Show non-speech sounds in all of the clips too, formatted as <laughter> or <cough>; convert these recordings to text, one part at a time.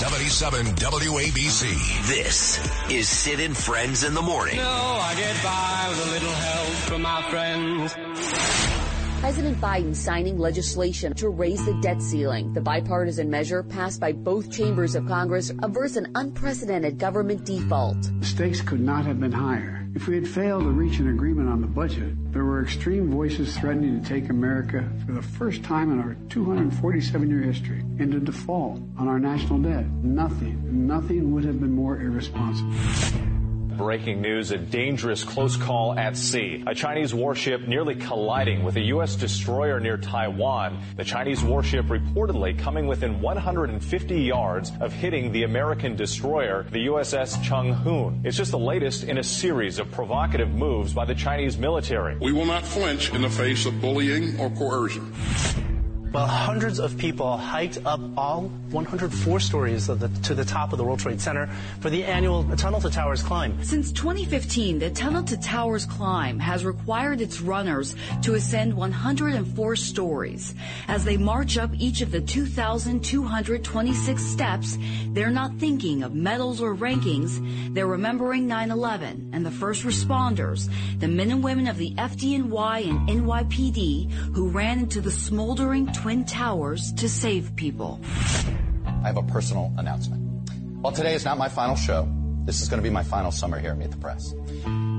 77 WABC. This is Sid and Friends in the Morning. No, I get by with a little help from my friends. President Biden signing legislation to raise the debt ceiling. The bipartisan measure passed by both chambers of Congress averts an unprecedented government default. The stakes could not have been higher. If we had failed to reach an agreement on the budget, there were extreme voices threatening to take America for the first time in our 247 year history into default on our national debt. Nothing, nothing would have been more irresponsible. Breaking news, a dangerous close call at sea. A Chinese warship nearly colliding with a U.S. destroyer near Taiwan. The Chinese warship reportedly coming within 150 yards of hitting the American destroyer, the USS Chung Hoon. It's just the latest in a series of provocative moves by the Chinese military. We will not flinch in the face of bullying or coercion. Well, hundreds of people hiked up all 104 stories the, to the top of the World Trade Center for the annual Tunnel to Towers climb. Since 2015, the Tunnel to Towers climb has required its runners to ascend 104 stories. As they march up each of the 2,226 steps, they're not thinking of medals or rankings. They're remembering 9-11 and the first responders, the men and women of the FDNY and NYPD who ran into the smoldering Twin Towers to save people. I have a personal announcement. While today is not my final show, this is going to be my final summer here at Meet the Press.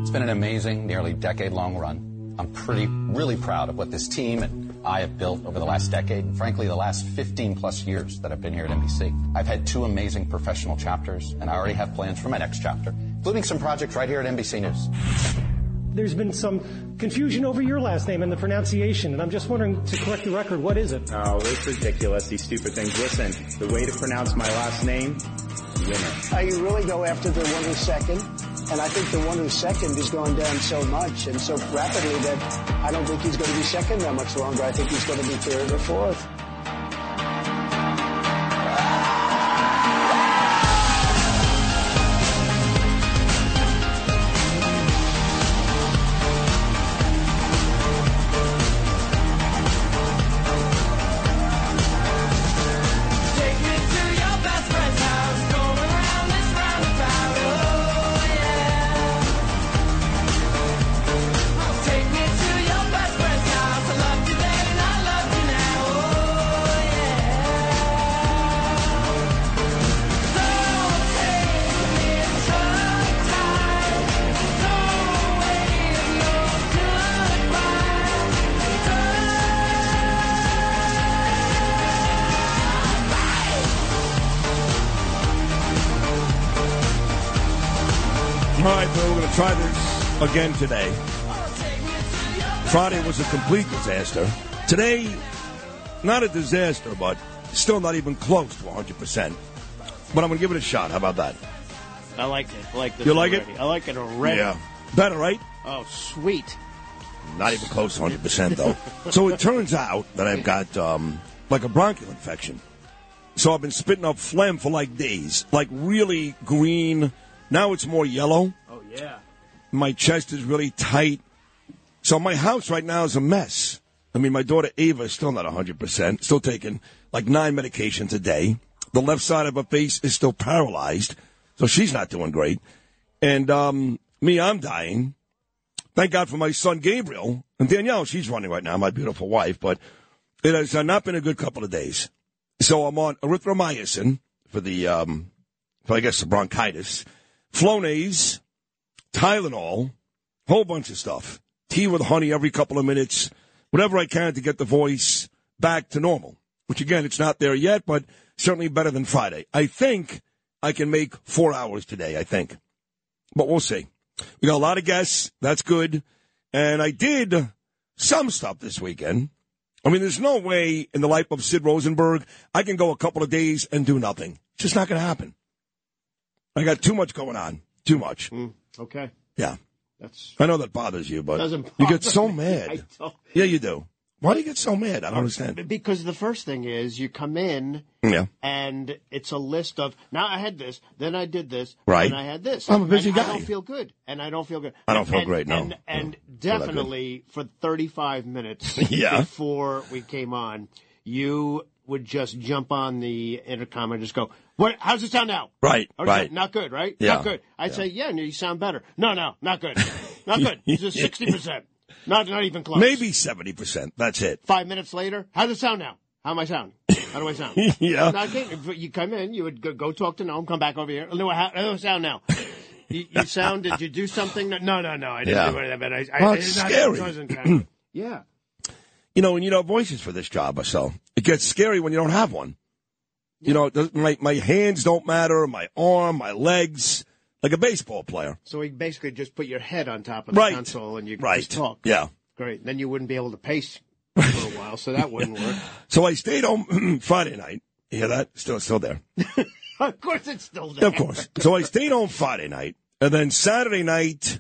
It's been an amazing, nearly decade long run. I'm pretty, really proud of what this team and I have built over the last decade, and frankly, the last 15 plus years that I've been here at NBC. I've had two amazing professional chapters, and I already have plans for my next chapter, including some projects right here at NBC News. There's been some confusion over your last name and the pronunciation, and I'm just wondering to correct the record, what is it? Oh, it's ridiculous, these stupid things. Listen, the way to pronounce my last name, winner. Uh, I really go after the one who's second, and I think the one who's second is going down so much and so rapidly that I don't think he's going to be second that much longer. I think he's going to be third or fourth. Again today. Friday was a complete disaster. Today, not a disaster, but still not even close to 100%. But I'm going to give it a shot. How about that? I like it. I like this You like already. it? I like it already. Yeah. Better, right? Oh, sweet. Not even close to 100%, though. <laughs> so it turns out that I've got um, like a bronchial infection. So I've been spitting up phlegm for like days, like really green. Now it's more yellow. Oh, yeah. My chest is really tight. So my house right now is a mess. I mean, my daughter Ava is still not 100%, still taking like nine medications a day. The left side of her face is still paralyzed, so she's not doing great. And um, me, I'm dying. Thank God for my son Gabriel and Danielle. She's running right now, my beautiful wife. But it has uh, not been a good couple of days. So I'm on erythromycin for the, um, for I guess the bronchitis, Flonase, Tylenol, whole bunch of stuff. Tea with honey every couple of minutes, whatever I can to get the voice back to normal. Which again, it's not there yet, but certainly better than Friday. I think I can make four hours today. I think, but we'll see. We got a lot of guests. That's good. And I did some stuff this weekend. I mean, there's no way in the life of Sid Rosenberg I can go a couple of days and do nothing. It's just not going to happen. I got too much going on. Too much. Mm. Okay. Yeah. That's I know that bothers you, but Doesn't you get so mad. Yeah, you do. Why do you get so mad? I don't understand. Because the first thing is you come in Yeah. and it's a list of now I had this, then I did this, Right. and I had this. I'm a busy and I don't feel good, and I don't feel good. I don't feel And- great, no. And, and No, feel that good. definitely for 35 minutes <laughs> Yeah. before we came on, you would just jump on the intercom and just go, "What? How's it sound now?" Right, Or right. Not good, right? Yeah. Not good. I'd say, "Yeah, no, you sound better." No, no, not good. <laughs> Not good. It's just <laughs> sixty percent. Not not even close. Maybe seventy percent. That's it. Five minutes later, how's it sound now? How am I sound? How do I sound? <laughs> Yeah. No, I can't. If You come in, you would go, go talk to Noam, come back over here. No, how, how do I sound now? You, you sound, did you do something? No, no, no, I didn't Yeah. do anything. But I, Well, I, it's not- scary. it wasn't kind of- yeah. You know, and you know voices for this job or so. It gets scary when you don't have one. You know, my my hands don't matter, my arm, my legs, like a baseball player. So we basically just put your head on top of the Right. console and you can Right. just talk. Yeah. Great. Then you wouldn't be able to pace <laughs> for a while, so that wouldn't work. So I stayed home <clears throat> Friday night. You hear that? Still, still there. <laughs> of course, it's still there. Of course. So I stayed home Friday night, and then Saturday night,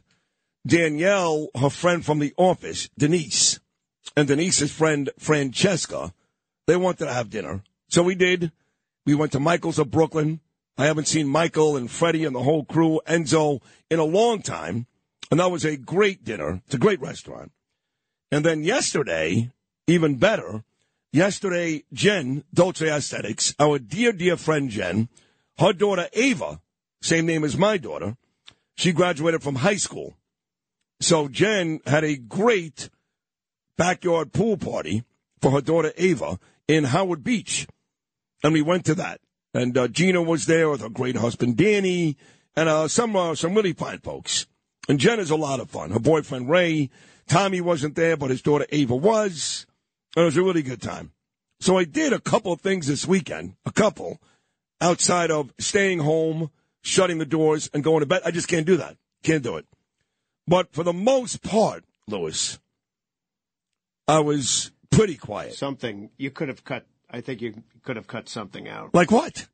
Danielle, her friend from the office, Denise, and Denise's friend Francesca, they wanted to have dinner. So we did. We went to Michael's of Brooklyn. I haven't seen Michael and Freddie and the whole crew, Enzo, in a long time. And that was a great dinner. It's a great restaurant. And then yesterday, even better, yesterday, Jen, Dolce Aesthetics, our dear, dear friend Jen, her daughter Ava, same name as my daughter, she graduated from high school. So Jen had a great backyard pool party for her daughter Ava in Howard Beach. And we went to that. And uh, Gina was there with her great husband Danny and uh, some uh, some really fine folks. And Jen is a lot of fun. Her boyfriend Ray, Tommy wasn't there, but his daughter Ava was. And it was a really good time. So I did a couple of things this weekend, a couple, outside of staying home, shutting the doors, and going to bed. I just can't do that. Can't do it. But for the most part, Lewis, I was pretty quiet. Something you could have cut. I think you could have cut something out. Like what?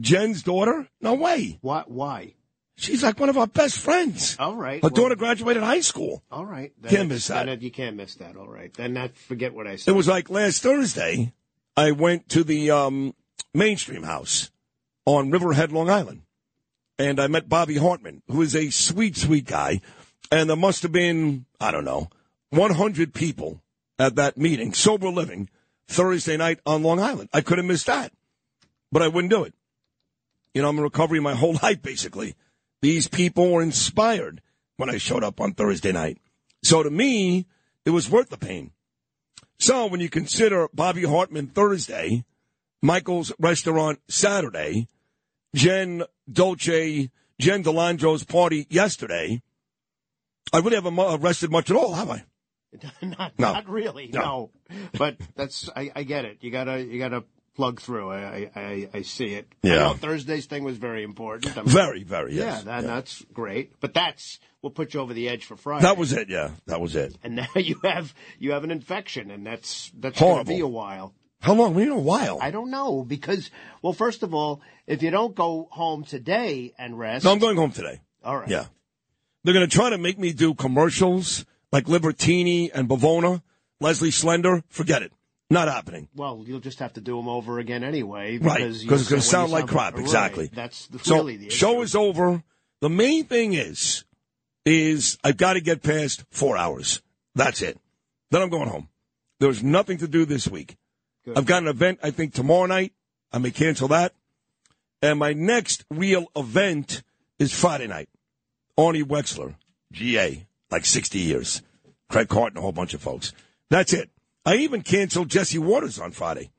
Jen's daughter? No way. Why? Why? She's like one of our best friends. All right. Her well- daughter graduated high school. All right. Then Can't miss that. it- you can't miss that. All right. Then that. Forget what I said. It was like last Thursday, I went to the um, mainstream house on Riverhead, Long Island. And I met Bobby Hartman, who is a sweet, sweet guy. And there must have been, I don't know, 100 people at that meeting, sober living, Thursday night on Long Island. I could have missed that, but I wouldn't do it. You know, I'm in recovery my <laughs> whole life, basically. These people were inspired when I showed up on Thursday night. So to me, it was worth the pain. So when you consider Bobby Hartman Thursday, Michael's restaurant Saturday, Jen Dolce, Jen Delandro's party yesterday, I really haven't arrested much at all, have I? <laughs> not, No. not really. No. No. But that's. I, I get it. You gotta. You gotta plug through. I. I. I, see it. Yeah. know Thursday's thing was very important. I mean, Very, very, Yeah. That, Yeah. That's great. But that's will put you over the edge for Friday. That was it, yeah. That was it. And <laughs> now you have you have an infection, and that's that's going to Horrible. be a while. How long? We know a while. I don't know because well, first of all, if you don't go home today and rest, No, I'm going home today. All right. Yeah. They're going to try to make me do commercials like Libertini and Bavona, Leslie Slender. Forget it. Not happening. Well, you'll just have to do them over again anyway. Right. Because Because it's going to sound like crap. Right. Exactly. That's the, so really the issue. show is over. The main thing is, is I've got to get past four hours. That's it. Then I'm going home. There's nothing to do this week. Good. I've got an event, I think, tomorrow night. I may cancel that. And my next real event is Friday night. Arnie Wexler, GA, like 60 years. Craig Carton, a whole bunch of folks. That's it. I even canceled Jesse Waters on Friday.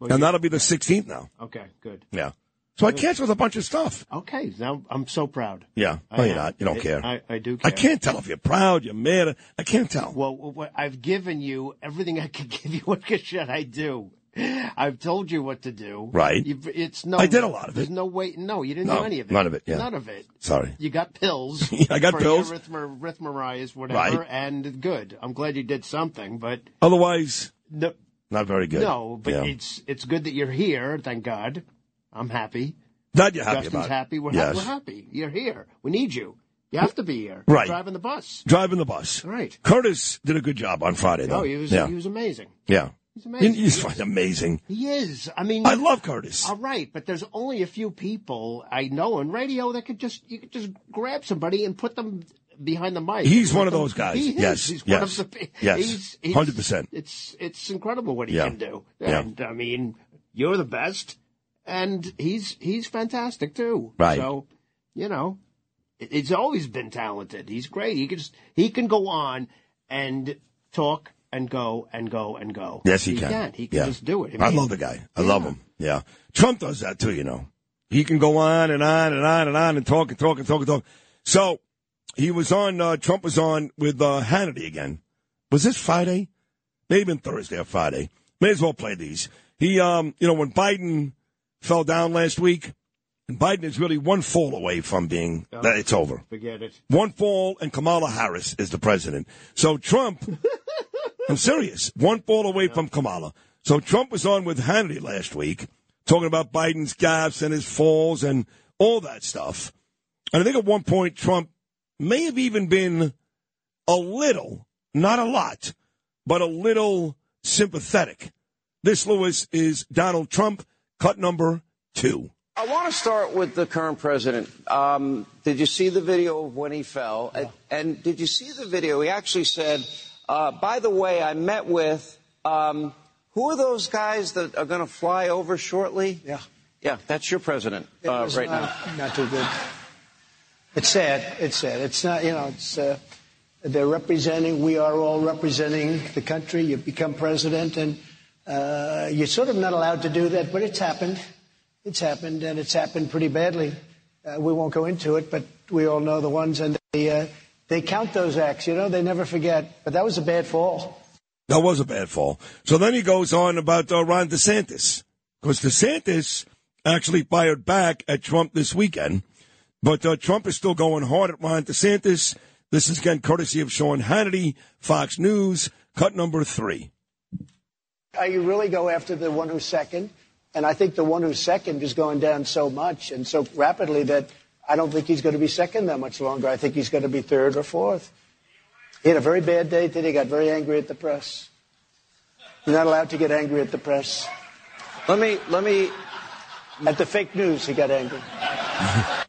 Well, and that'll be the 16th now. Okay, good. Yeah. So I canceled a bunch of stuff. Okay, now I'm so proud. Yeah. I No, you're am. not. You don't I- care. I, I do Care. I can't tell if you're proud, you're mad. I can't tell. Well, I've given you everything I could <laughs> give you. What should I do? I've told you what to do. Right. You've, it's no. I did a lot of There's it. no way. No, you didn't No, do any of it. none of it, yeah. None of it. Sorry. You got pills. <laughs> I got pills. Arrhythmarize, whatever, Right. and good. I'm glad you did something, but Otherwise, no, not very good. no. But Yeah. it's it's good that you're here. Thank God. I'm happy. That you're happy Justin's happy. We're, yes. ha- we're happy. You're here. We need you. You have to be here. Right. Driving the bus. Driving the bus. Right. Curtis did a good job on Friday, though. Oh, he was yeah. he was amazing. yeah. He's amazing. He's fine, amazing. He is. I mean, I love Curtis. All right, but there's only a few people I know in radio that could just you could just grab somebody and put them behind the mic. He's one of those guys. He. Yes, He's yes, one of the. yes. He's, he's, 100%. It's it's incredible what he Yeah. can do. Yeah. And I mean, you're the best, and he's he's fantastic too. Right. So, you know, it- it's always been talented. He's great. He can just he can go on and talk and go and go and go. Yes, he, can. He can yeah. just do it. I mean, love the guy. I love him. Yeah. Trump does that too, you know. He can go on and on and on and on and talk and talk and talk and talk. So he was on, uh, Trump was on with uh, Hannity again. Was this Friday? Maybe been Thursday or Friday. May as well play these. He, um, you know, when Biden fell down last week, and Biden is really one fall away from being, Oh. that it's over. Forget it. One fall, and Kamala Harris is the president. So Trump, <laughs> I'm serious, one fall away from Kamala. So Trump was on with Hannity last week, talking about Biden's gaps and his falls and all that stuff. And I think at one point Trump may have even been a little, not a lot, but a little sympathetic. This, Lewis, is Donald Trump, cut number two. I want to start with the current president. Um, did you see the video of when he fell? And, and did you see the video? He actually said, uh, by the way, I met with, um, who are those guys that are going to fly over shortly? Yeah. Yeah, that's your president uh, right not, now. Not too good. It's sad. It's sad. It's not, you know, it's, uh, they're representing, we are all representing the country. You become president and, uh, you're sort of not allowed to do that, but it's happened. It's happened and it's happened pretty badly. Uh, we won't go into it, but we all know the ones and the uh, they count those acts, you know, they never forget. But that was a bad fall. That was a bad fall. So then he goes on about uh, Ron DeSantis. Because DeSantis actually fired back at Trump this weekend. But uh, Trump is still going hard at Ron DeSantis. This is again courtesy of Sean Hannity, Fox News, cut number three. Uh, you really go after the one who's second. And I think the one who's second is going down so much and so rapidly that I don't think he's going to be second that much longer. I think he's going to be third or fourth. He had a very bad day today. He got very angry at the press. You're not allowed to get angry at the press. Let me, let me. At the fake news, he got angry. <laughs>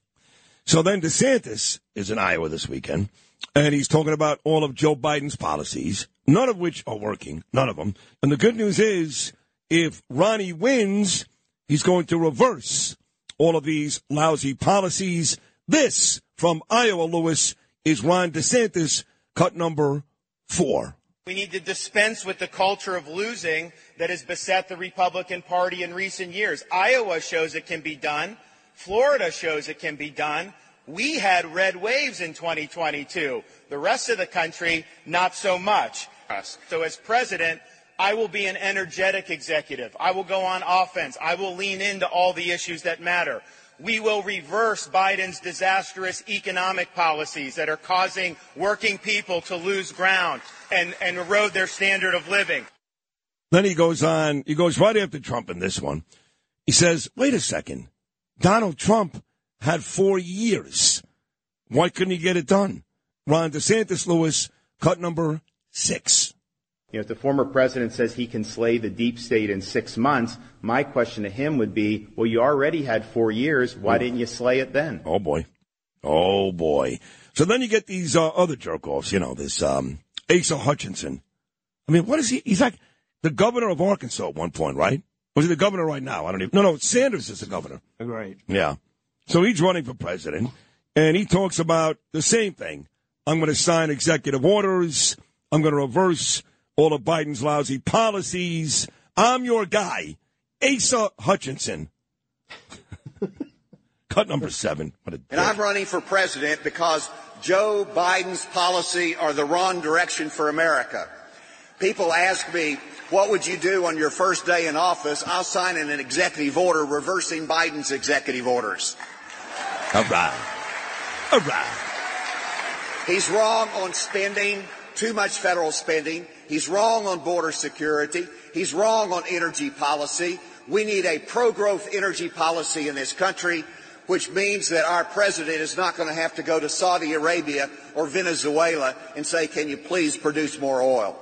So then DeSantis is in Iowa this weekend, and he's talking about all of Joe Biden's policies, none of which are working, none of them. And the good news is, if Ronnie wins, he's going to reverse all of these lousy policies. This from Iowa, Lewis, is Ron DeSantis, cut number four. We need to dispense with the culture of losing that has beset the Republican Party in recent years. Iowa shows it can be done. Florida shows it can be done. We had red waves in 2022. The rest of the country, not so much. So as president, I will be an energetic executive. I will go on offense. I will lean into all the issues that matter. We will reverse Biden's disastrous economic policies that are causing working people to lose ground and, and erode their standard of living. Then he goes on, he goes right after Trump in this one. He says, wait a second. Donald Trump had four years. Why couldn't he get it done? Ron DeSantis, Lewis, cut number six. You know, if the former president says he can slay the deep state in six months, my question to him would be, well, you already had four years. Why didn't you slay it then? Oh boy. Oh boy. So then you get these uh, other jerk offs, you know, this um, Asa Hutchinson. I mean, what is he? He's like the governor of Arkansas at one point, right? Was he the governor right now? I don't even. No, no, Sanders is the governor. Right. Yeah. So he's running for president, and he talks about the same thing. I'm going to sign executive orders. I'm going to reverse all of Biden's lousy policies. I'm your guy, Asa Hutchinson. <laughs> Cut number seven. What a And I'm running for president because Joe Biden's policy are the wrong direction for America. People ask me, what would you do on your first day in office? I'll sign an executive order reversing Biden's executive orders. All right. All right. He's wrong on spending, too much federal spending. He's wrong on border security. He's wrong on energy policy. We need a pro-growth energy policy in this country, which means that our president is not going to have to go to Saudi Arabia or Venezuela and say, can you please produce more oil?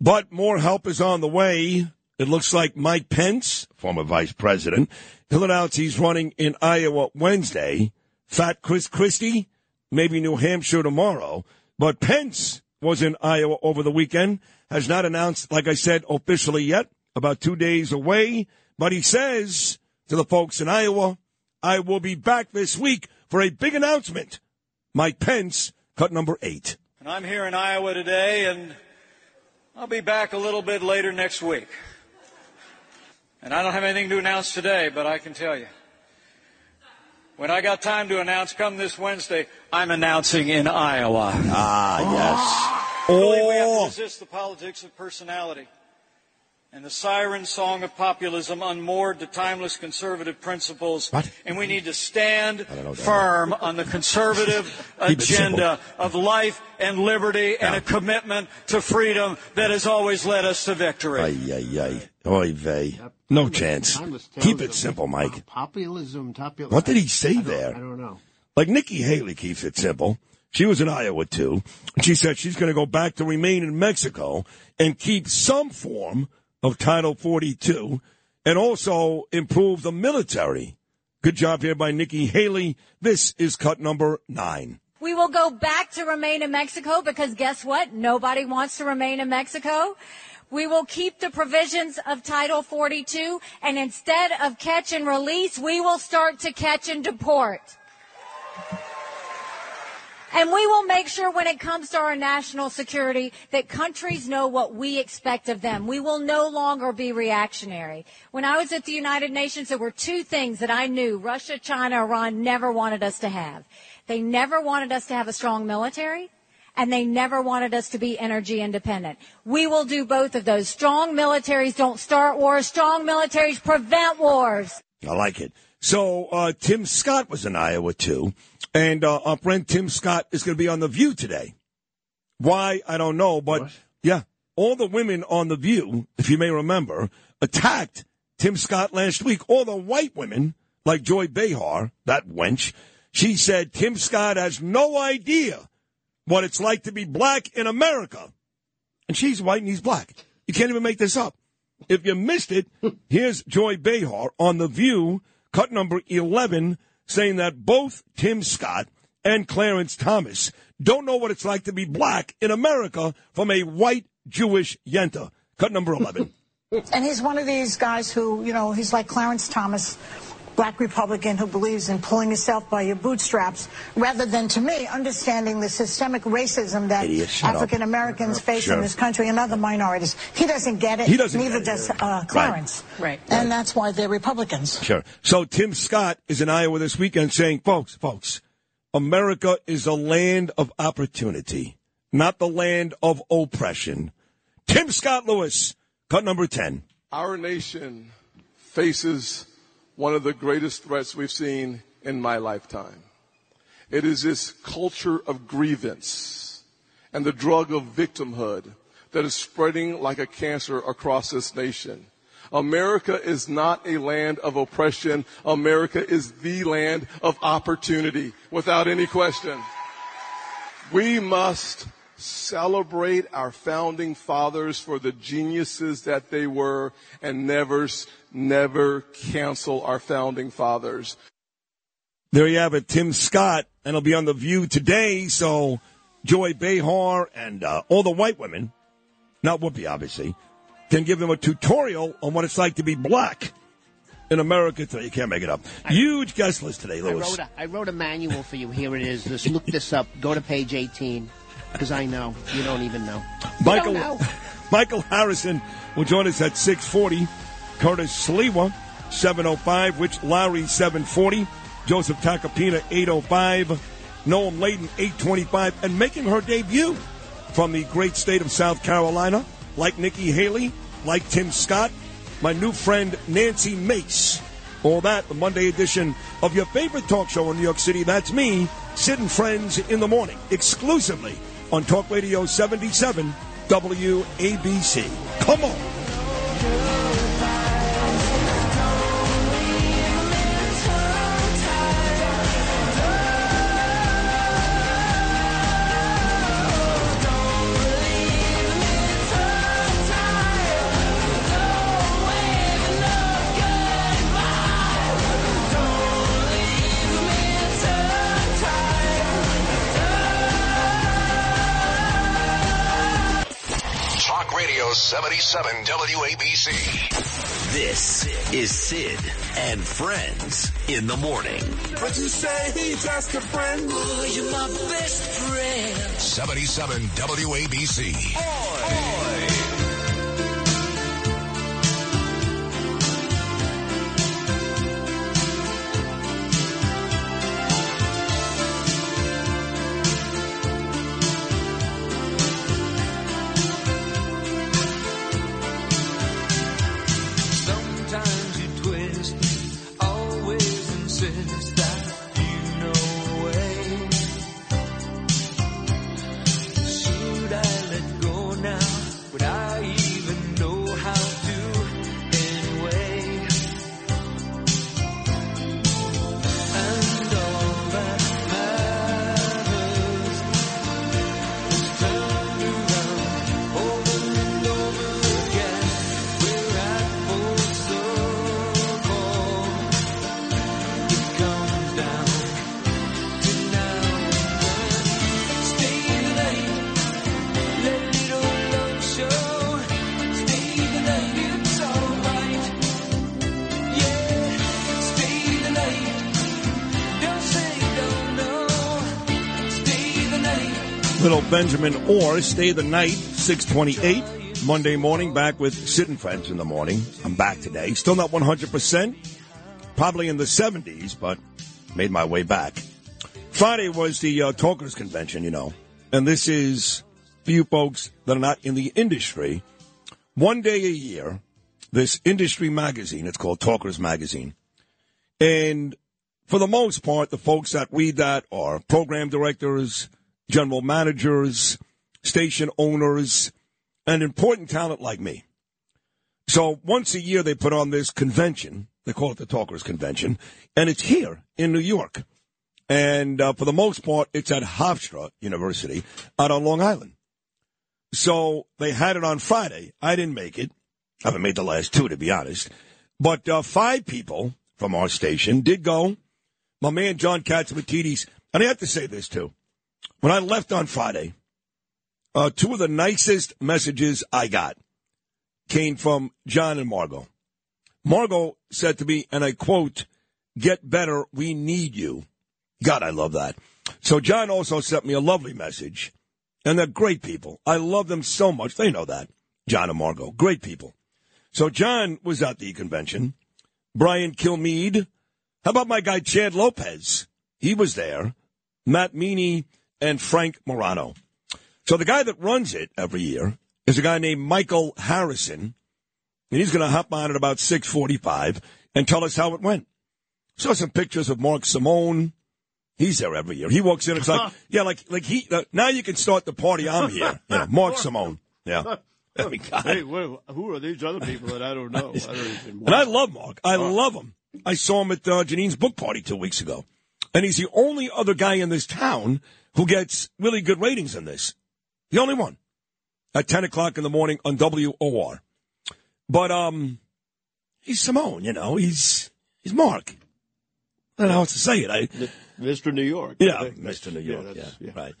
But more help is on the way. It looks like Mike Pence, former vice president, he'll announce he's running in Iowa Wednesday. Fat Chris Christie, maybe New Hampshire tomorrow. But Pence was in Iowa over the weekend, has not announced, like I said, officially yet, about two days away. But he says to the folks in Iowa, I will be back this week for a big announcement. Mike Pence, cut number eight. And I'm here in Iowa today, and I'll be back a little bit later next week. And I don't have anything to announce today, but I can tell you. When I got time to announce come this Wednesday, I'm announcing in Iowa. Ah, yes. Believe we have Oh. to resist the politics of personality and the siren song of populism unmoored to timeless conservative principles. And we need to stand firm on the conservative <laughs> Keep it simple. agenda of life and liberty and a commitment to freedom that has always led us to victory. Ay, ay, ay. Oy vey. No chance. Keep it simple, Mike. Populism, populism. What did he say I there? I don't know. Like Nikki Haley keeps it simple. She was in Iowa too. She said she's going to go back to remain in Mexico and keep some form of Title 42 and also improve the military. Good job here by Nikki Haley. This is cut number nine. We will go back to remain in Mexico because guess what? Nobody wants to remain in Mexico. We will keep the provisions of Title 42 and instead of catch and release, we will start to catch and deport. And we will make sure when it comes to our national security that countries know what we expect of them. We will no longer be reactionary. When I was at the United Nations, there were two things that I knew Russia, China, Iran never wanted us to have. They never wanted us to have a strong military. And they never wanted us to be energy independent. We will do both of those. Strong militaries don't start wars. Strong militaries prevent wars. I like it. So uh, Tim Scott was in Iowa too, and uh, our friend Tim Scott is going to be on the View today. Why I don't know, but yeah, all the women on the View, if you may remember, attacked Tim Scott last week. All the white women, like Joy Behar, that wench, she said Tim Scott has no idea what it's like to be black in America, and she's white and he's black. You can't even make this up. If you missed it, <laughs> here's Joy Behar on The View, cut number 11, saying that both Tim Scott and Clarence Thomas don't know what it's like to be black in America from a white Jewish yenta. Cut number 11. <laughs> And he's one of these guys who, you know, he's like Clarence Thomas, black Republican who believes in pulling yourself by your bootstraps, rather than, to me, understanding the systemic racism that Idiot. African Americans face Sure. in this country and other minorities. He doesn't get it. He doesn't Neither get it. does uh, Clarence. Right. And that's why they're Republicans. Sure. So Tim Scott is in Iowa this weekend saying, folks, folks, America is a land of opportunity, not the land of oppression. Tim Scott Lewis, cut number 10. Our nation faces one of the greatest threats we've seen in my lifetime. It is this culture of grievance and the drug of victimhood that is spreading like a cancer across this nation. America is not a land of oppression. America is the land of opportunity, without any question. We must celebrate our founding fathers for the geniuses that they were and never, never cancel our founding fathers. There you have it, Tim Scott, and he'll be on The View today. So Joy Behar and uh, all the white women, not Whoopi, obviously, can give them a tutorial on what it's like to be black in America today. You can't make it up. Huge guest list today, I wrote, a, I wrote a manual for you. Here it is. Just look this up. Go to page 18. Because I know. You don't even know. You Michael, don't know. <laughs> Michael Harrison will join us at 640. Curtis Sliwa, 705. Rich Lowry, 740. Joseph Tacopina, 805. Noam Laden, 825. And making her debut from the great state of South Carolina, like Nikki Haley, like Tim Scott, my new friend Nancy Mace. All that, the Monday edition of your favorite talk show in New York City. That's me, Sid and Friends in the morning, exclusively on Talk Radio 77 WABC. Come on. 77 WABC. This is Sid and Friends in the morning. But you say he's just a friend. Oh, you're my best friend. 77 WABC. Sometimes you Little Benjamin Orr, stay the night, 628. Monday morning, back with Sid and Friends in the morning. I'm back today. Still not 100%. Probably in the 70s, but made my way back. Friday was the uh, Talkers Convention, you know. And this is for you folks that are not in the industry. One day a year, this industry magazine, it's called Talkers Magazine. And for the most part, the folks that read that are program directors, general managers, station owners, and important talent like me. So once a year they put on this convention. They call it the Talkers Convention, and it's here in New York. And uh, for the most part, it's at Hofstra University out on Long Island. So they had it on Friday. I didn't make it. I haven't made the last two, to be honest. But uh, five people from our station did go. My man John Catsimatidis, and I have to say this too. When I left on Friday, uh, two of the nicest messages I got came from John and Margot. Margot said to me, and I quote, get better, we need you. God, I love that. So John also sent me a lovely message, and they're great people. I love them so much. They know that. John and Margot, great people. So John was at the convention. Brian Kilmeade. How about my guy Chad Lopez? He was there. Matt Meany and Frank Morano. So the guy that runs it every year is a guy named Michael Harrison, and he's going to hop on at about 6:45 and tell us how it went. Saw some pictures of Mark Simone. He's there every year. He walks in. It's like, <laughs> yeah, like like he. Uh, now you can start the party. I'm here. <laughs> You know, Mark Simone. Yeah. I mean, God. Hey, wait, who are these other people that I don't know? <laughs> I don't even And I love Mark. I love him. I saw him at uh, Janine's book party two weeks ago. And he's the only other guy in this town who gets really good ratings in this. The only one. At 10 o'clock in the morning on WOR. But, um, he's Simone, you know, he's, he's Mark. I don't know how to say it. I, Mr. New York. yeah, Mr. New York. Yeah, right.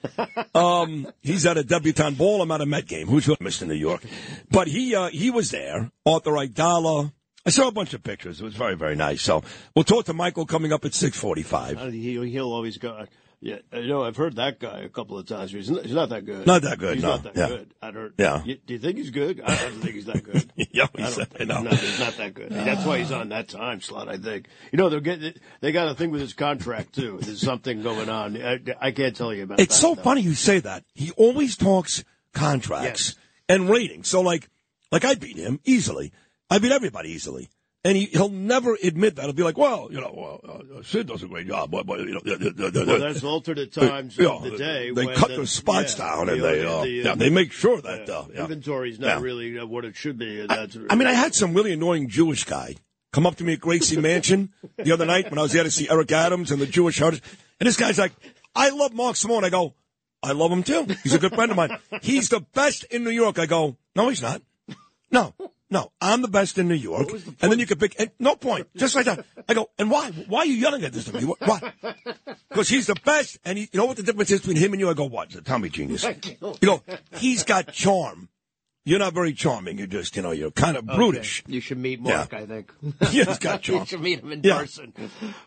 um, he's at a debutante ball. I'm at a Met game. Who's Mr. New York? But he uh, he was there. Arthur Aidala. I saw a bunch of pictures. It was very very nice. So we'll talk to Michael coming up at six forty five. He'll always go. Yeah, you know, I've heard that guy a couple of times. He's not, he's not that good. Not that good, He's no. not that Yeah. good. I don't. Yeah. You, do you think he's good? I don't think he's that good. <laughs> yeah, I don't I know. He's not, he's not that good. That's why he's on that time slot. I think. You know, they're getting. They got a thing with his contract too. There's something going on. I, I can't tell you about. It's that, so though. funny you say that. He always talks contracts and ratings. So like, like I beat him easily. I beat everybody easily. And he, he'll never admit that. He'll be like, well, you know, well, uh, Sid does a great job. But, but you know, Well, that's alternate times Yeah, of the day. They cut the, the spots yeah, down the- and they, uh, the, yeah, they make sure that, uh, yeah. inventory's not Yeah. really uh, what it should be. That's, I mean, I had some really annoying Jewish guy come up to me at Gracie <laughs> Mansion the other night when I was there to see Eric Adams and the Jewish Heritage. And this guy's like, I love Mark Simone. I go, I love him too. He's a good friend of mine. He's the best in New York. I go, no, he's not. No, no, I'm the best in New York. and then you can pick, and no point, <laughs> just like that. I go, and why? Why are you yelling at this to me? Why? <laughs> Because he's the best. And he, you know what the difference is between him and you? I go, what? A Tommy genius. You go, he's got charm. you're not very charming. You're just, you know, you're kind of brutish. You should meet Mark, Yeah. I think. Yeah, <laughs> he's got charm. you should meet him in Yeah. person.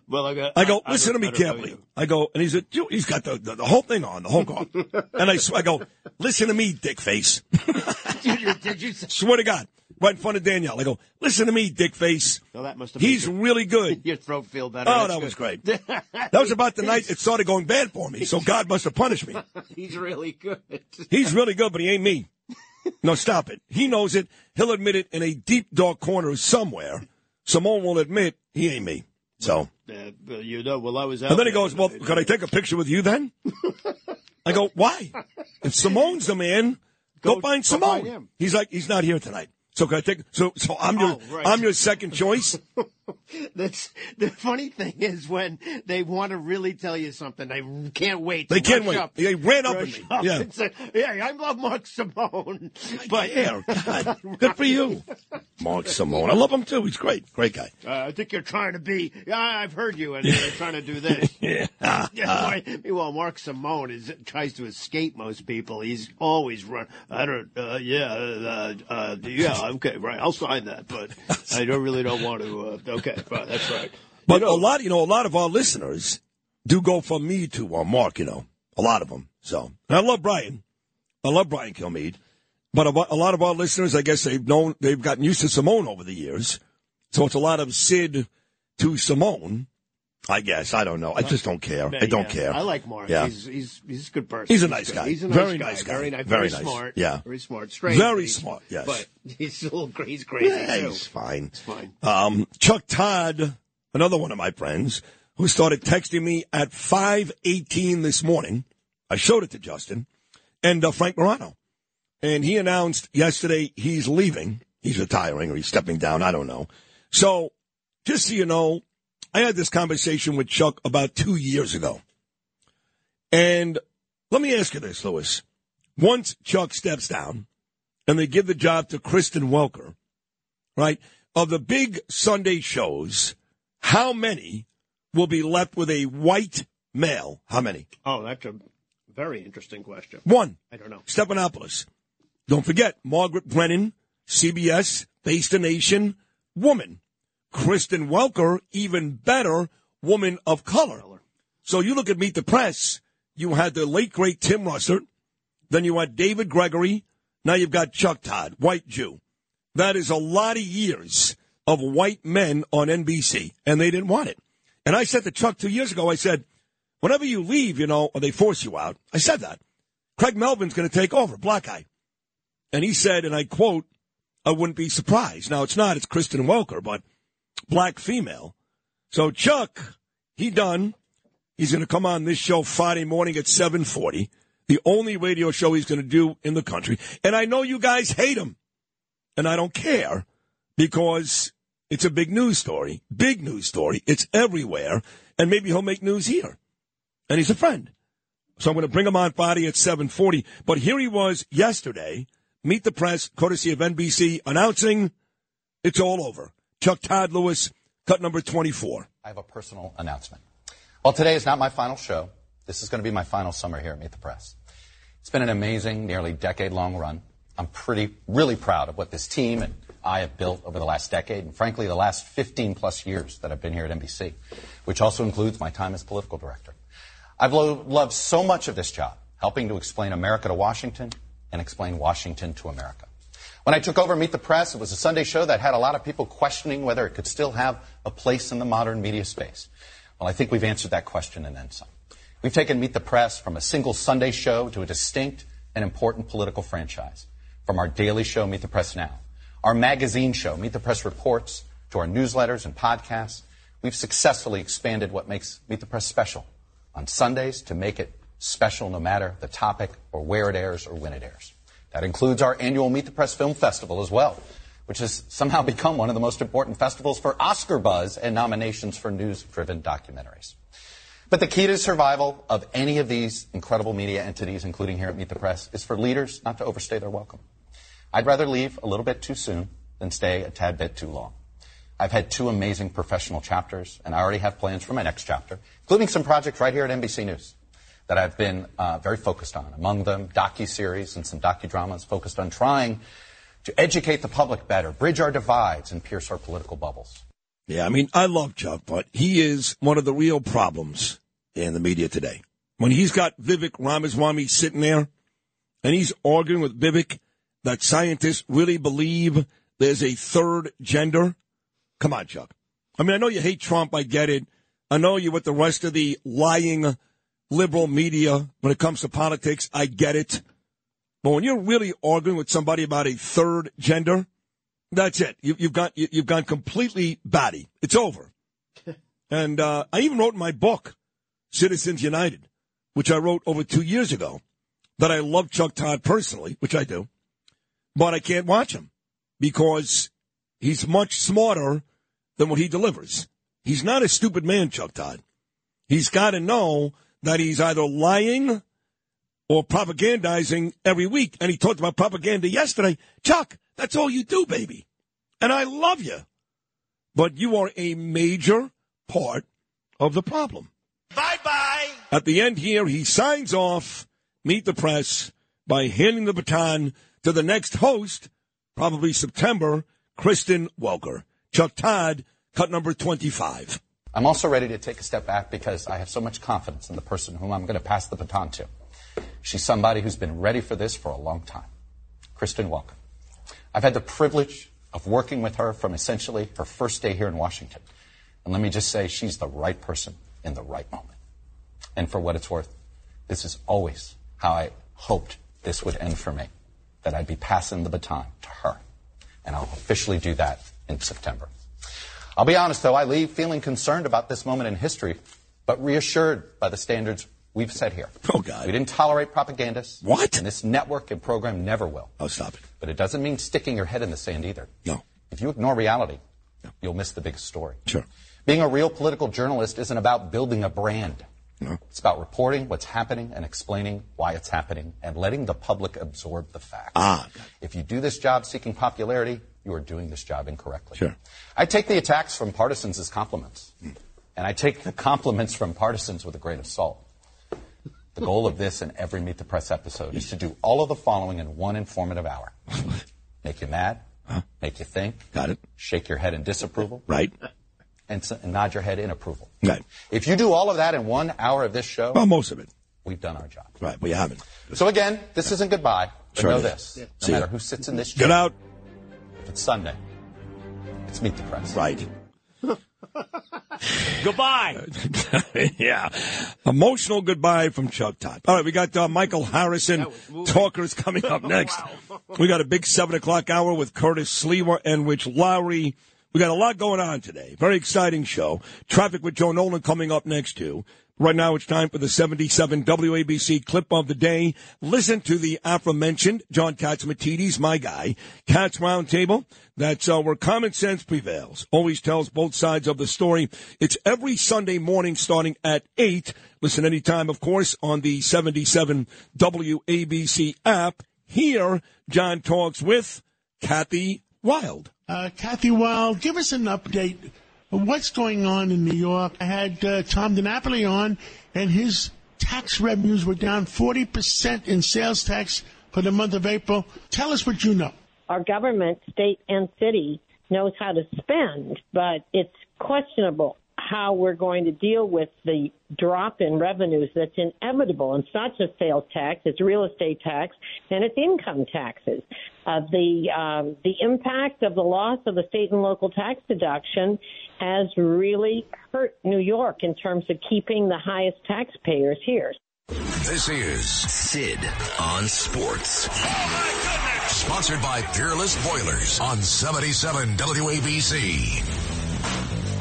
Well, I, got, I go, I listen to me I carefully. I go, and he's a, he's got the, the, the whole thing on, the whole car. and I, I go, listen to me, dick face. you. Did you say? Swear to God, right in front of Danielle. I go, listen to me, dick face. Well, that must have He's your- really good. <laughs> Your throat feel better. Oh, that was great. <laughs> That was about the night it started going bad for me. So God must have punished me. <laughs> He's really good. He's really good, but he ain't me. No, stop it. He knows it. He'll admit it in a deep, dark corner somewhere. Simone will admit he ain't me. So, Uh, you know, well, I was out. and then he goes, "Well, could I take a picture with you then?" I go, "Why? If Simone's the man, go, Go- find Simone." He's like, "He's not here tonight." So can I take? So, so I'm your, Oh, right. I'm your second choice. <laughs> <laughs> That's the funny thing is when they want to really tell you something, they can't wait. They can't wait. Up, They ran up at me. up Yeah. and say, "Yeah, I love Mark Simone." <laughs> But Yeah, God, good for you, Mark Simone. I love him too. He's great, great guy. Uh, I think you're trying to be. Yeah, I've heard you, and <laughs> you're trying to do this. Yeah. Yeah, why- Meanwhile, Mark Simone is tries to escape most people. He's always run. I don't. Uh, yeah. Uh, uh, yeah. Okay. Right. I'll sign that, but I don't really don't want to. Okay. Right, that's right. <laughs> But a lot, you know, a lot of our listeners do go from me to uh, Mark. You know, a lot of them. So, and I love Brian. I love Brian Kilmeade. But a, a lot of our listeners, I guess they've known, they've gotten used to Simone over the years. So it's a lot of Sid to Simone. I guess I don't know. I just don't care. I don't Yeah, care. I like Mark. Yeah. He's he's he's a good person. He's a nice good. guy. He's a nice Very guy. nice guy. Very nice. Very Very, nice. smart. Yeah. Very smart. Strange. Very He's- smart, yes. But he's a little crazy. He's crazy Yeah, too. he's fine. It's fine. Um, Chuck Todd, another one of my friends, who started texting me at 5:18 this morning. I showed it to Justin and uh, Frank Morano, and he announced yesterday he's leaving. He's retiring or he's stepping down. I don't know. So, just so you know, I had this conversation with Chuck about two years ago, and let me ask you this, Lewis. Once Chuck steps down, and they give the job to Kristen Welker, right? Of the big Sunday shows, how many will be left with a white male? How many? Oh, that's a very interesting question. One. I don't know. Stephanopoulos. Don't forget, Margaret Brennan, CBS, Face the Nation, woman. Kristen Welker, even better, woman of color. So you look at Meet the Press, you had the late, great Tim Russert, then you had David Gregory, now you've got Chuck Todd, white Jew. That is a lot of years of white men on NBC, and they didn't want it. And I said to Chuck two years ago, I said, whenever you leave, you know, or they force you out, I said that. Craig Melvin's going to take over, black guy. And he said, and I quote, I wouldn't be surprised. Now, it's not, it's Kristen Welker, but black female. So Chuck, he done. He's going to come on this show Friday morning at 740, the only radio show he's going to do in the country. And I know you guys hate him, and I don't care because it's a big news story, big news story. It's everywhere, and maybe he'll make news here. And he's a friend. So I'm going to bring him on Friday at 740. But here he was yesterday, meet the press, courtesy of NBC, announcing it's all over. Chuck Todd Lewis, cut number 24. I have a personal announcement. Well, today is not my final show. This is going to be my final summer here at Meet the Press. It's been an amazing, nearly decade-long run. I'm pretty, really proud of what this team and I have built over the last decade, and frankly, the last 15 plus years that I've been here at NBC, which also includes my time as political director. I've lo- loved so much of this job, helping to explain America to Washington and explain Washington to America. When I took over Meet the Press, it was a Sunday show that had a lot of people questioning whether it could still have a place in the modern media space. Well, I think we've answered that question and then some. We've taken Meet the Press from a single Sunday show to a distinct and important political franchise. From our daily show, Meet the Press Now, our magazine show, Meet the Press Reports, to our newsletters and podcasts, we've successfully expanded what makes Meet the Press special on Sundays to make it special no matter the topic or where it airs or when it airs. That includes our annual Meet the Press Film Festival as well, which has somehow <laughs> become one of the most important festivals for Oscar buzz and nominations for news-driven documentaries. But the key to survival of any of these incredible media entities, including here at Meet the Press, is for leaders not to overstay their welcome. I'd rather leave a little bit too soon than stay a tad bit too long. I've had two amazing professional chapters, and I already have plans for my next chapter, including some projects right here at NBC News that I've been uh, very focused on. Among them, docu-series and some docudramas focused on trying to educate the public better, bridge our divides, and pierce our political bubbles. Yeah, I mean, I love Chuck, but he is one of the real problems in the media today. When he's got Vivek Ramaswamy sitting there and he's arguing with Vivek that scientists really believe there's a third gender. Come on, Chuck. I mean, I know you hate Trump. I get it. I know you with the rest of the lying liberal media when it comes to politics. I get it. But when you're really arguing with somebody about a third gender, that's it. You, you've got you, you've gone completely batty. It's over. <laughs> and uh, I even wrote in my book, Citizens United, which I wrote over two years ago, that I love Chuck Todd personally, which I do, but I can't watch him because he's much smarter than what he delivers. He's not a stupid man, Chuck Todd. He's got to know that he's either lying or propagandizing every week. And he talked about propaganda yesterday. Chuck, that's all you do, baby. And I love you. But you are a major part of the problem. Bye bye. At the end here, he signs off, meet the press, by handing the baton to the next host, probably September, Kristen Welker. Chuck Todd, cut number 25. I'm also ready to take a step back because I have so much confidence in the person whom I'm going to pass the baton to. She's somebody who's been ready for this for a long time. Kristen Welker. I've had the privilege of working with her from essentially her first day here in Washington. And let me just say, she's the right person in the right moment. And for what it's worth, this is always how I hoped this would end for me. That I'd be passing the baton to her. And I'll officially do that in September. I'll be honest though, I leave feeling concerned about this moment in history, but reassured by the standards we've set here. Oh, God. We didn't tolerate propagandists. What? And this network and program never will. Oh, stop it. But it doesn't mean sticking your head in the sand either. No. If you ignore reality, you'll miss the big story. Sure. Being a real political journalist isn't about building a brand. No. It's about reporting what's happening and explaining why it's happening and letting the public absorb the facts. Ah. If you do this job seeking popularity, you are doing this job incorrectly. Sure. I take the attacks from partisans as compliments. And I take the compliments from partisans with a grain of salt. The goal of this and every Meet the Press episode is to do all of the following in one informative hour. Make you mad, make you think, Got it. shake your head in disapproval, Right. and, and nod your head in approval. Right. If you do all of that in one hour of this show, Well, most of it. we've done our job. Right. We haven't. So again, this isn't goodbye, but Sure know this. No matter who sits in this chair, Get out. If it's Sunday, it's Meet the Press. Right. <laughs> Goodbye. <laughs> yeah. Emotional goodbye from Chuck Todd. All right, we got uh, Michael Harrison, talkers coming up <laughs> next. We got a big 7 o'clock hour with Curtis Sliwa and Rich Lowry. We got a lot going on today. Very exciting show. Traffic with Joe Nolan coming up next, too. Right now, it's time for the 77 WABC clip of the day. Listen to the aforementioned John Catsimatidis, my guy, Cats Roundtable. That's uh, where common sense prevails. Always tells both sides of the story. It's every Sunday morning starting at 8. Listen anytime, of course, on the 77 WABC app. Here, John talks with Kathy Wylde. Uh, Kathy Wylde, give us an update what's going on in New York. I had uh, Tom DiNapoli on, and his tax revenues were down 40% in sales tax for the month of April. Tell us what you know. our government, state and city, knows how to spend, but it's questionable how we're going to deal with the drop in revenues that's inevitable. And it's not just sales tax; it's real estate tax and it's income taxes. Uh, the um, the impact of the loss of the state and local tax deduction has really hurt New York in terms of keeping the highest taxpayers here. This is Sid on Sports. Sponsored by Peerless Boilers on 77 WABC.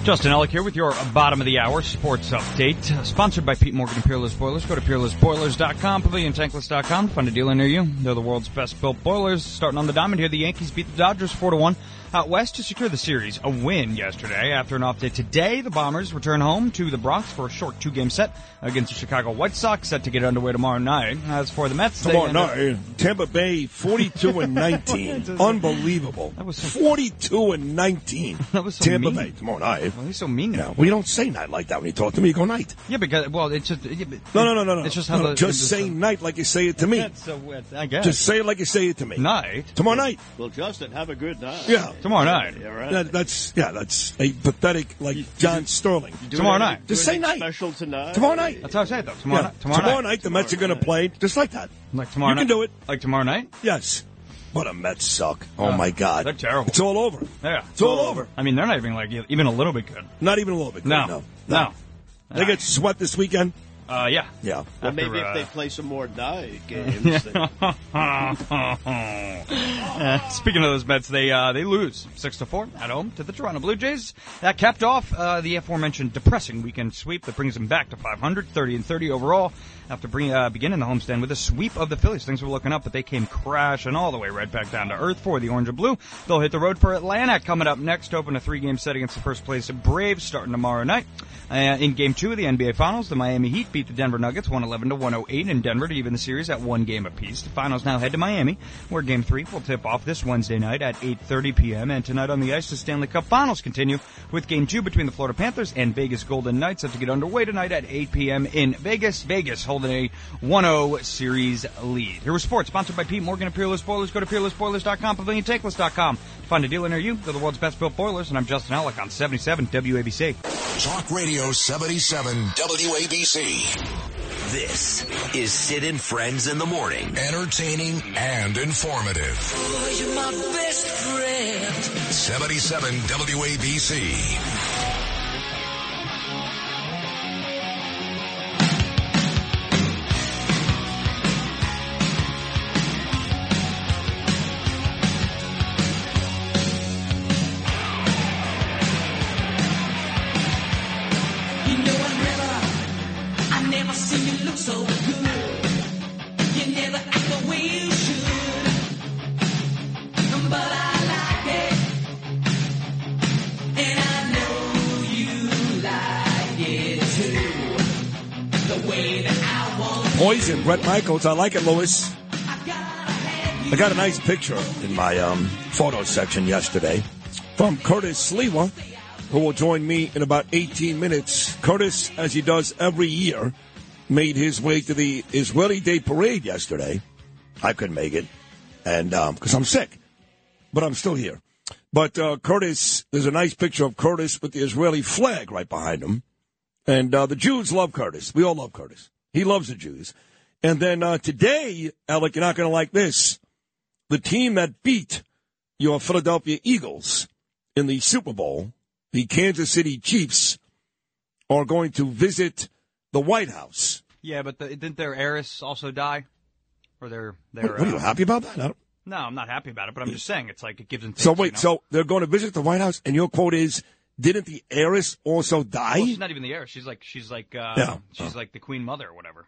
Justin Ellick here with your bottom of the hour sports update. Uh, Sponsored by Pete Morgan and Peerless Boilers. Go to peerlessboilers.com, paviliontankless.com find a dealer near you. They're the world's best built boilers. Starting on the diamond here, the Yankees beat the Dodgers 4 to 1 out west to secure the series. A win yesterday. After an off day today, the Bombers return home to the Bronx for a short two game set against the Chicago White Sox, set to get underway tomorrow night. As for the Mets, Tomorrow ended- night, Tampa Bay, 42 and 19. <laughs> Unbelievable. That was 42 and 19. <laughs> That was so Tampa mean. Bay tomorrow night. night. Well, he's so mean now. Well, you don't say night like that when you talk to me. You go night. Yeah, because well, it's just yeah, but- No, no, no, no, no. It's just how No, the just it's say night like you say it to me. That's so weird. I guess. Just say it like you say it to me. Night. Tomorrow night. Well, Justin, have a good night. Yeah. Tomorrow night. Yeah, right. That, that's yeah. That's a pathetic like John Sterling. Do Tomorrow anything- night. Just say night. Special tonight. Tomorrow night. That's how I say it though. Tomorrow Yeah. night. Tomorrow, night. the Mets are going to play just like that. Like tomorrow night. You night. can do it. Like tomorrow night. Yes. But the Mets suck. Oh Uh, my God. they're terrible. It's all over. Yeah, It's all over. I mean, they're not even like even a little bit good. Not even a little bit. good, No, No. no. They get swept this weekend. Uh, yeah. Yeah. Well, maybe After, if they uh, play some more die <laughs> games. then- Uh, speaking of those Mets, they uh, they lose six to four at home to the Toronto Blue Jays. That capped off uh, the aforementioned depressing weekend sweep that brings them back to 500, 30 and 30 overall. After bring, uh, beginning the homestand with a sweep of the Phillies, things were looking up, but they came crashing all the way right back down to earth for the Orange and Blue. They'll hit the road for Atlanta coming up next open a three-game set against the first place Braves starting tomorrow night. Uh, in Game Two of the NBA Finals, the Miami Heat beat the Denver Nuggets 111 to 108 in Denver to even the series at one game apiece. The Finals now head to Miami, where Game Three will tip off this Wednesday night at 8:30 p.m. And tonight on the ice, the Stanley Cup Finals continue with Game Two between the Florida Panthers and Vegas Golden Knights set to get underway tonight at 8 p.m. in Vegas. Vegas holding a 1-0 series lead. Here was sports sponsored by Pete Morgan of Peerless Boilers. Go to peerlessboilers.com, paviliontankless.com to find a dealer near you. They're the world's best built boilers, and I'm Justin Alec on 77 WABC. Talk Radio 77 WABC. This is Sid and Friends in the Morning. Entertaining and informative. Oh, you're my best friend. 77 WABC. Poison, Bret Michaels. I like it, Lewis. I got a nice picture in my um, photo section yesterday from Curtis Sliwa, who will join me in about 18 minutes. Curtis, as he does every year, made his way to the Israeli Day Parade yesterday. I couldn't make it, and because I'm sick, but I'm still here. But uh, Curtis, there's a nice picture of Curtis with the Israeli flag right behind him. And uh, the Jews love Curtis. We all love Curtis. He loves the Jews. And then uh, today, Alec, you're not going to like this. The team that beat your Philadelphia Eagles in the Super Bowl, the Kansas City Chiefs, are going to visit the White House. Yeah, but the, didn't their heiress also die? Or their their? What, what are you uh, happy about that? I don't- No, I'm not happy about it, but I'm just saying it's like it gives them. So you wait, know? so they're going to visit the White House, and your quote is, "Didn't the heiress also die?" Well, she's not even the heiress. She's like she's like uh, Yeah. she's like the queen mother or whatever.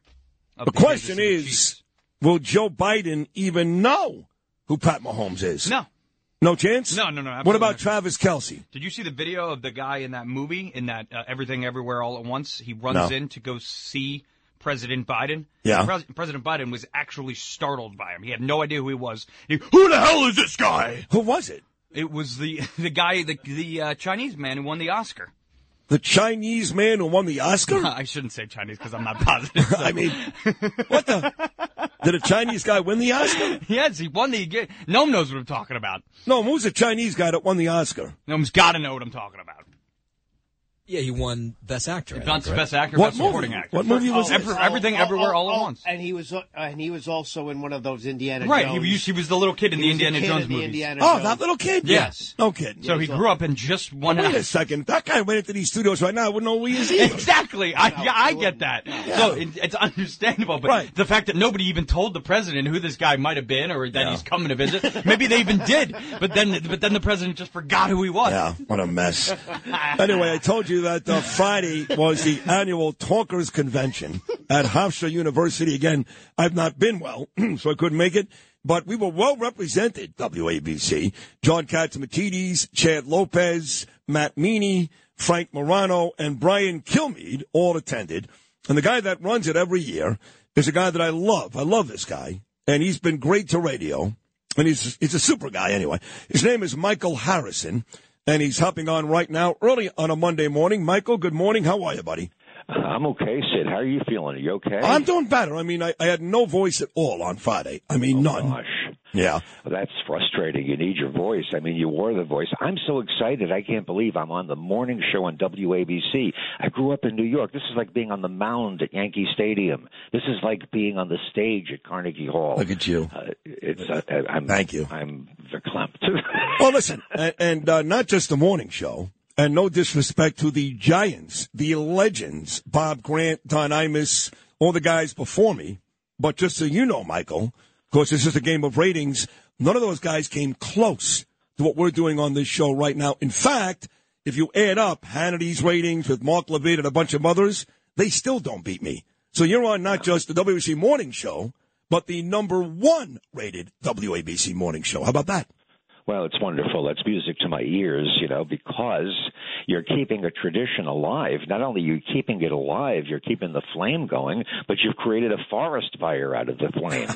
of the question is, Chiefs. will Joe Biden even know who Pat Mahomes is? No. No chance? No, no, no, What about. Travis Kelce? Did you see the video of the guy in that movie in that uh, Everything Everywhere All at Once? He runs No. in to go see President Biden. Yeah. Pres- President Biden was actually startled by him. He had no idea who he was. He, who the hell is this guy? Who was it? It was the <laughs> the guy, the the uh, Chinese man who won the Oscar. The Chinese man who won the Oscar? <laughs> I shouldn't say Chinese because I'm not positive. <laughs> I mean, what the? Did a Chinese guy win the Oscar? yes, he won the. Noam knows what I'm talking about. No, who's the Chinese guy that won the Oscar? Noam's got to know what I'm talking about. Yeah, he won Best Actor. I He won think, right? Best Actor, What Best Supporting? Actor. What movie was Every- this? Everything, Everywhere, All at oh, Once. And he was, uh, and he was also in one of those Indiana Right, Jones. he was, he was the little kid in He the Indiana kid Jones in the movies. Indiana Oh, Jones. that little kid? Yes. No kidding. So he grew up in just one Wait a second. That guy went into these studios right now. I wouldn't know who he is either. Exactly. I, yeah, I get that. So it, it's understandable, but Right. the fact that nobody even told the president who this guy might have been or that he's coming to visit, maybe they even did, but then, but then the president just forgot who he was. Yeah, what a mess. <laughs> anyway, I told you that uh, Friday was the annual Talkers Convention at Hofstra University. Again, I've not been well, <clears throat> so I couldn't make it. But we were well represented, WABC. John Catsimatidis, Chad Lopez, Matt Meany, Frank Morano, and Brian Kilmeade all attended. And the guy that runs it every year is a guy that I love. I love this guy. And he's been great to radio. And he's, he's a super guy anyway. His name is Michael Harrison. And he's hopping on right now early on a Monday morning. Michael, good morning. How are you, buddy? I'm okay, Sid. How are you feeling? Are you okay? I'm doing better. I mean, I, I had no voice at all on Friday. I mean, none. Oh, Gosh. Yeah. Well, that's frustrating. You need your voice. I mean, you wore the voice. I'm so excited. I can't believe I'm on the morning show on WABC. I grew up in New York. This is like being on the mound at Yankee Stadium. This is like being on the stage at Carnegie Hall. Look at you. Uh, it's. Uh, I'm, Thank you. I'm verklempt. <laughs> well, listen, and, and uh, not just the morning show, and no disrespect to the giants, the legends, Bob Grant, Don Imus, all the guys before me, but just so you know, Michael, of course, this is a game of ratings. None of those guys came close to what we're doing on this show right now. In fact, if you add up Hannity's ratings with Mark Levin and a bunch of others, they still don't beat me. So you're on not just the WABC morning show, but the number one rated WABC morning show. How about that? Well, it's wonderful. That's music to my ears, you know, because you're keeping a tradition alive. Not only are you keeping it alive, you're keeping the flame going, but you've created a forest fire out of the flame.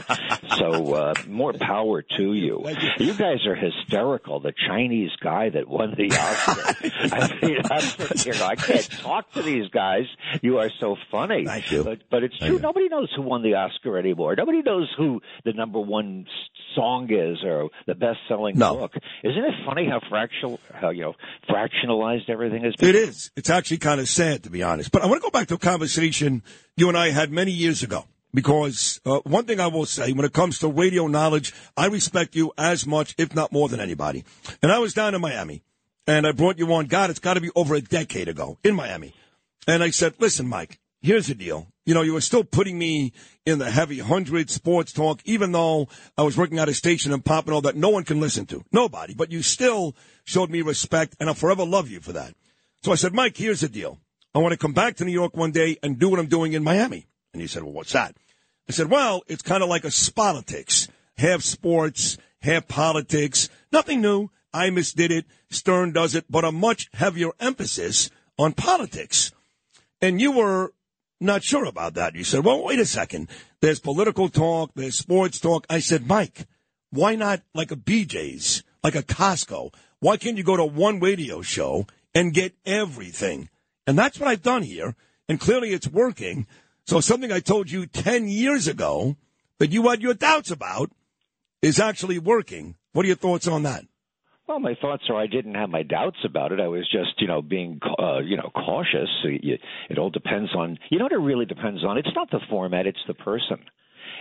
<laughs> so, uh, more power to you. You guys are hysterical. The Chinese guy that won the Oscar. <laughs> I mean, I'm sitting here, I can't talk to these guys. You are so funny. Thank you. But, but it's true. Nobody knows who won the Oscar anymore. Nobody knows who the number one song is or the best selling No. Book. Isn't it funny how fractional, how you know, fractionalized everything is? It is. It's actually kind of sad, to be honest. But I want to go back to a conversation you and I had many years ago. Because uh, one thing I will say, when it comes to radio knowledge, I respect you as much, if not more than anybody. And I was down in Miami, and I brought you on. God, it's got to be over a decade ago in Miami. And I said, listen, Mike, here's the deal. You know, you were still putting me in the heavy hundred sports talk, even though I was working at a station in Pompano that no one can listen to. Nobody. But you still showed me respect, and I'll forever love you for that. So I said, Mike, here's the deal. I want to come back to New York one day and do what I'm doing in Miami. And he said, well, what's that? I said, well, it's kind of like a politics. Half sports, half politics. Nothing new. Imus did it. Stern does it, but a much heavier emphasis on politics. And you were not sure about that. You said, well, wait a second. There's political talk, there's sports talk. I said, Mike, why not like a BJ's, like a Costco? Why can't you go to one radio show and get everything? And that's what I've done here. And clearly it's working. So something I told you 10 years ago that you had your doubts about is actually working. What are your thoughts on that? Well, my thoughts are I didn't have my doubts about it. I was just, you know, being, uh, you know, cautious. You, it all depends on, you know what it really depends on? It's not the format, it's the person.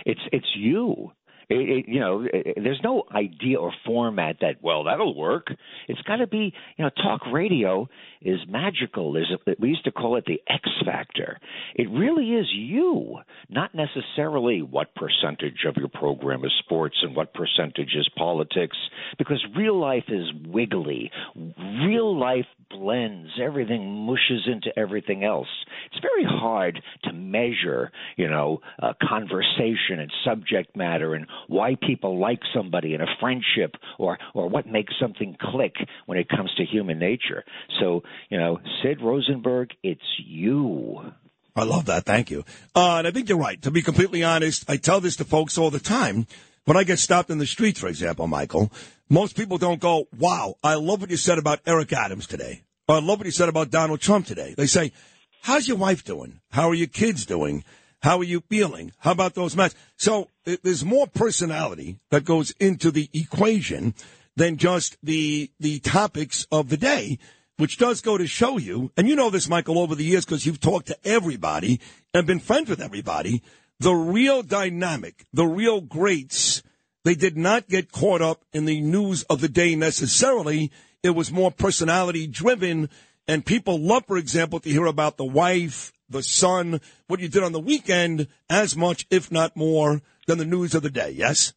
It's, it's you. It, it, you know, it, there's no idea or format that well that'll work. It's got to be, you know, talk radio is magical. There's a, we used to call it the X factor. It really is you, not necessarily what percentage of your program is sports and what percentage is politics, because real life is wiggly. Real life blends. Everything mushes into everything else. It's very hard to measure, you know, uh, conversation and subject matter and why people like somebody in a friendship or or what makes something click when it comes to human nature. So, you know, Sid Rosenberg, it's you. I love that. Thank you. Uh, and I think you're right. To be completely honest, I tell this to folks all the time. When I get stopped in the streets, for example, Michael, most people don't go, wow, I love what you said about Eric Adams today. Or I love what you said about Donald Trump today. They say, how's your wife doing? How are your kids doing? How are you feeling? How about those matches? So th- there's more personality that goes into the equation than just the the topics of the day, which does go to show you, and you know this, Michael, over the years because you've talked to everybody and been friends with everybody. The real dynamic, the real greats, they did not get caught up in the news of the day necessarily. It was more personality driven, and people love, for example, to hear about the wife, the sun, what you did on the weekend, as much, if not more, than the news of the day. Yes?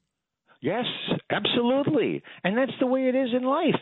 Yes, absolutely, and that's the way it is in life.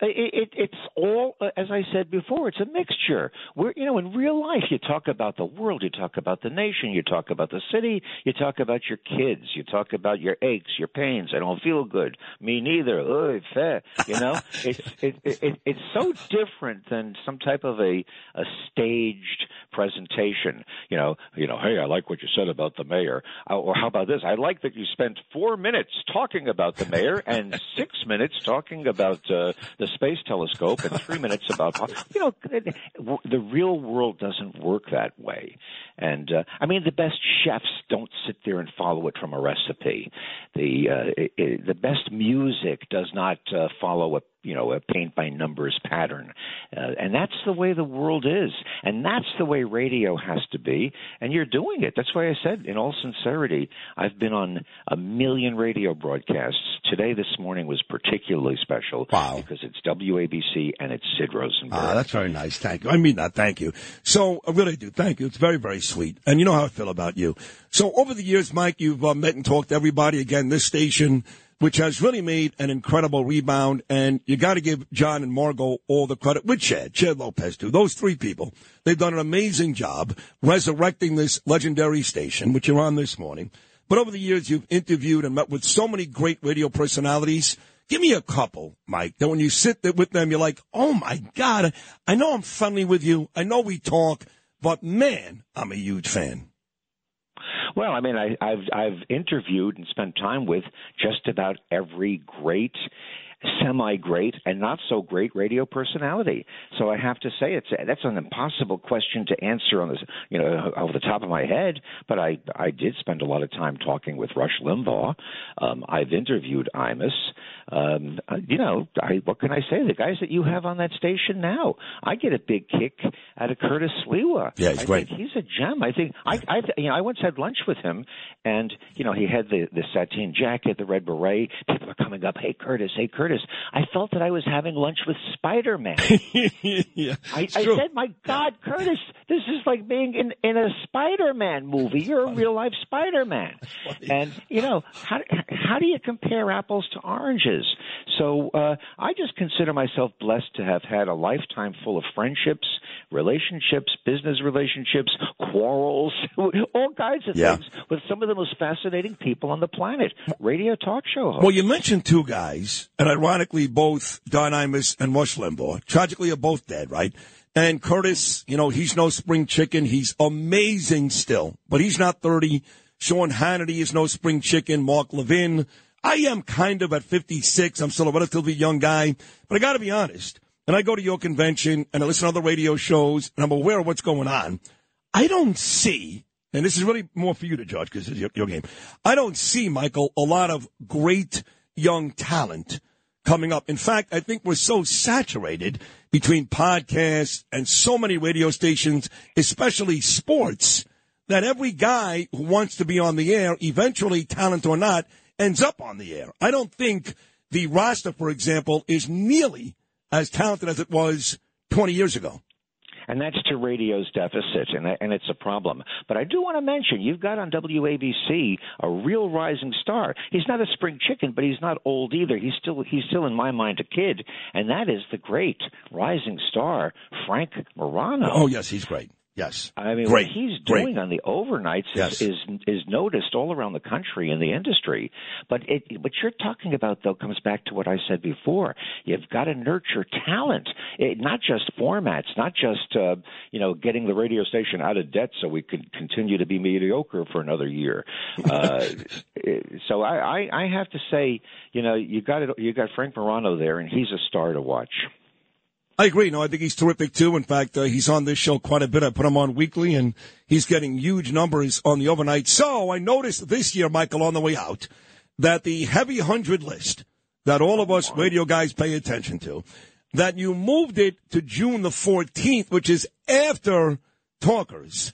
It, it, it's all, uh, as I said before, it's a mixture. We're, you know, in real life, you talk about the world, you talk about the nation, you talk about the city, you talk about your kids, you talk about your aches, your pains. I don't feel good. Me neither. Oy, feh. You know, <laughs> it's it, it, it's so different than some type of a a staged presentation. You know, you know, hey, I like what you said about the mayor, Uh, or how about this? I like that you spent four minutes talking about the Mayor, and six minutes talking about uh, the space telescope, and three minutes about you know the real world doesn't work that way. And uh, I mean, the best chefs don't sit there and follow it from a recipe. The uh, it, it, the best music does not uh, follow a you know a paint by numbers pattern uh, and that's the way the world is and that's the way radio has to be and you're doing it that's why i said in all sincerity i've been on a million radio broadcasts today this morning was particularly special wow. because it's wabc and it's sid rosenberg Ah, that's very nice. Thank you. I mean that. Thank you. So I really do. Thank you. It's very, very sweet. And you know how I feel about you. So over the years, Mike, you've uh, met and talked to everybody. Again, this station, which has really made an incredible rebound. And you got to give John and Margot all the credit with Chad, Chad Lopez too. Those three people, they've done an amazing job resurrecting this legendary station, which you're on this morning. But over the years, you've interviewed and met with so many great radio personalities. Give me a couple, Mike, that when you sit there with them, you're like, oh my God, I know I'm friendly with you. I know we talk, but man, I'm a huge fan. Well, I mean, I, I've I've interviewed and spent time with just about every great, semi great, and not so great radio personality. So I have to say, it's that's an impossible question to answer on this, you know, off the top of my head. But I I did spend a lot of time talking with Rush Limbaugh. Um, I've interviewed Imus. Um, uh, you know, I, what can I say? The guys that you have on that station now, I get a big kick out of Curtis Sliwa. Yeah, he's I great. Think he's a gem. I think I, I, you know, I once had lunch with him, and you know, he had the the sateen jacket, the red beret. People are coming up, hey Curtis, hey Curtis. I felt that I was having lunch with Spider Man. <laughs> yeah, I, I said, my God, Curtis, this is like being in in a Spider Man movie. You're a real life Spider Man, and you know how how do you compare apples to oranges? So uh, I just consider myself blessed to have had a lifetime full of friendships, relationships, business relationships, quarrels, <laughs> all kinds of Yeah. things with some of the most fascinating people on the planet. Radio talk show hosts. Well, you mentioned two guys, and ironically, both Don Imus and Rush Limbaugh, tragically, are both dead, right? And Curtis, you know, he's no spring chicken. He's amazing still, but he's not 30. Sean Hannity is no spring chicken. Mark Levin. I am kind of at 56. I'm still a relatively young guy, but I got to be honest. And I go to your convention and I listen to other radio shows and I'm aware of what's going on. I don't see, and this is really more for you to judge because it's your, your game. I don't see, Michael, a lot of great young talent coming up. In fact, I think we're so saturated between podcasts and so many radio stations, especially sports, that every guy who wants to be on the air, eventually, talent or not, ends up on the air. I don't think the roster, for example, is nearly as talented as it was 20 years ago. And that's to radio's deficit, and and it's a problem. But I do want to mention you've got on WABC a real rising star. He's not a spring chicken, but he's not old either. He's still he's still in my mind a kid, and that is the great rising star Frank Morano. Oh, yes, he's great. Yes. I mean, Great. what he's Great. doing on the overnights Yes. is, is is noticed all around the country in the industry. But it, what you're talking about, though, comes back to what I said before. You've got to nurture talent, it, not just formats, not just uh, you know getting the radio station out of debt so we could continue to be mediocre for another year. Uh, <laughs> so I, I I have to say, you know, you got it. You got Frank Morano there, and he's a star to watch. I agree. No, I think he's terrific too. In fact, uh, he's on this show quite a bit. I put him on weekly, and he's getting huge numbers on the overnight. So I noticed this year, Michael, on the way out, that the heavy hundred list that all of us radio guys pay attention to, that you moved it to June the 14th, which is after Talkers.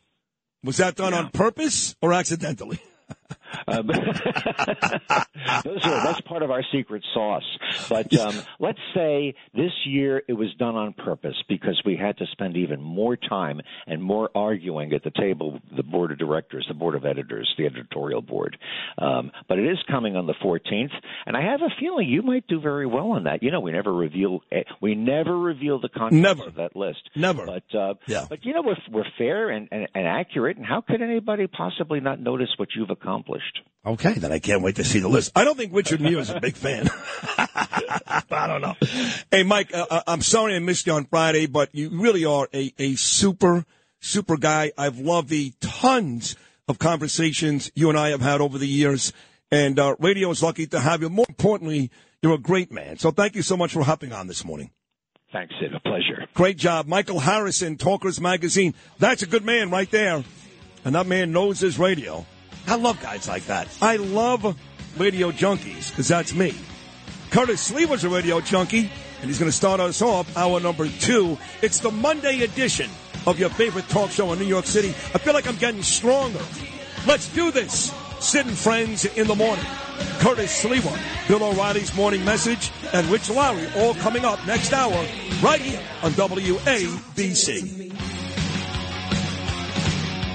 Was that done on purpose or accidentally? <laughs> <laughs> Um, <laughs> those are, that's part of our secret sauce. But um, let's say this year it was done on purpose because we had to spend even more time and more arguing at the table, the board of directors, the board of editors, the editorial board. Um, but it is coming on the 14th, and I have a feeling you might do very well on that. You know, we never reveal eh, we never reveal the contents Never. of that list. Never. But uh, Yeah. but you know, we're we're fair and, and, and accurate, and how could anybody possibly not notice what you've accomplished? Okay, then I can't wait to see the list. I don't think Richard Muir is a big fan. <laughs> I don't know. Hey, Mike, uh, uh, I'm sorry I missed you on Friday, but you really are a, a super, super guy. I've loved the tons of conversations you and I have had over the years. And uh, radio is lucky to have you. More importantly, you're a great man. So thank you so much for hopping on this morning. Thanks, Sid. A pleasure. Great job. Michael Harrison, Talkers Magazine. That's a good man right there. And that man knows his radio. I love guys like that. I love radio junkies because that's me. Curtis Sliwa's a radio junkie, and he's going to start us off hour number two. It's the Monday edition of your favorite talk show in New York City. I feel like I'm getting stronger. Let's do this. And Friends in the morning. Curtis Sliwa, Bill O'Reilly's morning message, and Rich Lowry all coming up next hour right here on WABC.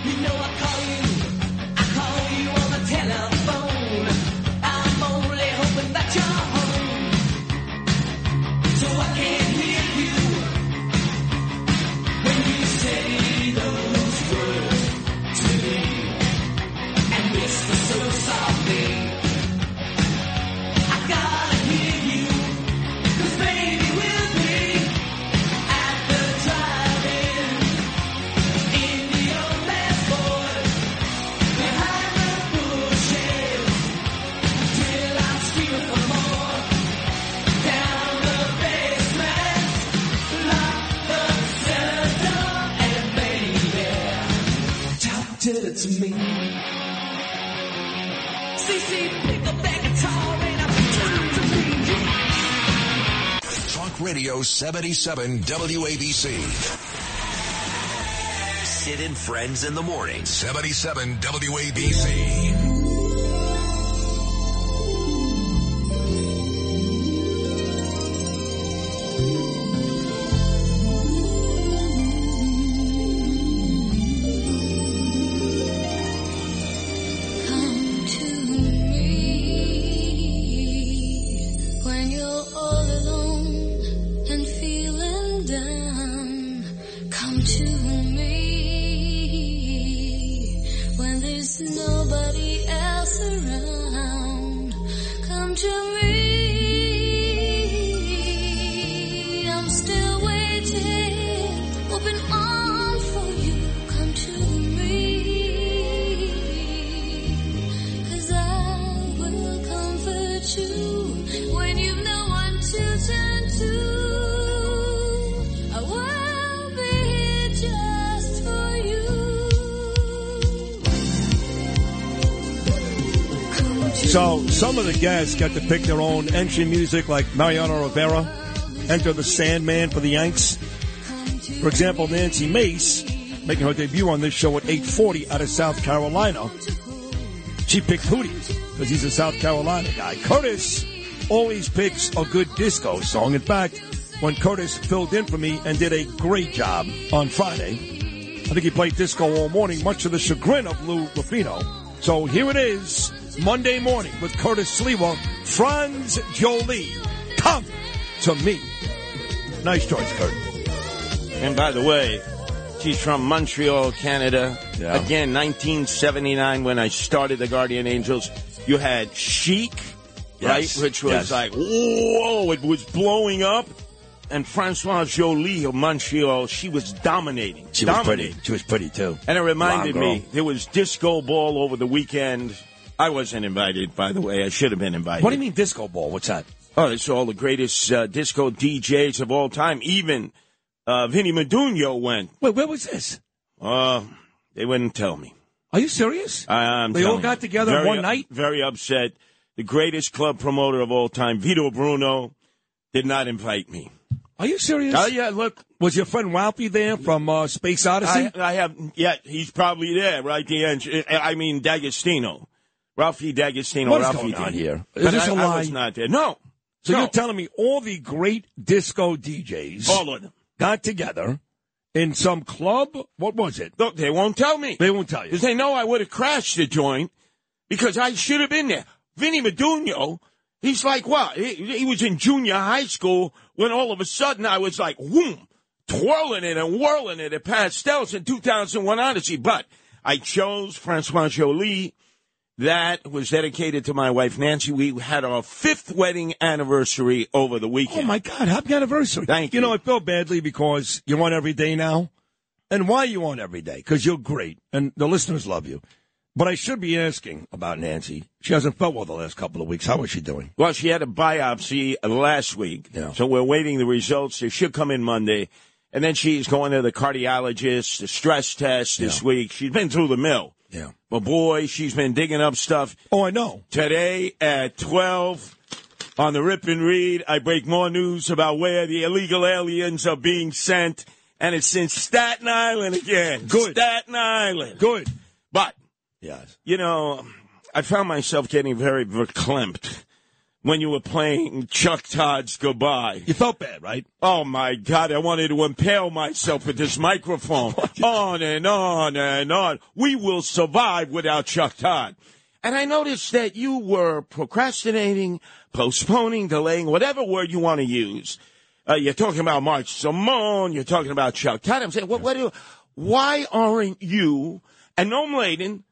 You know talk to me. CC, pick up that guitar and I talk to me. Talk Radio 77 WABC. Sid and Friends in the morning. 77 WABC. Guests get to pick their own entry music, like Mariano Rivera, Enter the Sandman for the Yanks. For example, Nancy Mace, making her debut on this show at 8:40 out of South Carolina. She picked Hootie because he's a South Carolina guy. Curtis always picks a good disco song. In fact, when Curtis filled in for me and did a great job on Friday, I think he played disco all morning, much to the chagrin of Lou Lupino. So here it is, Monday morning with Curtis Sliwa, France Joli. Come to me. Nice choice, Curtis. And by the way, she's from Montreal, Canada. Yeah. Again, 1979 when I started the Guardian Angels. You had Chic, Yes, right? Which was yes. like, whoa, it was blowing up. And Francoise Joli of Montreal, she was dominating. She was pretty. She was pretty too. And it reminded me, there was disco ball over the weekend. I wasn't invited, by the way. I should have been invited. What do you mean disco ball? What's that? Oh, it's all the greatest uh, disco DJs of all time. Even uh, Vinny Medugno went. Wait, where was this? Uh, they wouldn't tell me. Are you serious? I'm They all got you. together Very- one night? Very upset. The greatest club promoter of all time, Vito Bruno, did not invite me. Are you serious? Oh yeah, look. Was your friend Ralphie there from uh, Space Odyssey? I, I have. Yeah, he's probably there, right? The end. I mean, D'Agostino, Ralphie D'Agostino. What is Ralphie going on here? Is But this I, a I was not there. No. so no. you're telling me all the great disco DJs, all of them, got together in some club? What was it? Look, they won't tell me. They won't tell you. Because they know I would have crashed the joint because I should have been there. Vinny Medugno, he's like, what? He, he was in junior high school when all of a sudden I was like, whoom, twirling it and whirling it at Pastels in 2001 Odyssey. But I chose Francois Joli. That was dedicated to my wife, Nancy. We had our fifth wedding anniversary over the weekend. Oh my God! Happy anniversary! Thank you. You know, I feel badly because you're on every day now. And why are you on every day? Because you're great, and the listeners love you. But I should be asking about Nancy. She hasn't felt well the last couple of weeks. How is she doing? Well, she had a biopsy last week, so we're waiting the results. They should come in Monday, and then she's going to the cardiologist, the stress test this week. She's been through the mill. But boy, she's been digging up stuff. Oh, I know. Today at twelve on the Rip and Read, I break more news about where the illegal aliens are being sent, and it's in Staten Island again. Good. Staten Island. Good. But Yes. you know, I found myself getting very verklempt when you were playing Chuck Todd's Goodbye. You felt bad, right? Oh my God, I wanted to impale myself with this microphone. <laughs> on and on and on. We will survive without Chuck Todd. And I noticed that you were procrastinating, postponing, delaying, whatever word you want to use. Uh, you're talking about Mark Simone, you're talking about Chuck Todd. I'm saying, what, what do, why aren't you and Noam Laden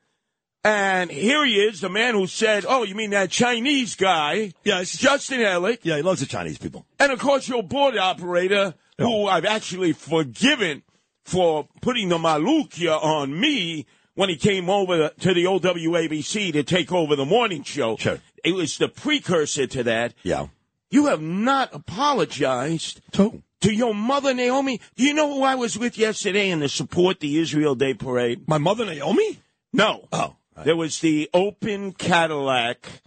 and here he is, the man who said, "Oh, you mean that Chinese guy?" Yes, Justin Ellick. Yeah, he loves the Chinese people. And of course, your board operator, who I've actually forgiven for putting the malukia on me when he came over to the old WABC to take over the morning show. Sure. It was the precursor to that. Yeah. You have not apologized to to your mother, Naomi. Do you know who I was with yesterday in the support the Israel Day parade? My mother, Naomi? No. Oh. There was the open Cadillac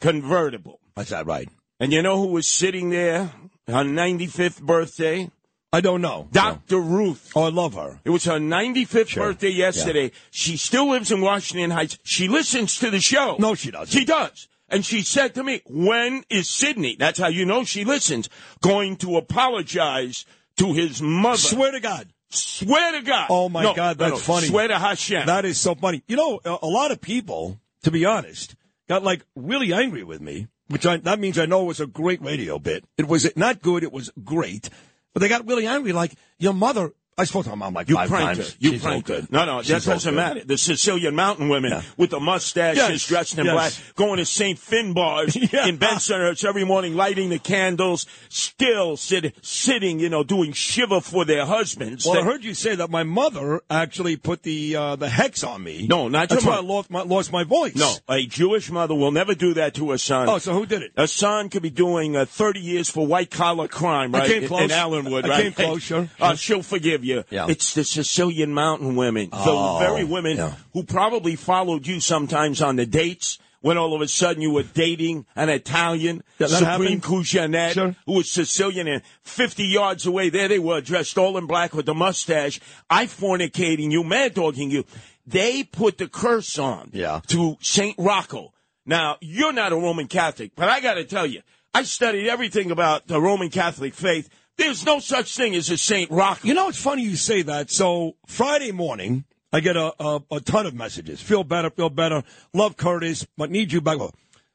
convertible. That's that right. And you know who was sitting there on 95th birthday? I don't know. Dr. Ruth. Oh, I love her. It was her 95th birthday yesterday. She still lives in Washington Heights. She listens to the show. No, she doesn't. She does. And she said to me, when is Sydney, that's how you know she listens, going to apologize to his mother? Swear to God. Swear to God. Oh my No, God, that's no. funny. Swear to Hashem. That is so funny. You know, a, a lot of people, to be honest, got like really angry with me, which I, that means I know it was a great radio bit. It was not good. It was great, but they got really angry. Like your mother. I spoke to my mom like You five pranked times. her. You She's pranked her. No, no, that She's doesn't matter. The Sicilian mountain women with the mustaches Yes. dressed in Yes. black, going to St. Finbar's <laughs> Yeah. in Bensonhurst every morning, lighting the candles, still sit, sitting, you know, doing shiva for their husbands. Well, I heard you say that my mother actually put the uh, the hex on me. No, not That's your why I lost my, lost my voice. No, a Jewish mother will never do that to a son. Oh, so who did it? A son could be doing uh, 30 years for white collar crime, I right? came in- close. In Allenwood, I came close, sure, Uh, she'll forgive you. Yeah. It's the Sicilian mountain women. Oh, the very women yeah. who probably followed you sometimes on the dates when all of a sudden you were dating an Italian, that Supreme happened. Sure. who was Sicilian, and 50 yards away, there they were, dressed all in black with the mustache. I fornicating you, mad dogging you. They put the curse on Yeah. to St. Rocco. Now, you're not a Roman Catholic, but I got to tell you, I studied everything about the Roman Catholic faith. There's no such thing as a St. Rocco. You know, it's funny you say that. So Friday morning, I get a, a, a ton of messages. Feel better, feel better. Love Curtis, but need you back.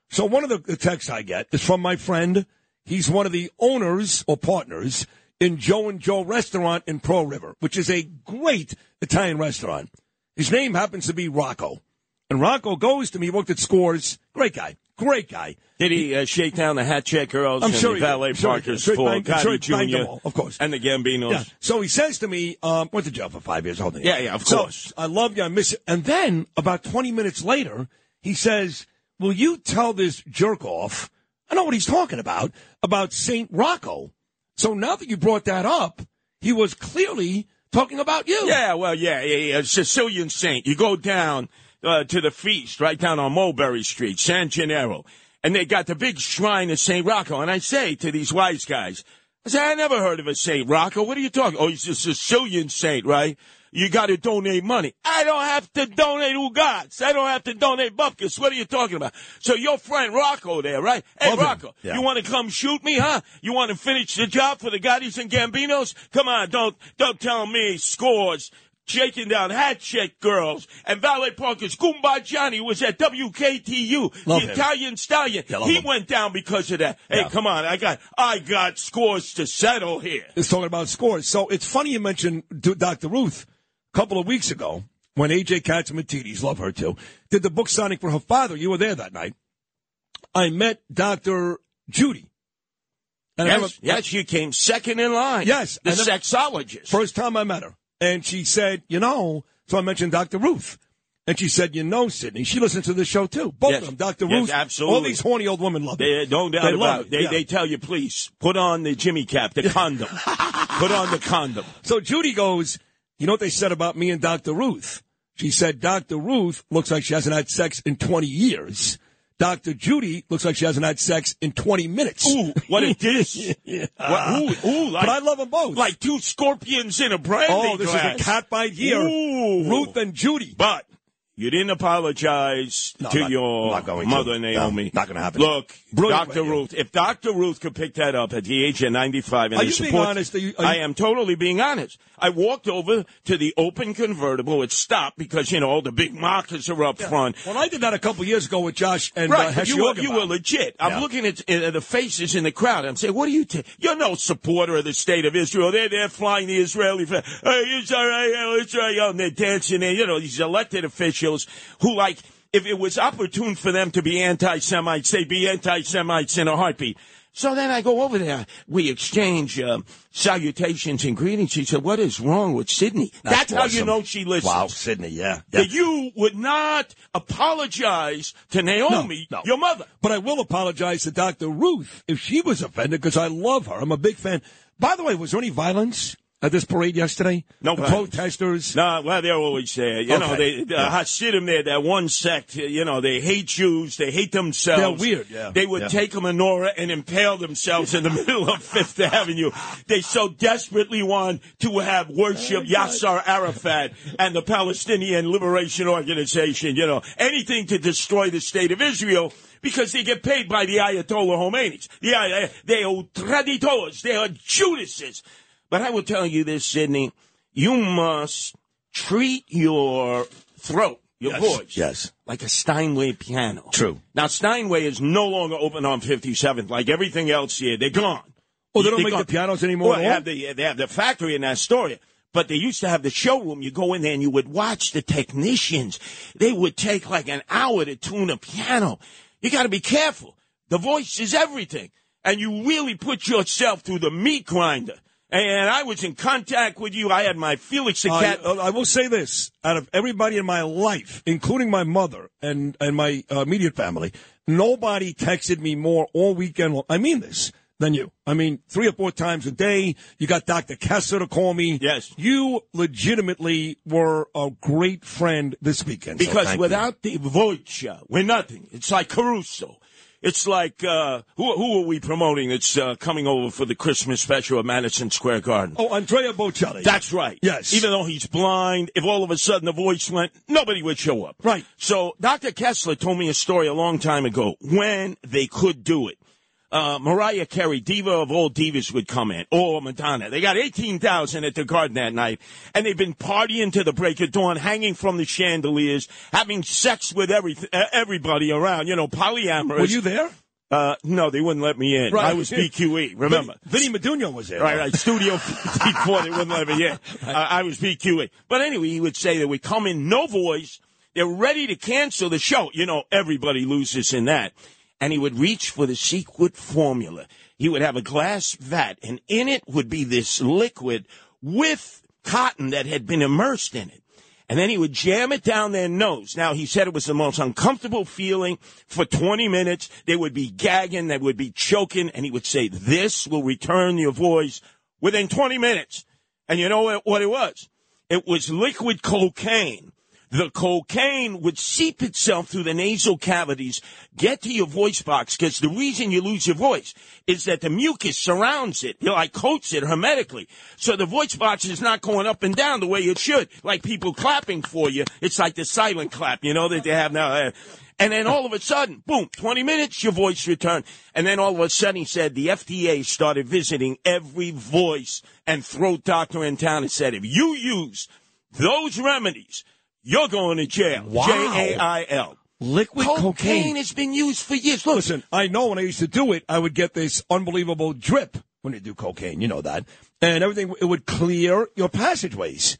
So one of the- texts I get is from my friend. He's one of the owners or partners in Joe and Joe restaurant in Pearl River, which is a great Italian restaurant. His name happens to be Rocco. And Rocco goes to me, worked at Scores. Great guy. Great guy. Did he uh, shake down the hat check girls I'm and sure the valet. Sure parkers. Sure for sure Gotti Jr. all, of course. and the Gambinos? Yeah. So he says to me, um, went to jail for five years. Holding Yeah, yeah, of So, course. I love you. I miss you. And then about 20 minutes later, he says, will you tell this jerk off, I know what he's talking about, about St. Rocco. So now that you brought that up, he was clearly talking about you. Yeah, well, yeah, yeah, yeah. Sicilian saint. You go down uh, to the feast right down on Mulberry Street, San Gennaro, and they got the big shrine of Saint Rocco. And I say to these wise guys, I say, I never heard of a Saint Rocco. What are you talking? Oh, he's a Sicilian saint, right? You got to donate money. I don't have to donate ugats. I don't have to donate bupkis. What are you talking about? So your friend Rocco there, right? Hey, Love. Rocco, Yeah. you want to come shoot me, huh? You want to finish the job for the Gottis and Gambinos? Come on, don't don't tell me scores. Shaking down hat check girls and valet parkers. Goomba Johnny was at WKTU, Love the him. Italian stallion. Yeah, he him. went down because of that. Hey, Yeah. come on, I got I got scores to settle here. is talking about scores. So it's funny you mentioned Dr. Ruth a couple of weeks ago when AJ Catsimatidis, love her too, did the book signing for her father. You were there that night. I met Dr. Judy. And yes, a- yes, you came second in line. Yes, the sexologist. First time I met her. And she said, you know, so I mentioned Dr. Ruth. And she said, you know, Sydney, she listens to the show too. Both Yes. of them, Dr. Yes, Ruth. absolutely. All these horny old women love They, it. don't doubt They about it. They, yeah. they tell you, please, put on the Jimmy cap, the condom. <laughs> put on the condom. So Judy goes, you know what they said about me and Dr. Ruth? She said, Dr. Ruth looks like she hasn't had sex in 20 years. Dr. Judy looks like she hasn't had sex in 20 minutes. Ooh, what a <laughs> dish. What- ooh, ooh, like, but I love them both. Like two scorpions in a brandy oh, this glass. is a cat bite here. Ooh. Ruth and Judy. But you didn't apologize No, to not- your going to. mother, No, Naomi. not gonna happen. Look, Brilliant Dr. Ruth, if Dr. Ruth could pick that up at the age of 95 and Are you being honest? You- you- I am totally being honest. I walked over to the open convertible. It stopped because, you know, all the big markers are up front. Well, I did that a couple years ago with Josh and right, uh, you were, you were legit. I'm Yeah. looking at, at the faces in the crowd. I'm saying, what are you? ta- You're no supporter of the state of Israel. They're they're flying the Israeli flag. Hey, Israel, Israel, and they're dancing. And, you know, these elected officials who, like, if it was opportune for them to be anti-Semites, they'd be anti-Semites in a heartbeat. So then I go over there. We exchange um, salutations and greetings. She said, "What is wrong with Sydney?" That's, how you know she listens. Wow, Sydney, yeah. yeah. That you would not apologize to Naomi, No, no. your mother. But I will apologize to Dr. Ruth if she was offended because I love her. I'm a big fan. By the way, was there any violence at this parade yesterday? No the protesters. No, well, they're always there. You know, they, the Yeah. Hasidim there, that one sect, you know, they hate Jews, they hate themselves. They're weird, yeah. They would Yeah. take a menorah and impale themselves in the <laughs> middle of Fifth Avenue. They so desperately want to have worship Yasser Arafat and the Palestinian Liberation Organization, you know, anything to destroy the state of Israel. Because they get paid by the Ayatollah Khomeinis. The, they are traditors. They are Judases. But I will tell you this, Sydney. You must treat your throat, your Yes, voice, yes. like a Steinway piano. True. Now, Steinway is no longer open on 57th. Like everything else here, they're gone. Oh, they don't They're make gone. the pianos anymore Well, they have the, they have the factory in Astoria. But they used to have the showroom. You go in there and you would watch the technicians. They would take like an hour to tune a piano. You got to be careful. The voice is everything. And you really put yourself through the meat grinder. And I was in contact with you. I had my Felix the I, cat. uh, I will say this: out of everybody in my life, including my mother and and my uh, immediate family, nobody texted me more all weekend. long- I mean this than you. I mean, three or four times a day. You got Dr. Kessler to call me. Yes. You legitimately were a great friend this weekend. so Because you. without the Voicha, we're nothing. It's like Caruso. It's like, uh, who, who are we promoting that's uh, coming over for the Christmas special at Madison Square Garden? Oh, Andrea Bocelli. That's right. Yes. Even though he's blind, if all of a sudden the voice went, nobody would show up. Right. So Dr. Kessler told me a story a long time ago when they could do it. Uh, Mariah Carey, diva of all divas, would come in, or Madonna. They got 18,000 at the garden that night, and they've been partying to the break of dawn, hanging from the chandeliers, having sex with every, uh, everybody around, you know, polyamorous. Were you there? Uh, no, they wouldn't let me in. Right. I was BQE, remember? Vinny Madugno was there. Right, right. Studio <laughs> 54, they wouldn't let me in. Uh, I was BQE. But anyway, he would say that we come in, no voice. They're ready to cancel the show. You know, everybody loses in that. And he would reach for the secret formula. He would have a glass vat, and in it would be this liquid with cotton that had been immersed in it. And then he would jam it down their nose. Now, he said it was the most uncomfortable feeling for 20 minutes. They would be gagging, they would be choking, and he would say, This will return your voice within 20 minutes. And you know what, it was? It was liquid cocaine. The cocaine would seep itself through the nasal cavities, get to your voice box, because the reason you lose your voice is that the mucus surrounds it, you know, like coats it hermetically. So the voice box is not going up and down the way it should, like people clapping for you. It's like the silent clap, you know, that they have now. And then all of a sudden, boom, 20 minutes, your voice returned. And then all of a sudden, he said the FDA started visiting every voice and throat doctor in town and said, if you use those remedies, you're going to jail. Wow. J A I L. Liquid cocaine. has been used for years. Look, Listen, I know when I used to do it, I would get this unbelievable drip when you do cocaine. You know that, and everything. It would clear your passageways.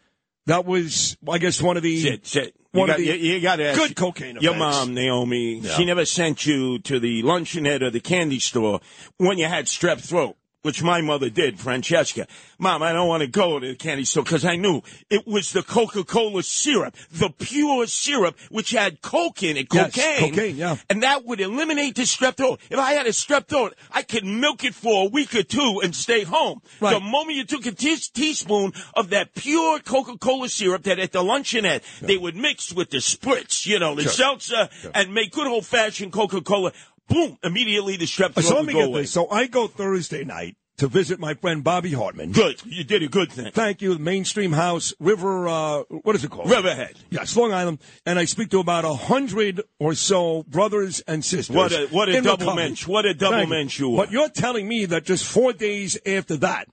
That was, I guess, one of the sit. You one got, of the you, you got to good cocaine. Your mom, Naomi, Yeah. she never sent you to the luncheonette or the candy store when you had strep throat. Which my mother did, Francesca. Mom, I don't want to go to the candy store because I knew it was the Coca-Cola syrup, the pure syrup, which had coke in it, Yes, cocaine. cocaine, yeah. And that would eliminate the strep throat. If I had a strep throat, I could milk it for a week or two and stay home. Right. The moment you took a tea- teaspoon of that pure Coca-Cola syrup that at the luncheonette, they would mix with the spritz, you know, the Sure. seltzer, and make good old-fashioned Coca-Cola. Boom! Immediately the strep throat So let me go get away. this. So I go Thursday night to visit my friend Bobby Hartman. Good. You did a good thing. Thank you. Mainstream House, River, uh, what is it called? Riverhead. Yes, Long Island. And I speak to about a hundred or so brothers and sisters. What a- what a double recovery. mensch. What a double Thank mensch you are. But you're telling me that just four days after that,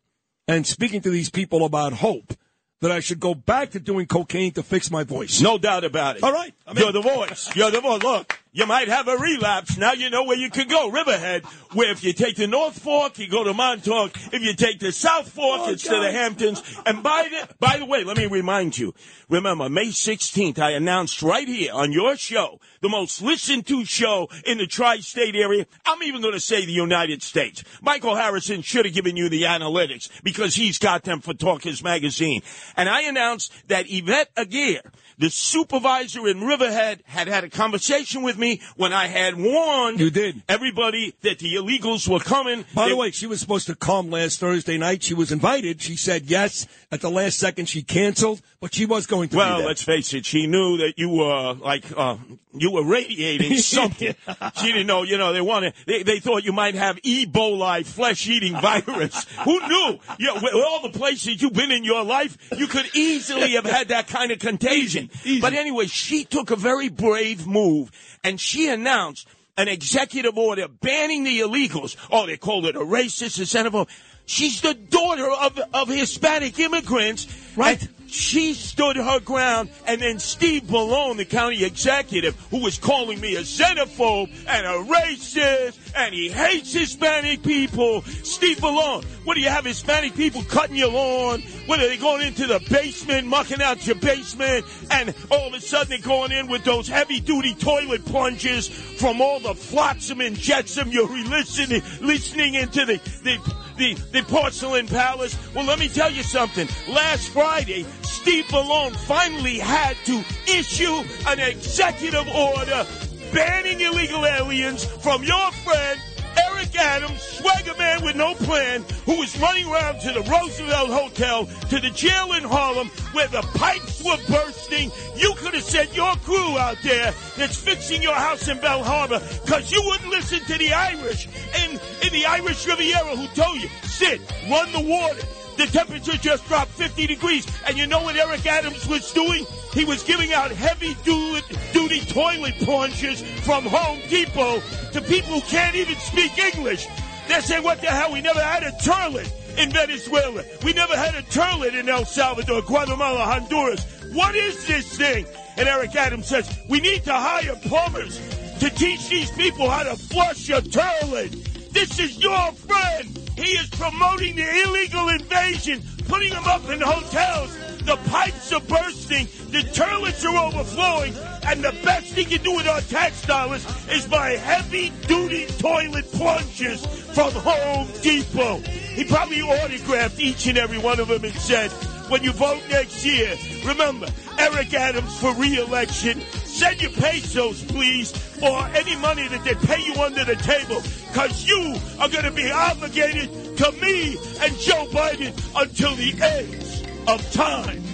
and speaking to these people about hope, that I should go back to doing cocaine to fix my voice. No doubt about it. All right. I mean- You're the voice. You're the voice. Look, you might have a relapse. Now you know where you can go. Riverhead, where if you take the North Fork, you go to Montauk. If you take the South Fork, Oh, it's to the Hamptons. And by the, by the way, let me remind you. Remember, May 16th, I announced right here on your show, the most listened to show in the tri-state area. I'm even going to say the United States. Michael Harrison should have given you the analytics because he's got them for Talkers Magazine. And I announced that Yvette Aguirre, the supervisor in Riverhead, had had a conversation with me when I had warned You did. everybody that the illegals were coming. By They- the way, she was supposed to come last Thursday night. She was invited. She said yes. At the last second, she canceled, but she was going to Well, let's face it. She knew that you were like uh, you were radiating <laughs> something. <laughs> she didn't know. You know, they wanted. They, they thought you might have Ebola, flesh-eating virus. <laughs> Who knew? Yeah, with all the places you've been in your life, you could easily have had that kind of contagion. But anyway, she took a very brave move, and she announced an executive order banning the illegals. Oh, they called it a racist, a xenophobe. She's the daughter of, of Hispanic immigrants. Right. She stood her ground. And then Steve Bellone, the county executive, who was calling me a xenophobe and a racist, and he hates Hispanic people. Steve Bellone, what do you have Hispanic people cutting your lawn? What are they going into the basement, mucking out your basement? And all of a sudden they're going in with those heavy duty toilet plunges from all the flotsam and jetsam you're listening, listening into the, the the, the porcelain palace. Well, let me tell you something. Last Friday, Steve Bellone finally had to issue an executive order banning illegal aliens from your friend Eric Adams, swagger man with no plan, who was running around to the Roosevelt Hotel, to the jail in Harlem, where the pipes were bursting. You could have sent your crew out there that's fixing your house in Belle Harbor, because you wouldn't listen to the Irish in, in the Irish Riviera who told you, sit, run the water. The temperature just dropped 50 degrees. And you know what Eric Adams was doing? He was giving out heavy duty toilet plunges from Home Depot to people who can't even speak English. They're saying, what the hell? We never had a toilet in Venezuela. We never had a toilet in El Salvador, Guatemala, Honduras. What is this thing? And Eric Adams says, we need to hire plumbers to teach these people how to flush a toilet. This is your friend. He is promoting the illegal invasion, putting them up in hotels. The pipes are bursting, the toilets are overflowing, and the best he can do with our tax dollars is buy heavy duty toilet plungers from Home Depot. He probably autographed each and every one of them and said, when you vote next year, remember, Eric Adams for re-election. Send your pesos, please, or any money that they pay you under the table, because you are going to be obligated to me and Joe Biden until the end of time.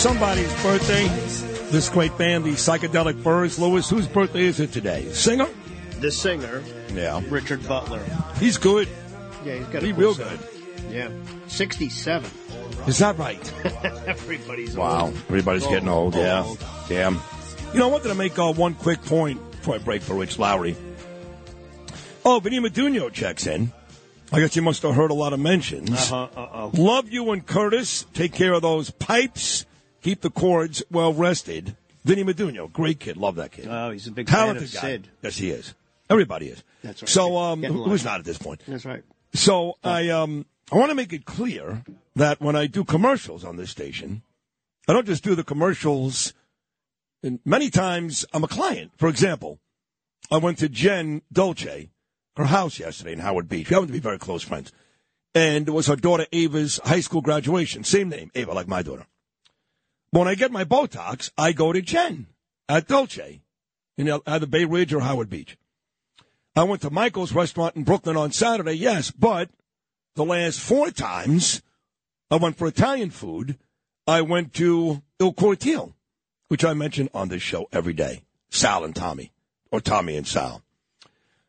Somebody's birthday. This great band, the Psychedelic Furs. Lewis, whose birthday is it today? Singer? The singer, Yeah. Richard Butler. He's good. Yeah, he's got a He cool real sound. Yeah, sixty-seven. Is that right? <laughs> Everybody's Wow. old. Everybody's getting old. Yeah. Damn. You know, I wanted to make uh, one quick point before I break for Rich Lowry. Oh, Vinny Maduno checks in. I guess you must have heard a lot of mentions. Uh-huh, uh-oh. Love you and Curtis. Take care of those pipes. Keep the cords well rested. Vinny Maduno, great kid. Love that kid. Oh, he's a big Talented of guy. Sid. Yes, he is. Everybody is. That's right. So, um, Get in who- line. who's not at this point? That's right. So I um I want to make it clear that when I do commercials on this station, I don't just do the commercials. And many times I'm a client. For example, I went to Jen Dolce, her house yesterday in Howard Beach. We happen to be very close friends, and it was her daughter Ava's high school graduation. Same name, Ava, like my daughter. When I get my Botox, I go to Jen at Dolce in either Bay Ridge or Howard Beach. I went to Michael's restaurant in Brooklyn on Saturday, yes, but the last four times I went for Italian food, I went to Il Cortile, which I mention on this show every day. Sal and Tommy, or Tommy and Sal.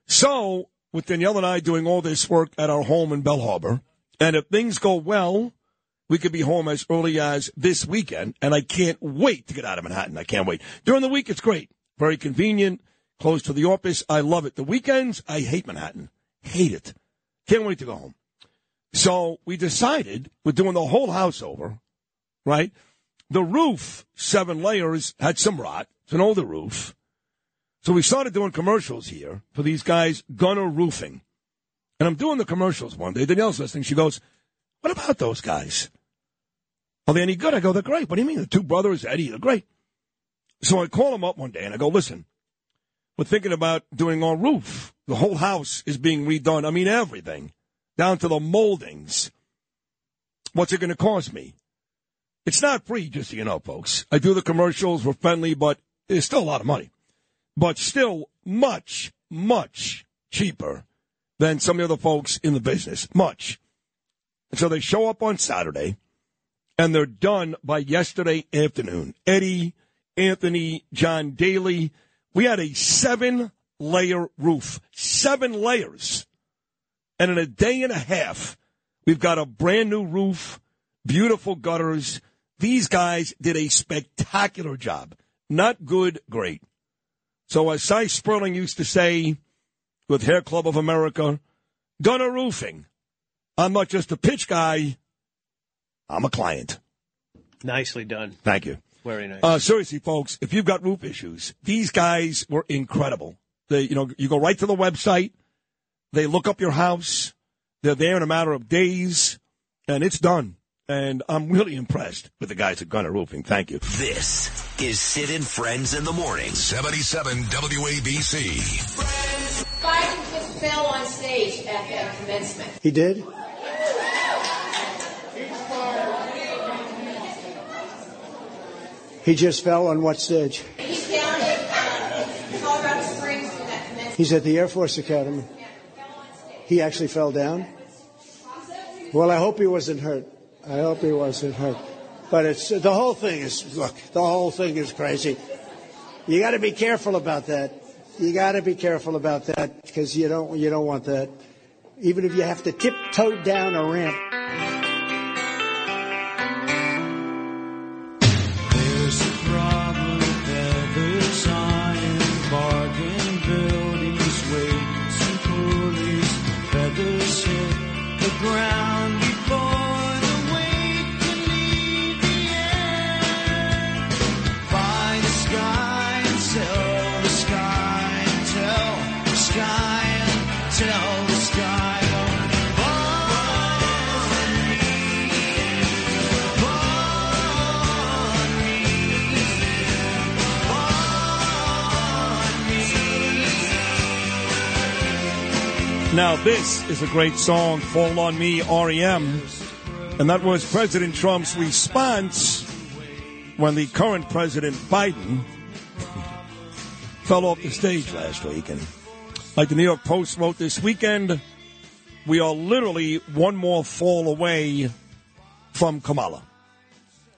So, with Danielle and I doing all this work at our home in Belle Harbor, and if things go well, we could be home as early as this weekend, and I can't wait to get out of Manhattan. I can't wait. During the week, it's great. Very convenient, close to the office. I love it. The weekends, I hate Manhattan. Hate it. Can't wait to go home. So we decided we're doing the whole house over, right? The roof, seven layers, had some rot. It's an older roof. So we started doing commercials here for these guys, Gunner Roofing. And I'm doing the commercials one day. Danielle's listening. She goes, What about those guys? Are they any good? I go, They're great. What do you mean? The two brothers, Eddie, they're great. So I call them up one day and I go, Listen, we're thinking about doing our roof. The whole house is being redone. I mean, everything, down to the moldings. What's it going to cost me? It's not free, just so you know, folks. I do the commercials. We're friendly, but it's still a lot of money. But still much, much cheaper than some of the other folks in the business. Much. And so they show up on Saturday, and they're done by yesterday afternoon. Eddie, Anthony, John Daly. We had a seven layer roof, seven layers. And in a day and a half, we've got a brand new roof, beautiful gutters. These guys did a spectacular job. Not good, great. So as Sy Sperling used to say with Hair Club of America, Gunner Roofing. I'm not just a pitch guy. I'm a client. Nicely done. Thank you. Very nice. Uh, seriously, folks, if you've got roof issues, these guys were incredible. They, you know, you go right to the website, they look up your house, they're there in a matter of days, and it's done. And I'm really impressed with the guys at Gunner Roofing. Thank you. This is Sid and Friends in the Morning. 77 WABC. Friends. Biden just fell on stage at that commencement. He did? He just fell on what stage? He's down at uh, Colorado Springs that commencement. He's at the Air Force Academy. He actually fell down? Well, I hope he wasn't hurt. I hope he wasn't hurt. But it's the whole thing is look, the whole thing is crazy. You got to be careful about that. You got to be careful about that because you don't you don't want that. Even if you have to tiptoe down a ramp. Now, this is a great song, Fall on Me, REM. And that was President Trump's response when the current President Biden <laughs> fell off the stage last week. And like the New York Post wrote this weekend, we are literally one more fall away from Kamala.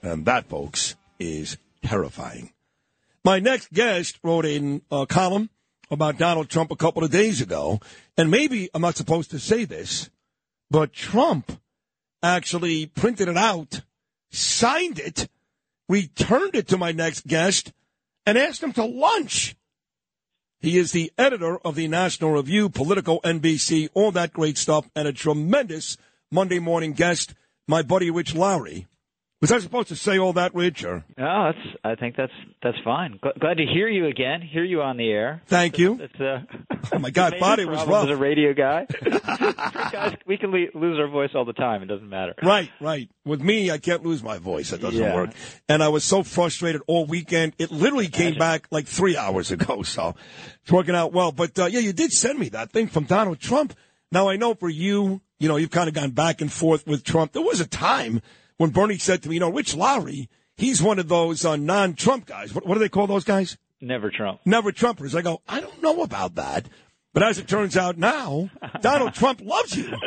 And that, folks, is terrifying. My next guest wrote in a column about Donald Trump a couple of days ago. And maybe I'm not supposed to say this, but Trump actually printed it out, signed it, returned it to my next guest, and asked him to lunch. He is the editor of the National Review, Political NBC, all that great stuff, and a tremendous Monday morning guest, my buddy Rich Lowry. Was I supposed to say all that, Rich? Or? No, that's. I think that's that's fine. G- glad to hear you again. Hear you on the air. Thank you. It's, uh, <laughs> Oh my God, body was rough. As a radio guy, <laughs> guys, we can le- lose our voice all the time. It doesn't matter. Right, right. With me, I can't lose my voice. That doesn't Yeah. work. And I was so frustrated all weekend. It literally came back like three hours ago. <laughs> So it's working out well. But uh, yeah, you did send me that thing from Donald Trump. Now I know for you, you know, you've kind of gone back and forth with Trump. There was a time when Bernie said to me, you know, Rich Lowry, he's one of those uh, non-Trump guys. What, what do they call those guys? Never Trump. Never Trumpers. I go, I don't know about that. But as it turns out now, Donald <laughs> Trump loves you. <laughs>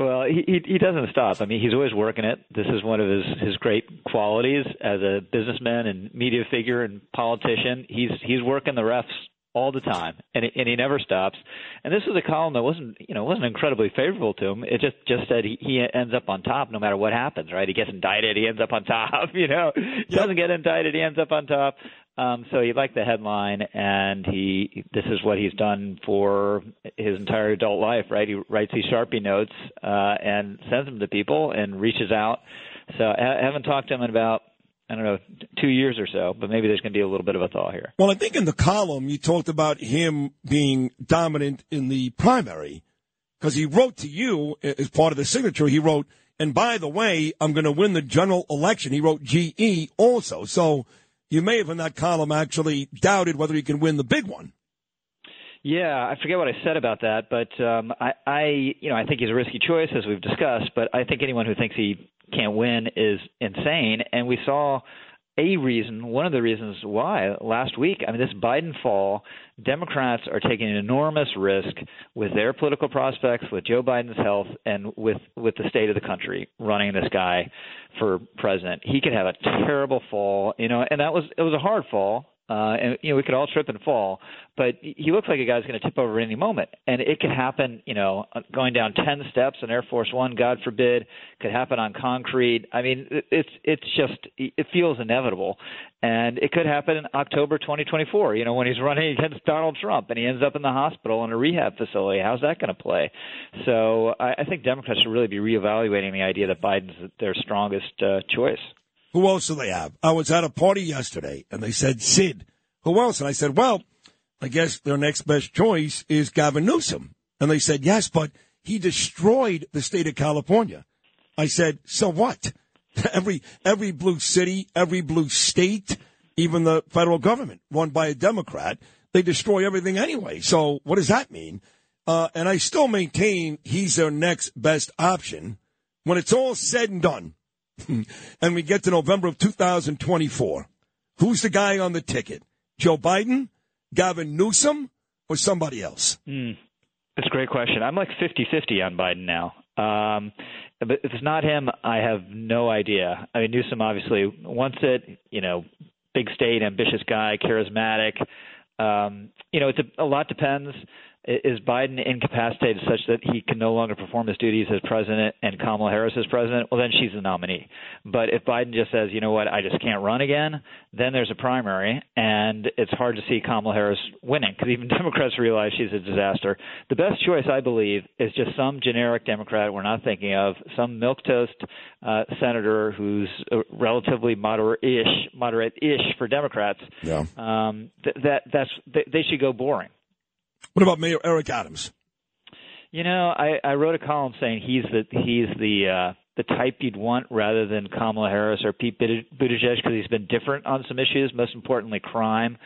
Well, he, he he doesn't stop. I mean, he's always working it. This is one of his his great qualities as a businessman and media figure and politician. He's he's working the refs all the time, and he, and he never stops. And this was a column that wasn't you know wasn't incredibly favorable to him. It just just said he, he ends up on top no matter what happens. Right? He gets indicted, he ends up on <laughs> top. You know, he doesn't get indicted, he ends up on top. Um, so he liked the headline, and he this is what he's done for his entire adult life, right? He writes these sharpie notes uh, and sends them to people and reaches out. So I I haven't talked to him in about I don't know two years or so, but maybe there's going to be a little bit of a thaw here. Well, I think in the column you talked about him being dominant in the primary because he wrote to you as part of the signature. He wrote, and by the way, I'm going to win the general election. He wrote GE also. So you may have in that column actually doubted whether he can win the big one. Yeah, I forget what I said about that, but um, I, I, you know, I think he's a risky choice as we've discussed. But I think anyone who thinks he can't win is insane. And we saw a reason, one of the reasons why last week. I mean, this Biden fall, Democrats are taking an enormous risk with their political prospects, with Joe Biden's health, and with with the state of the country running this guy for president. He could have a terrible fall, you know, and that was it was a hard fall. Uh, and you know we could all trip and fall, but he looks like a guy's going to tip over any moment, and it could happen. You know, going down ten steps on Air Force One, God forbid, could happen on concrete. I mean, it's it's just it feels inevitable, and it could happen in October 2024. You know, when he's running against Donald Trump and he ends up in the hospital in a rehab facility. How's that going to play? So I, I think Democrats should really be reevaluating the idea that Biden's their strongest uh, choice. Who else do they have? I was at a party yesterday and they said, Sid, who else? And I said, well, I guess their next best choice is Gavin Newsom. And they said, yes, but he destroyed the state of California. I said, so what? <laughs> every, every blue city, every blue state, even the federal government run by a Democrat, they destroy everything anyway. So what does that mean? Uh, and I still maintain he's their next best option. When it's all said and done, <laughs> and we get to November of 2024, who's the guy on the ticket? Joe Biden, Gavin Newsom, or somebody else? Mm. That's a great question. I'm like 50-50 on Biden now. Um, but if it's not him, I have no idea. I mean, Newsom obviously wants it. You know, big state, ambitious guy, charismatic. Um, you know, it's a, a lot depends. Is Biden incapacitated such that he can no longer perform his duties as president and Kamala Harris as president? Well, then she's the nominee. But if Biden just says, you know what, I just can't run again, then there's a primary, and it's hard to see Kamala Harris winning because even <laughs> Democrats realize she's a disaster. The best choice, I believe, is just some generic Democrat we're not thinking of, some milquetoast uh, senator who's uh, relatively moderate-ish, moderate-ish for Democrats. Yeah. Um, th- that that's they, they should go boring. What about Mayor Eric Adams? You know, I, I wrote a column saying he's the he's the uh, the type you'd want rather than Kamala Harris or Pete Buttig- Buttigieg because he's been different on some issues, most importantly crime.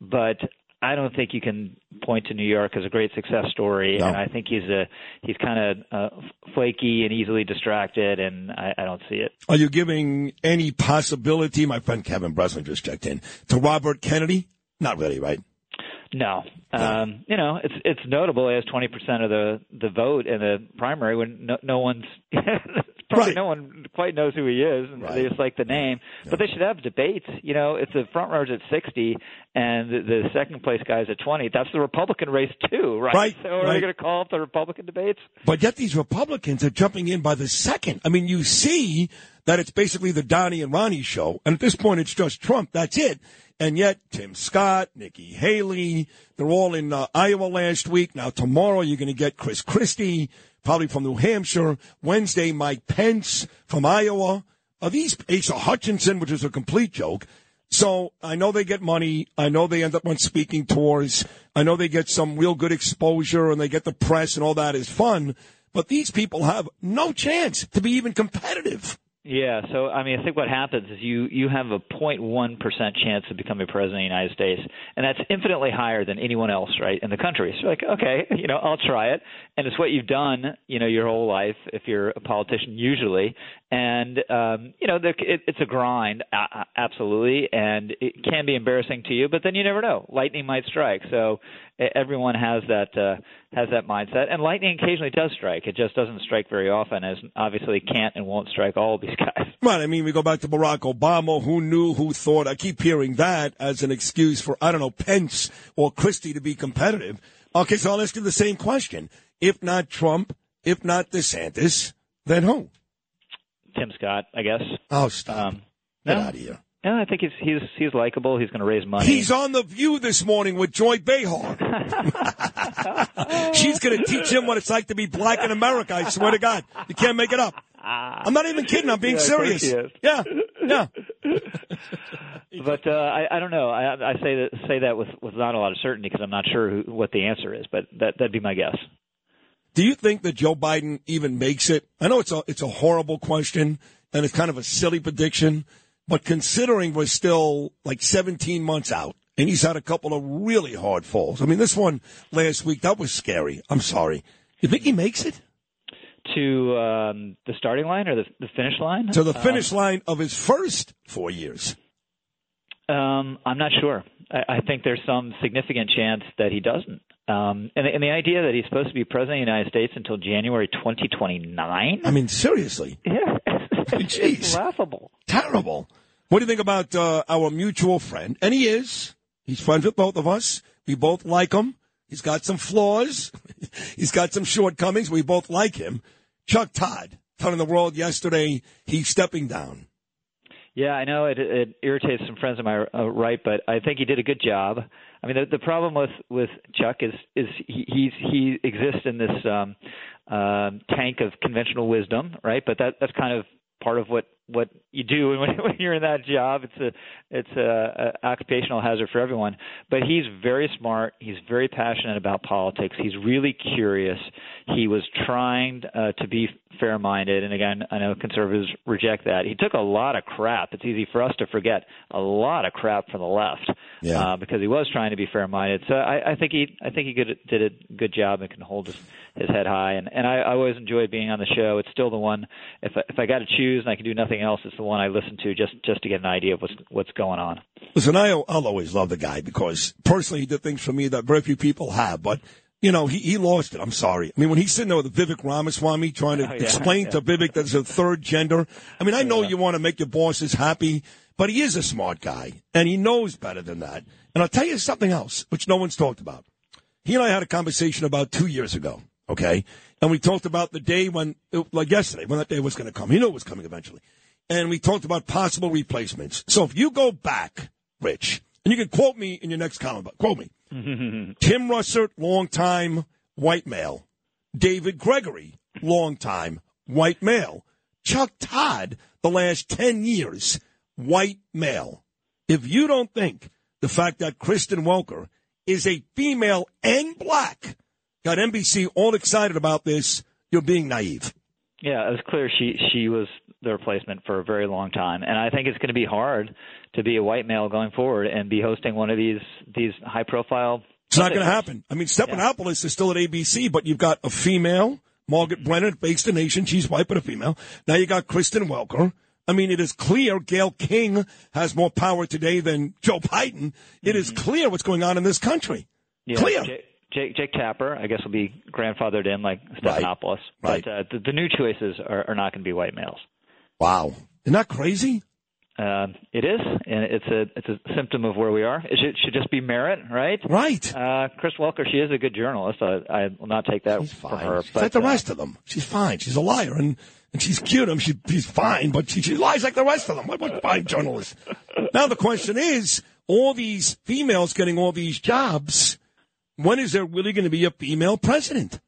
But I don't think you can point to New York as a great success story, No. and I think he's a he's kind of uh, flaky and easily distracted, and I, I don't see it. Are you giving any possibility, my friend Kevin Breslin just checked in, to Robert Kennedy? Not really, right? No, um, you know it's it's notable. He has twenty percent of the the vote in the primary when no, no one's <laughs> Right. No one quite knows who he is, and they just like the name. But they should have debates. You know, if the front runner's at 60 and the, the second place guy's at 20, that's the Republican race too, right? Right, <laughs> So are right. they going to call up the Republican debates? But yet these Republicans are jumping in by the second. I mean, you see that it's basically the Donnie and Ronnie show, and at this point, it's just Trump. That's it. And yet, Tim Scott, Nikki Haley, they're all in uh, Iowa last week. Now tomorrow, you're going to get Chris Christie, probably from New Hampshire. Wednesday, Mike Pence from Iowa. Are these Asa Hutchinson, which is a complete joke? So I know they get money. I know they end up on speaking tours. I know they get some real good exposure and they get the press and all that is fun. But these people have no chance to be even competitive. Yeah, so I mean, I think what happens is you you have a 0.1 percent chance of becoming president of the United States, and that's infinitely higher than anyone else, right, in the country. So like, okay, <laughs> you know, I'll try it, and it's what you've done, you know, your whole life if you're a politician usually, and um, you know, the, it, it's a grind, a- absolutely, and it can be embarrassing to you, but then you never know, lightning might strike. So everyone has that uh, has that mindset, and lightning occasionally does strike. It just doesn't strike very often, as obviously can't and won't strike all of these <laughs> guys. Right. I mean, we go back to Barack Obama. Who knew? Who thought? I keep hearing that as an excuse for, I don't know, Pence or Christie to be competitive. Okay, so I'll ask you the same question. If not Trump, if not DeSantis, then who? Tim Scott, I guess. Oh, stop. Um, Get no. out of here. No, I think he's he's he's likable. He's going to raise money. He's on The View this morning with Joy Behar. <laughs> She's going to teach him what it's like to be black in America. I swear to God. You can't make it up. I'm not even kidding. I'm being Yeah, serious. Yeah. Yeah. <laughs> but uh, I, I don't know. I, I say that say that with, with not a lot of certainty because I'm not sure who, what the answer is. But that that'd be my guess. Do you think that Joe Biden even makes it? I know it's a it's a horrible question and it's kind of a silly prediction, but considering we're still like 17 months out and he's had a couple of really hard falls. I mean, this one last week that was scary. I'm sorry. You think he makes it To um, the starting line or the, the finish line? to the finish line of his first four years? Um, I'm not sure. I, I think there's some significant chance that he doesn't. Um, and, the- and the idea that he's supposed to be president of the United States until January 2029? I mean, seriously, <laughs> Yeah, it's, it's laughable. terrible. What do you think about uh, our mutual friend? And he is. He's friends with both of us. We both like him. He's got some flaws. <laughs> He's got some shortcomings. We both like him. Chuck Todd telling the world yesterday he's stepping down. Yeah, I know it, it irritates some friends of mine, uh, right? But I think he did a good job. I mean, the, the problem with with Chuck is is he he's, he exists in this um, um tank of conventional wisdom, right? But that that's kind of part of what what you do <laughs> when, when you're in that job. It's a it's a, a occupational hazard for everyone. But he's very smart. He's very passionate about politics. He's really curious. He was trying uh, to be fair-minded, and again, I know conservatives reject that. He took a lot of crap. It's easy for us to forget a lot of crap from the left Yeah. uh, because he was trying to be fair-minded. So I, I think he I think he good, did a good job and can hold his, his head high. And and I, I always enjoyed being on the show. It's still the one if I, if I got to choose and I can do nothing else, it's the one I listen to just just to get an idea of what's what's going on. Listen, I, I'll always love the guy because personally he did things for me that very few people have. But, you know, he, he lost it. I'm sorry. I mean, when he's sitting there with Vivek Ramaswamy trying to Oh, yeah, explain to Vivek that there's a third gender, I mean, I know you want to make your bosses happy, but he is a smart guy and he knows better than that. And I'll tell you something else, which no one's talked about. He and I had a conversation about two years ago, okay? And we talked about the day when, like yesterday, when that day was going to come. He knew it was coming eventually. And we talked about possible replacements. So if you go back, Rich, and you can quote me in your next column, but quote me. <laughs> Tim Russert, longtime white male. David Gregory, longtime white male. Chuck Todd, the last 10 years, white male. If you don't think the fact that Kristen Welker is a female and black got NBC all excited about this, you're being naive. Yeah, it was clear she she was the replacement for a very long time, and I think it's going to be hard to be a white male going forward and be hosting one of these these high profile. It's not going to happen. I mean, Stephanopoulos is still at ABC, but you've got a female, Margaret Brennan, based the nation. She's white, but a female. Now you got Kristen Welker. I mean, it is clear Gayle King has more power today than Joe Biden. It is mm-hmm. clear what's going on in this country. Yeah, clear. J- Jake, Jake Tapper, I guess, will be grandfathered in like Stephanopoulos. Right. But uh, the, the new choices are, are not going to be white males. Wow. Isn't that crazy? Uh, it is, and it's a it's a symptom of where we are. It should, should just be merit, right? Right. Uh, Chris Welker, she is a good journalist. I, I will not take that from her. She's but, like the uh, rest of them. She's fine. She's a liar, and, and she's cute. I mean, she, she's fine, but she, she lies like the rest of them. What, what fine journalist? <laughs> now the question is, all these females getting all these jobs, when is there really going to be a female president?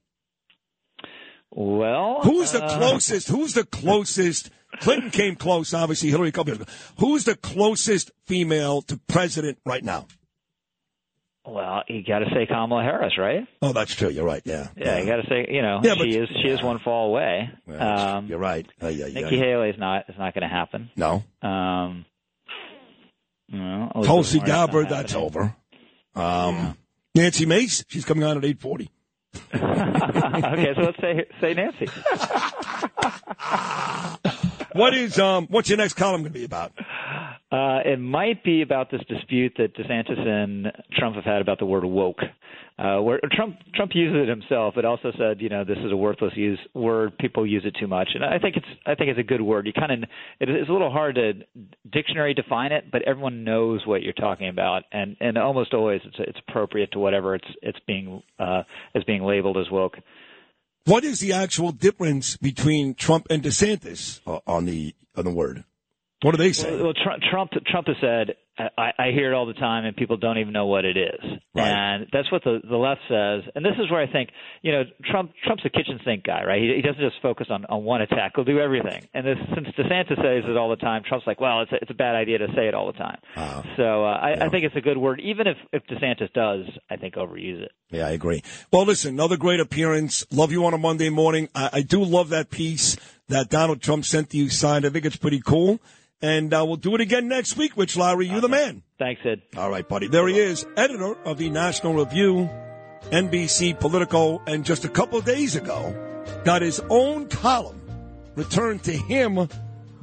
Well, Who's the uh, closest? Who's the closest? Clinton came close, obviously. Hillary a couple years ago. Who's the closest female to president right now? Well, you got to say Kamala Harris, right? Oh, that's true. You're right. Yeah. Yeah, you got to say, you know, Yeah, but- she is she is one fall away. Um, You're right. Uh, yeah, yeah, Nikki yeah. Haley is not is not going to happen. No. Um, Elizabeth Tulsi Gabbard, that's over. Um, Nancy Mace, she's coming on at 840. <laughs> okay, so let's say say Nancy. <laughs> What is um? What's your next column going to be about? Uh, it might be about this dispute that DeSantis and Trump have had about the word woke. Uh, where Trump Trump uses it himself, but also said, you know, this is a worthless use word. People use it too much, and I think it's I think it's a good word. You kind of it, it's a little hard to dictionary define it, but everyone knows what you're talking about, and and almost always it's it's appropriate to whatever it's it's being uh, is being labeled as woke. What is the actual difference between Trump and DeSantis uh, on the on the word? What do they say? Well, Trump, Trump Trump has said, I, I hear it all the time, and people don't even know what it is. And that's what the the left says. And this is where I think, you know, Trump Trump's a kitchen sink guy, right? He, he doesn't just focus on on one attack; he'll do everything. And this, since DeSantis says it all the time, Trump's like, well, it's a, it's a bad idea to say it all the time. so uh, I, I think it's a good word, even if if DeSantis does, I think overuse it. Yeah, I agree. Well, listen, another great appearance. Love you on a Monday morning. I, I do love that piece that Donald Trump sent to you signed. I think it's pretty cool. And uh, we'll do it again next week, Rich Lowry. You're the man. Thanks, Ed. All right, buddy. There he is, editor of the National Review, NBC Political, and just a couple days ago, got his own column returned to him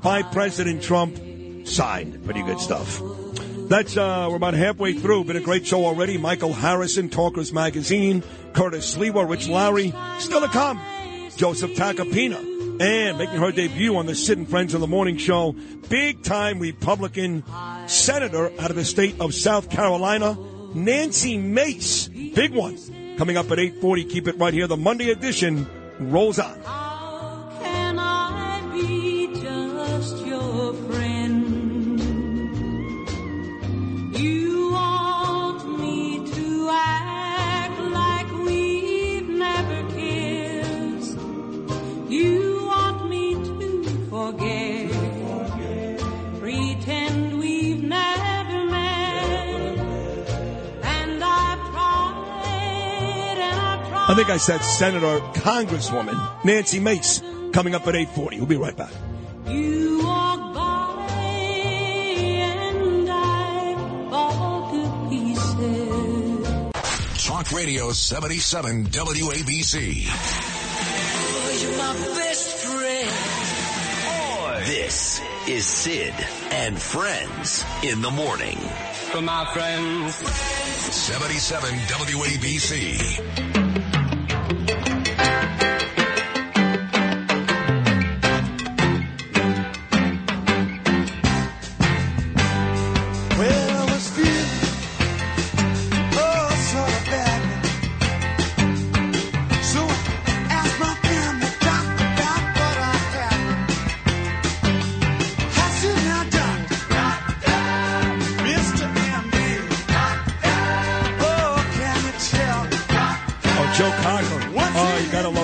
by President Trump, signed. Pretty good stuff. That's uh, we're about halfway through. Been a great show already. Michael Harrison, Talkers Magazine, Curtis Sliwa, Rich Lowry, still to come. Joseph Tacopina, and making her debut on the Sid and Friends of the Morning Show, big time Republican senator out of the state of South Carolina, Nancy Mace. Big one. Coming up at 840. Keep it right here. The Monday edition rolls on. I think I said Senator Congresswoman Nancy Mace coming up at 840. We'll be right back. You walk by and I fall to pieces. Talk Radio 77 WABC. you're my best friend. This is Sid and Friends in the morning. For my friends. 77 WABC.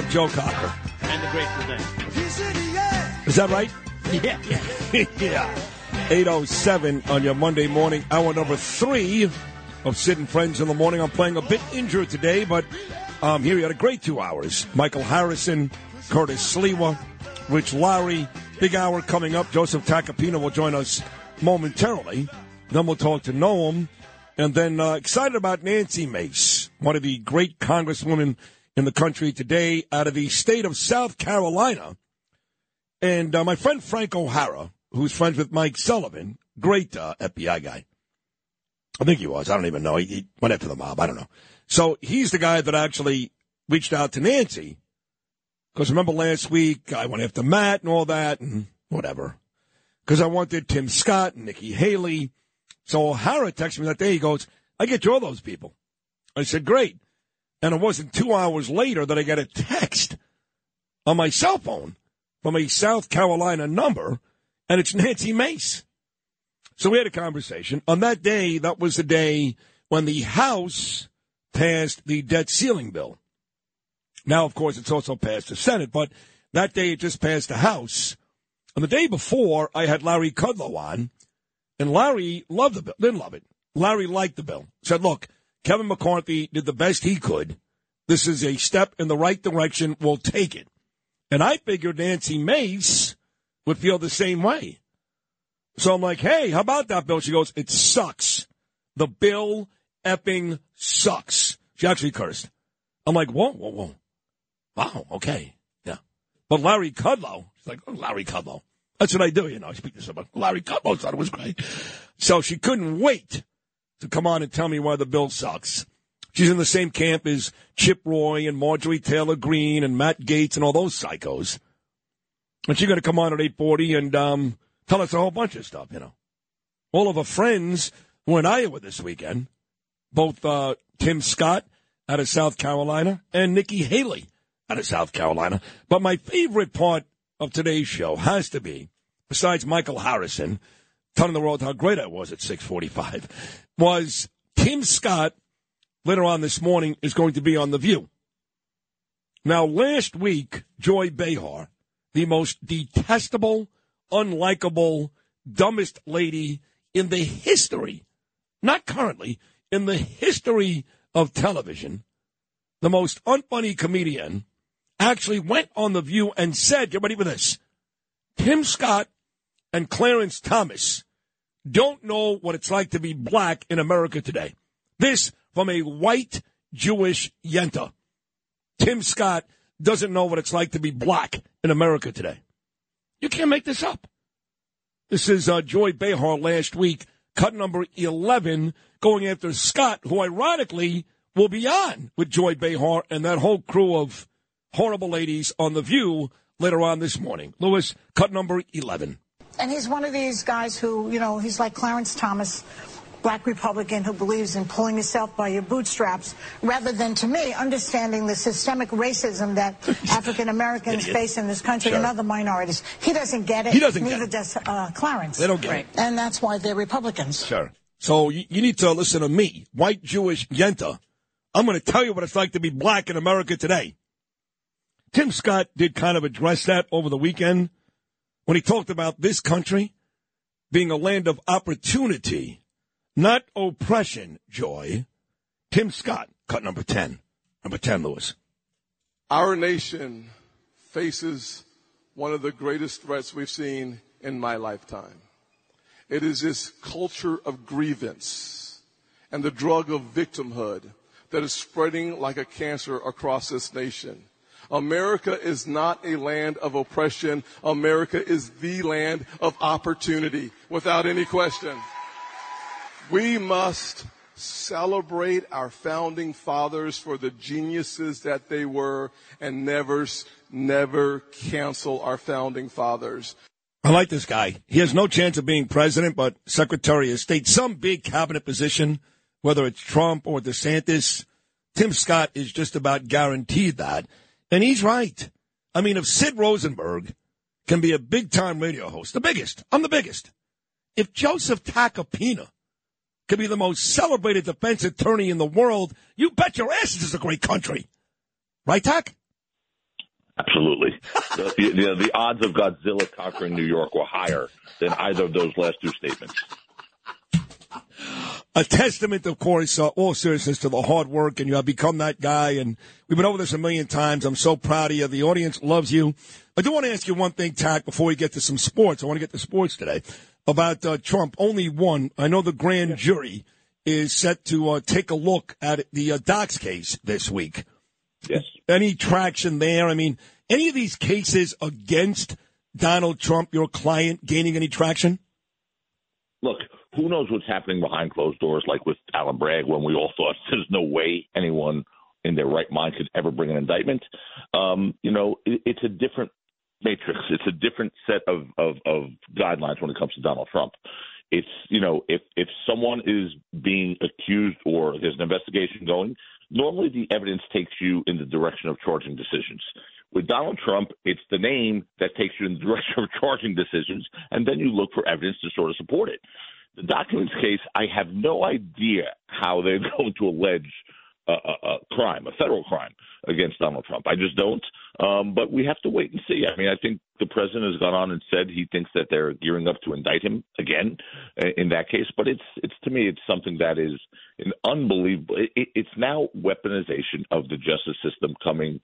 Joe Cocker. And the Grateful Dead. Yeah. Is that right? Yeah. <laughs> yeah. 807 on your Monday morning, hour number three of Sid and Friends in the morning. I'm playing a bit injured today, but um, here you had a great two hours. Michael Harrison, Curtis Sliwa, Rich Lowry. Big hour coming up. Joseph Tacopina will join us momentarily. Then we'll talk to Noam. And then uh, excited about Nancy Mace, one of the great congresswomen in the country today out of the state of South Carolina. And uh, my friend Frank O'Hara, who's friends with Mike Sullivan, great uh, FBI guy. I think he was. I don't even know. He, he went after the mob. I don't know. So he's the guy that actually reached out to Nancy. Because remember last week, I went after Matt and all that and whatever. Because I wanted Tim Scott and Nikki Haley. So O'Hara texted me that day. He goes, I get you all those people. I said, great. And it wasn't two hours later that I got a text on my cell phone from a South Carolina number, and it's Nancy Mace. So we had a conversation. On that day, that was the day when the House passed the debt ceiling bill. Now, of course, it's also passed the Senate, but that day it just passed the House. And the day before, I had Larry Kudlow on, and Larry loved the bill. Didn't love it. Larry liked the bill. Said, look, Kevin McCarthy did the best he could. This is a step in the right direction. We'll take it. And I figured Nancy Mace would feel the same way. So I'm like, hey, how about that bill? She goes, it sucks. The bill effing sucks. She actually cursed. I'm like, whoa, whoa, whoa. Wow, okay. Yeah. But Larry Kudlow, she's like, oh, Larry Kudlow. That's what I do, you know. I speak to someone. Larry Kudlow thought it was great. So she couldn't wait to come on and tell me why the bill sucks. She's in the same camp as Chip Roy and Marjorie Taylor Greene and Matt Gaetz and all those psychos. And she's going to come on at 840 and um, tell us a whole bunch of stuff, you know. All of her friends were in Iowa this weekend, both uh, Tim Scott out of South Carolina and Nikki Haley out of South Carolina. But my favorite part of today's show has to be, besides Michael Harrison telling the world how great I was at 645, was Tim Scott later on this morning is going to be on The View. Now, last week, Joy Behar, the most detestable, unlikable, dumbest lady in the history, not currently, in the history of television, the most unfunny comedian, actually went on The View and said, get ready for this, Tim Scott and Clarence Thomas don't know what it's like to be black in America today. This from a white Jewish yenta. Tim Scott doesn't know what it's like to be black in America today. You can't make this up. This is uh, Joy Behar last week, cut number 11, going after Scott, who ironically will be on with Joy Behar and that whole crew of horrible ladies on The View later on this morning. Lewis, cut number 11. And he's one of these guys who, you know, he's like Clarence Thomas, black Republican who believes in pulling yourself by your bootstraps, rather than, to me, understanding the systemic racism that <laughs> African Americans face in this country Sure. and other minorities. He doesn't get it. He doesn't get Neither it. does uh, Clarence. They don't get it. And that's why they're Republicans. Sure. So you, you need to listen to me, white Jewish yenta. I'm going to tell you what it's like to be black in America today. Tim Scott did kind of address that over the weekend when he talked about this country being a land of opportunity, not oppression, Joy. Tim Scott, cut number 10. Number 10, Lewis. Our nation faces one of the greatest threats we've seen in my lifetime. It is this culture of grievance and the drug of victimhood that is spreading like a cancer across this nation. America is not a land of oppression. America is the land of opportunity, without any question. We must celebrate our founding fathers for the geniuses that they were and never, never cancel our founding fathers. I like this guy. He has no chance of being president, but Secretary of State, some big cabinet position, whether it's Trump or DeSantis, Tim Scott is just about guaranteed that. And he's right. I mean, if Sid Rosenberg can be a big time radio host, the biggest, I'm the biggest. If Joseph Tacopina can be the most celebrated defense attorney in the world, you bet your ass this is a great country. Right, Tak? Absolutely. the, the odds of Godzilla conquering New York were higher than either of those last two statements. A testament, of course, uh, all seriousness to the hard work, and you have become that guy. And we've been over this a million times. I'm so proud of you. The audience loves you. I do want to ask you one thing, Tack, before we get to some sports. I want to get to sports today about uh, Trump. Only one. I know the grand jury is set to uh, take a look at the uh, Docs case this week. Yes. Any traction there? I mean, any of these cases against Donald Trump, your client, gaining any traction? Look, Who knows what's happening behind closed doors, like with Alvin Bragg, when we all <laughs> thought there's no way anyone in their right mind could ever bring an indictment. Um, you know, it, it's a different matrix. <laughs> It's a different set of, of, of guidelines when it comes to Donald Trump. It's you know if if someone is being accused or there's an investigation going, normally the evidence takes you in the direction of charging decisions. With Donald Trump, it's the name that takes you in the <laughs> direction of charging decisions, and then you look for evidence to sort of support it. The documents case, I have no idea how they're <laughs> going to allege a, a, a crime, a federal crime against Donald Trump. I just don't. Um, but we have to wait and see. I mean, I think the president has gone on and said he thinks that they're gearing up to indict him again uh, in that case. But it's it's to me, it's something that is an unbelievable. It, it's now weaponization of the justice system coming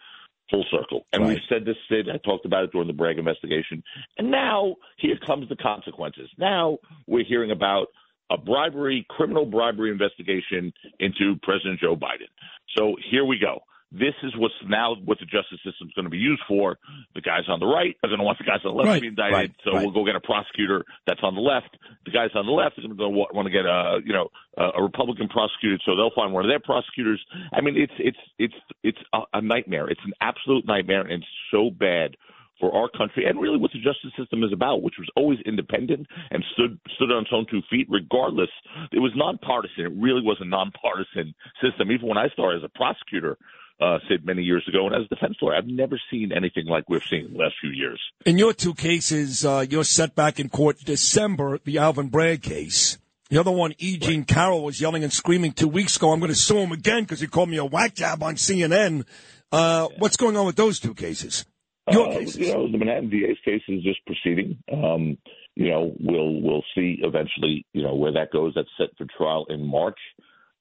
full circle. And Right. we've said this, Sid. I talked about it during the Bragg investigation. And now here comes the consequences. Now we're hearing about a bribery, criminal bribery investigation into President Joe Biden. So here we go. This is what's now what the justice system is going to be used for. The guys on the right are going to want the guys on the left Right, to be indicted. right, so right. we'll go get a prosecutor that's on the left. The guys on the left are going to go want to get a you know a a Republican prosecutor, so they'll find one of their prosecutors. I mean, it's it's it's it's a, a nightmare. It's an absolute nightmare, and it's so bad for our country and really what the justice system is about, which was always independent and stood stood on its own two feet, regardless. It was nonpartisan. It really was a nonpartisan system. Even when I started as a prosecutor, uh, Sid, many years ago, and as a defense lawyer, I've never seen anything like we've seen in the last few years. In your two cases, uh, your setback in court December, the Alvin Bragg case. The other one, E. Jean Carroll was yelling and screaming two weeks ago, I'm going to sue him again because he called me a whack job on CNN. Uh, What's going on with those two cases? Your Uh, cases. You know, the Manhattan DA's case is just proceeding. Um, you know, we'll we'll see eventually. You know where that goes. That's set for trial in March.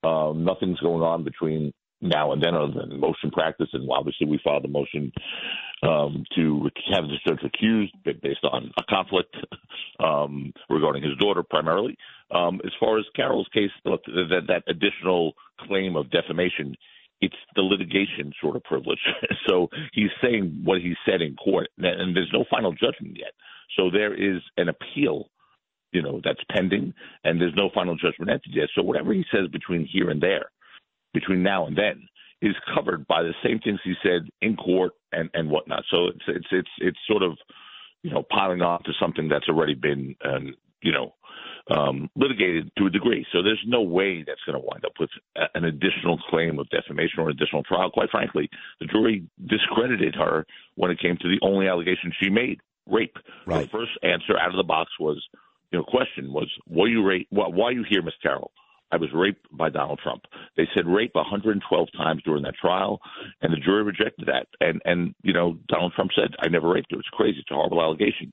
Um, nothing's going on between now and then other than motion practice, and obviously we filed a motion um, to have the judge accused ba- based on a conflict <laughs> um, regarding his daughter primarily. Um, as far as Carroll's case, look, that, that additional claim of defamation, it's the litigation sort of privilege. <laughs> so he's saying what he said in court, and- and there's no final judgment yet. So there is an appeal, you know, that's pending, and there's no final judgment entered yet. So whatever he says between here and there, between now and then, is covered by the same things he said in court and and whatnot. So it's it's it's it's sort of you know piling on to something that's already been um, you know um, litigated to a degree. So there's no way that's going to wind up with a, an additional claim of defamation or additional trial. Quite frankly, the jury discredited her when it came to the only allegation she made, rape. Right. Her first answer out of the box was, you know, question was, were you raped? Why, why are you here, Miss Carroll? I was raped by Donald Trump. They said rape 112 times during that trial, and the jury rejected that. And and you know Donald Trump said I never raped her. It's crazy. It's a horrible allegation.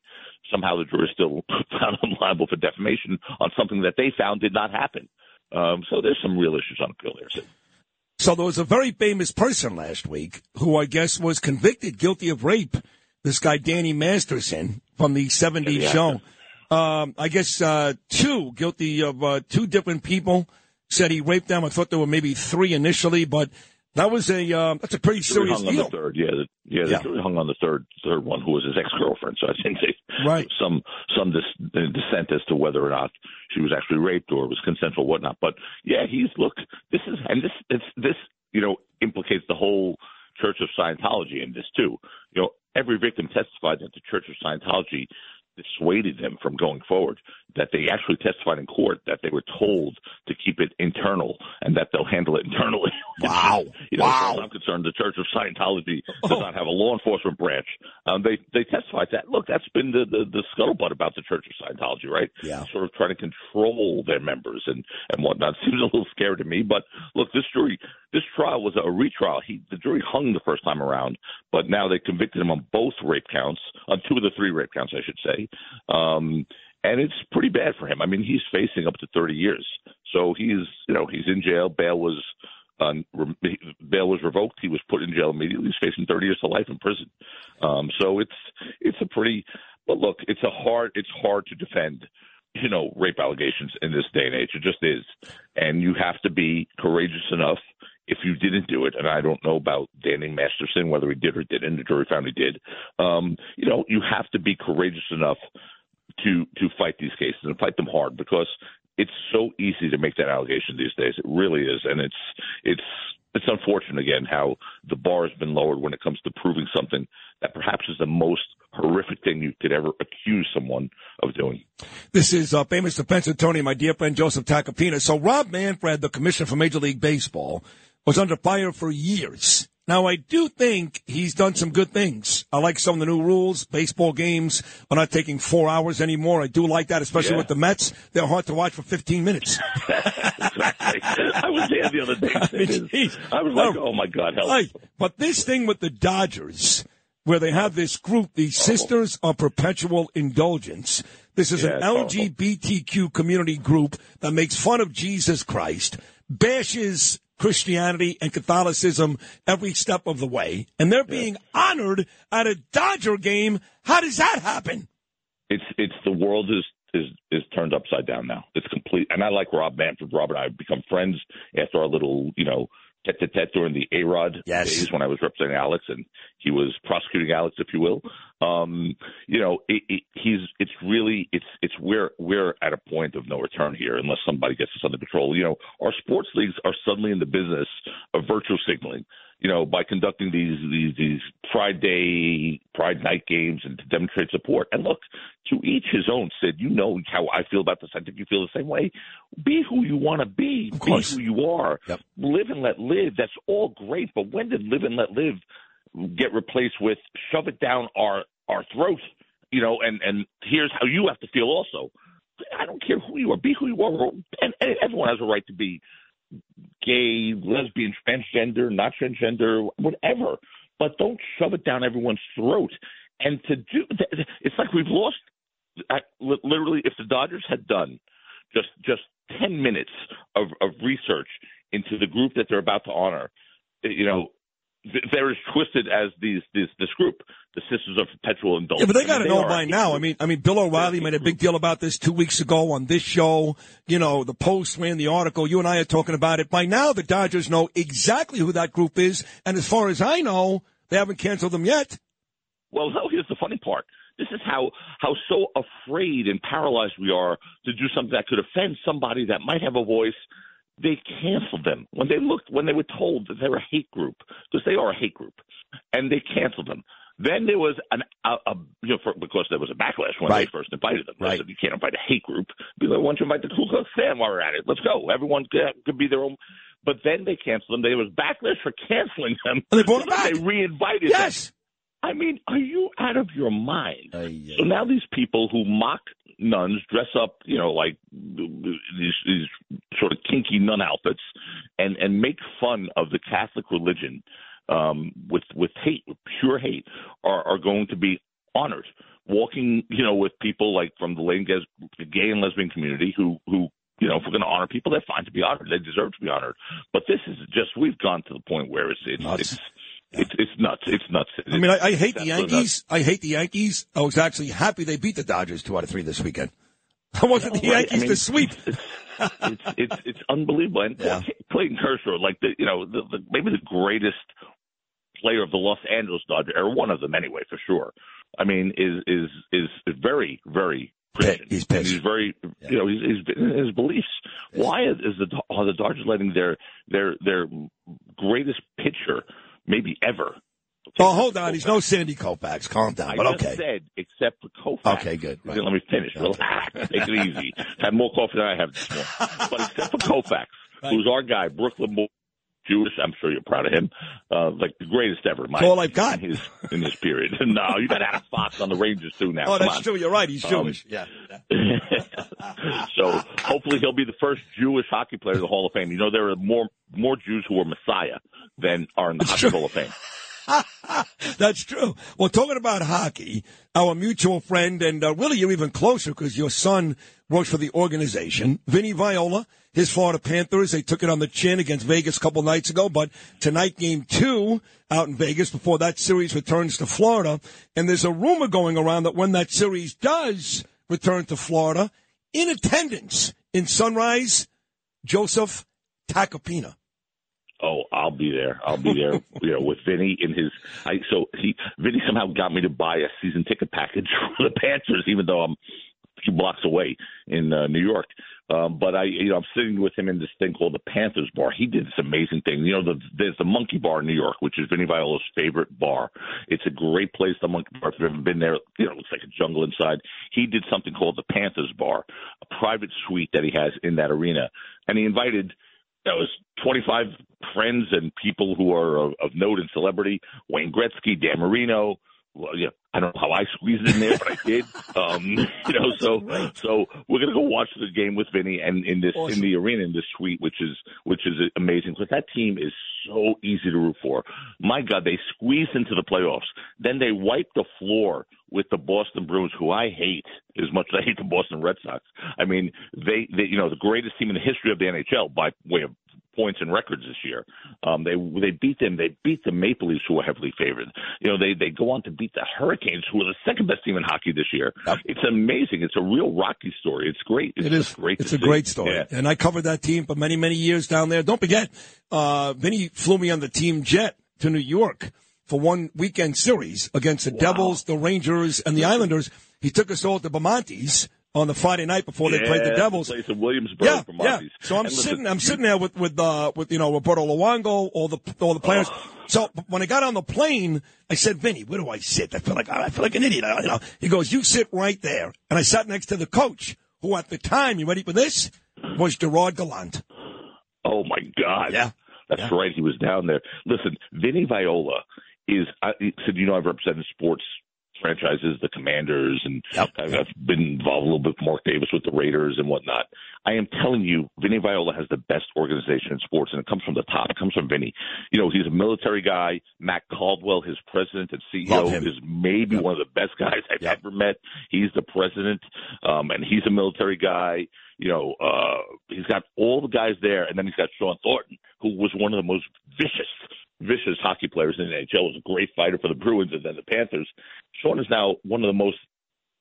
Somehow the jury still <laughs> found him liable for defamation on something that they found did not happen. Um, so there's some real issues on appeal there. Sid. So there was a very famous person last week who I guess was convicted guilty of rape. This guy Danny Masterson from the '70s Yeah. show. Um, I guess uh, two guilty of uh, two different people said he raped them. I thought there were maybe three initially, but that was a uh, that's a pretty serious hung on deal. the third. Yeah, the, yeah, the Yeah. hung on the third third one, who was his ex girlfriend. So I think they Right. some some dis, uh, dissent as to whether or not she was actually raped or was consensual, whatnot. But yeah, he's look. This is and this it's this you know implicates the whole Church of Scientology in this too. You know, every victim testified that the Church of Scientology dissuaded them from going forward. That they actually testified in court that they were told to keep it internal and that they'll handle it internally. <laughs> Wow! you know, wow! as far as I'm concerned, the Church of Scientology does not have a law enforcement branch. Um, they they testified that. Look, that's been the, the the scuttlebutt about the Church of Scientology, right? Yeah. Sort of trying to control their members and and whatnot. <laughs> Seems a little scary to me. But look, this jury, this trial was a retrial. He the jury hung the first time around, but now they convicted him on both rape counts, on two of the three rape counts, I should say. Um, and it's pretty bad for him. I mean, he's facing up to 30 years. So he's, you know, he's in jail. Bail was um, re- bail was revoked. He was put in jail immediately. He's facing 30 years to life in prison. Um, so it's it's a pretty. But look, it's a hard. It's hard to defend. You know, rape allegations in this day and age. It just is, and you have to be courageous enough. If you didn't do it, and I don't know about Danny Masterson whether he did or didn't, the jury found he did. Um, you know, you have to be courageous enough to to fight these cases and fight them hard because it's so easy to make that allegation these days. It really is, and it's it's it's unfortunate again how the bar has been lowered when it comes to proving something that perhaps is the most horrific thing you could ever accuse someone of doing. This is uh, famous defense attorney, my dear friend Joseph Tacopina. So Rob Manfred, the commissioner for Major League Baseball, was under fire for years. Now, I do think he's done some good things. I like some of the new rules. Baseball games are not taking four hours anymore. I do like that, especially Yeah. with the Mets. They're hard to watch for 15 minutes. <laughs> I was there the other day. <laughs> I was like, oh my God, help. Right. But this thing with the Dodgers, where they have this group, the oh. Sisters of Perpetual Indulgence. This is Yeah, an. LGBTQ community group that makes fun of Jesus Christ, bashes Christianity and Catholicism every step of the way, and they're being honored at a Dodger game. How does that happen? it's it's the world is is is turned upside down now. It's complete. And I like Rob Manfred. Rob and I have become friends after our little, you know, tete to tete during the A Rod days when I was representing Alex and he was prosecuting Alex, if you will. Um, you know, it, it, he's it's really it's it's we're we're at a point of no return here unless somebody gets us under control. You know, our sports leagues are suddenly in the business of virtue signaling. You know, by conducting these these these Pride Day, Pride Night games, and to demonstrate support. And look, to each his own. Sid, you know how I feel about this. I think you feel the same way. Be who you want to be. Be course. who you are. Live and let live. That's all great. But when did live and let live get replaced with shove it down our our throat? You know, and and here's how you have to feel. Also, I don't care who you are. Be who you are. And, and everyone has a right to be gay, lesbian, transgender, not transgender, whatever. But don't shove it down everyone's throat. And to do, it's like we've lost. Literally, if the Dodgers had done just just ten minutes of, of research into the group that they're about to honor, you know, they're as twisted as these this this group, the Sisters of Perpetual Indulgence. Yeah, but they got to know by now. I mean, I mean, Bill O'Reilly made a big deal about this two weeks ago on this show. You know, the Post ran the article. You and I are talking about it. By now, the Dodgers know exactly who that group is, and as far as I know, they haven't canceled them yet. Well, no, here's the funny part. This is how how so afraid and paralyzed we are to do something that could offend somebody that might have a voice. They canceled them when they looked when they were told that they're a hate group because they are a hate group, and they canceled them. Then there was an a, a you know for, because there was a backlash when Right. they first invited them. They Right. said you can't invite a hate group. Be like, why don't you invite the Ku Klux Klan while we're at it? Let's go. Everyone could, could be their own. But then they canceled them. There was backlash for canceling them. And they brought <laughs> them They reinvited Yes. them. I mean, are you out of your mind? so now these people who mock nuns dress up, you know, like these these sort of kinky nun outfits, and and make fun of the Catholic religion um, with with hate, with pure hate, are are going to be honored. Walking, you know, with people like from the gay and lesbian community who who you know, if we're going to honor people, they're fine to be honored. They deserve to be honored. But this is just we've gone to the point where it's it's it's, it's it's nuts. It's nuts. I mean, I, I hate the It's Yankees. I hate the Yankees. I was actually happy they beat the Dodgers two out of three this weekend. <laughs> I wanted the No, right. Yankees I mean, to sweep. it's it's it's unbelievable. And Clayton Kershaw, like the you know the, the maybe the greatest player of the Los Angeles Dodgers, or one of them anyway, for sure. I mean, is is is, very very Christian. He's And he's very you know he's, he's in his beliefs. Why is is the are the Dodgers letting their their their greatest pitcher maybe ever? Oh, hold on. He's no Sandy Koufax. Calm down. I But okay. said except for Koufax. Okay, good. Let me finish. Relax. Take it easy. Had more coffee than I have this morning. <laughs> But except for Koufax, who's our guy, Brooklyn Bull, Jewish. I'm sure you're proud of him. Uh, like the greatest ever. my all I've got. In his, in this period. <laughs> no, you got Adam Fox on the Rangers too now. Oh, Come that's on. true. You're right. He's Um, Jewish. yeah. <laughs> so hopefully he'll be the first Jewish hockey player in the Hall of Fame. You know there are more more Jews who are Messiah than are in the Hockey Hall of Fame. <laughs> That's true. Well, talking about hockey, our mutual friend, and uh, really you're even closer because your son works for the organization, Vinny Viola, his Florida Panthers. They took it on the chin against Vegas a couple nights ago, but tonight, game two out in Vegas before that series returns to Florida. And there's a rumor going around that when that series does return to Florida, in attendance in Sunrise, Joseph Tacopina. Oh, I'll be there. I'll be there. <laughs> you know, with Vinny in his. I so he Vinny somehow got me to buy a season ticket package <laughs> for the Panthers, even though I'm few blocks away in uh, New York. Um, but I, you know, I'm sitting with him in this thing called the Panthers Bar. He did this amazing thing. You know, the, there's the Monkey Bar in New York, which is Vinny Viola's favorite bar. It's a great place. The Monkey Bar. If you've ever been there, you know, it looks like a jungle inside. He did something called the Panthers Bar, a private suite that he has in that arena, and he invited. There was 25 friends and people who are of, of note and celebrity. Wayne Gretzky, Dan Marino, well, yeah, I don't know how I squeezed it in there, but I did. <laughs> Um, you know, so so we're gonna go watch the game with Vinny and in this in the arena in this suite, which is which is amazing because that team is so easy to root for. My God, they squeezed into the playoffs, then they wiped the floor with the Boston Bruins, who I hate as much as I hate the Boston Red Sox. I mean, they, they you know the greatest team in the history of the NHL by way of points and records this year. Um, they they beat them. They beat the Maple Leafs, who are heavily favored. You know, they they go on to beat the Hurricanes, who are the second best team in hockey this year. It's amazing. It's a real Rocky story. It's great. It's It is. great. It's a see. great story. Yeah. And I covered that team for many, many years down there. Don't forget, uh, Vinny flew me on the team jet to New York for one weekend series against the Devils, the Rangers, and the Islanders. He took us all to Bamonte's on the Friday night before they played the Devils. Place in Williamsburg Yeah, yeah. So I'm And listen, sitting, I'm sitting there with with uh, with you know Roberto Luongo, all the all the players. So when I got on the plane, I said, Vinny, where do I sit? I feel like I feel like an idiot. I, You know, he goes, you sit right there, and I sat next to the coach, who at the time, you ready for this, was Gerard Gallant. Oh my God! Yeah, that's right. He was down there. Listen, Vinny Viola is. I said, you know, I've represented sports franchises, the Commanders, and I've, I've been involved a little bit with Mark Davis with the Raiders and whatnot. I am telling you, Vinny Viola has the best organization in sports, and it comes from the top. It comes from Vinny. You know, he's a military guy. Matt Caldwell, his president and CEO, is maybe one of the best guys I've ever met. He's the president, um, and he's a military guy. You know, uh, he's got all the guys there, and then he's got Shawn Thornton, who was one of the most vicious, vicious hockey players in the NHL. Was a great fighter for the Bruins and then the Panthers. Shawn is now one of the most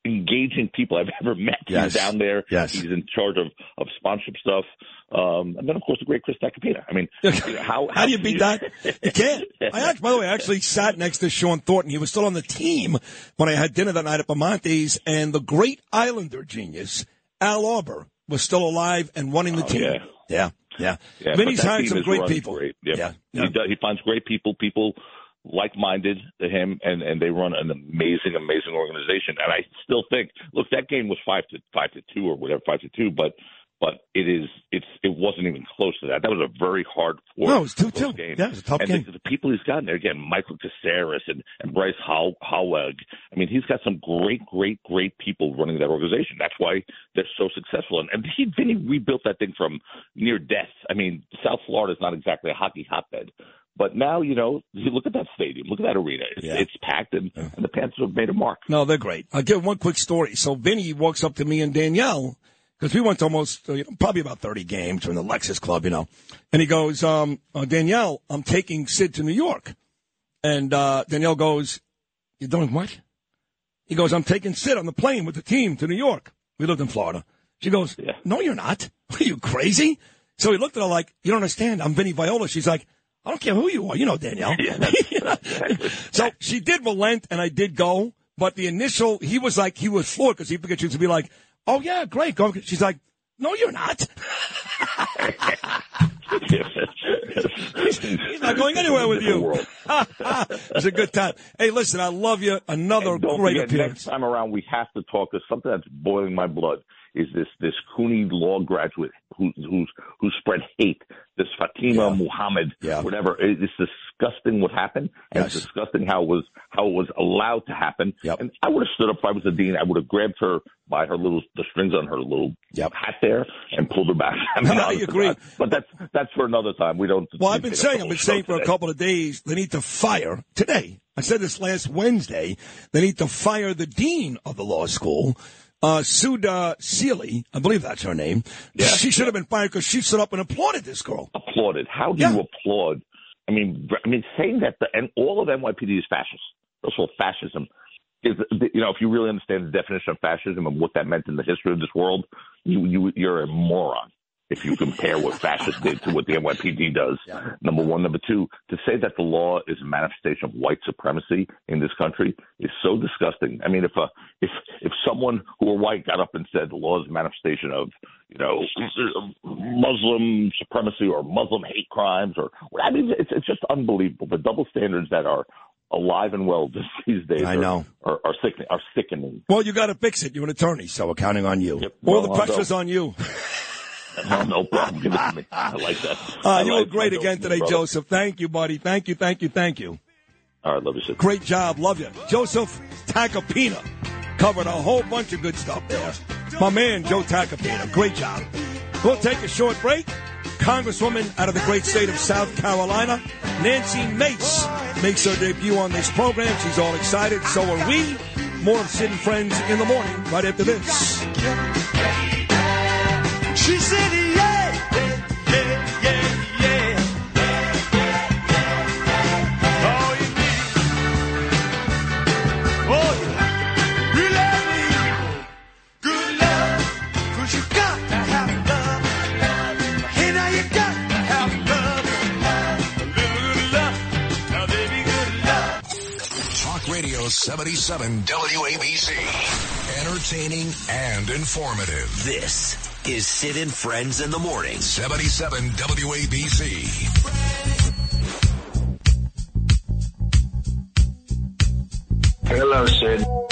engaging people I've <laughs> ever met. Yes. He's down there. Yes. He's in charge of, of sponsorship stuff. Um, and then, of course, the great Chris Tacopina. I mean, <laughs> you know, how, How do you beat that? <laughs> You can't. I actually, by the way, I actually sat next to Shawn Thornton. He was still on the team when I had dinner that night at Bamonte's, and the great Islander genius, Al Arbour, was still alive and running the team. yeah. yeah, yeah. Yeah, Vinny's hired some great people. Great. Yeah. Yeah, He, does, he finds great people, people like-minded to him, and and they run an amazing, amazing organization. And I still think, look, that game was five to five to two or whatever, five to two, but but it is it's it wasn't even close to that. That was a very hard fought No, it was 2-2. game. Yeah, it was a tough and game. The, the people he's gotten there again, Michael Caceres and and Bryce How- Howeg. I mean, he's got some great, great, great people running that organization. That's why they're so successful. And, and he Vinny rebuilt that thing from near death. I mean, South Florida is not exactly a hockey hotbed. But now, you know, you look at that stadium, look at that arena. It's, Yeah. it's packed, and, and the Panthers have made a mark. No, they're great. I'll give one quick story. So Vinny walks up to me and Danielle because we went to almost uh, you know, probably about thirty games from the Lexus Club, you know, and he goes, um, uh, Danielle, I'm taking Sid to New York, and uh, Danielle goes, "You're doing what?" He goes, "I'm taking Sid on the plane with the team to New York. We lived in Florida." She goes, "No, you're not. <laughs> Are you crazy?" So he looked at her like, "You don't understand. I'm Vinny Viola." She's like. I don't care who you are. You know Danielle. <laughs> <laughs> so she did relent, and I did go. But the initial, he was like, he was floored because he figured she to be like, "Oh yeah, great." Go. She's like, "No, you're not." <laughs> He's not going anywhere with you. <laughs> it's a good time. Hey, listen, I love you. Another great appearance. next time around, we have to talk. There's something that's boiling my blood. Is this this CUNY law graduate who who's who spread hate? This Fatima Muhammad, whatever. It's disgusting what happened, and it's disgusting how it was how it was allowed to happen. And I would have stood up if I was the dean. I would have grabbed her by her little the strings on her little hat there and pulled her back. <laughs> I, mean, I agree. God. but that's that's for another time. We don't. Well, I've been saying, I've been saying for a couple of days, they need to fire today. I said this last Wednesday. They need to fire the dean of the law school, uh, Suda Sealy. I believe that's her name. Yeah, She should have been fired because she stood up and applauded this girl. applauded. How do you applaud? I mean, I mean, saying that the, and all of NYPD is fascist. First of all, fascism is you know if you really understand the definition of fascism and what that meant in the history of this world, you you you're a moron. If you compare what fascists did to what the NYPD does. Number one. Number two, to say that the law is a manifestation of white supremacy in this country is so disgusting. I mean, if a, if if someone who were white got up and said the law is a manifestation of you know Muslim supremacy or Muslim hate crimes or I mean, it's it's just unbelievable. The double standards that are alive and well just <laughs> these days. I are- know. are are, sickening. Are sickening. Well, you got to fix it. You're an attorney, so we're counting on you. All Well, the pressure's on you. <laughs> No, no problem. Give it to me. I like that. <laughs> Uh, I you like were great again today, brother. Joseph. Thank you, buddy. Thank you, thank you, thank you. All right, love you, sir. Great job. Love you. Joseph Tacopina covered a whole bunch of good stuff there. My man, Joe Tacopina. Great job. We'll take a short break. Congresswoman out of the great state of South Carolina, Nancy Mace, makes her debut on this program. She's all excited. So are we. More of Sid and Friends in the morning right after this. She said, Talk 77 WABC. Entertaining and informative. This is Sid and Friends in the Morning. 77 WABC. Hello, Sid.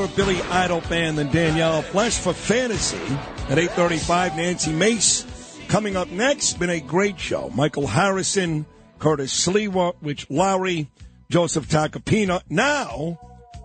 Bigger Billy Idol fan than Danielle. Flesh for Fantasy at 8:35. Nancy Mace coming up next. Been a great show. Michael Harrison, Curtis Sliwa, Rich Lowry, Joseph Tacopina. Now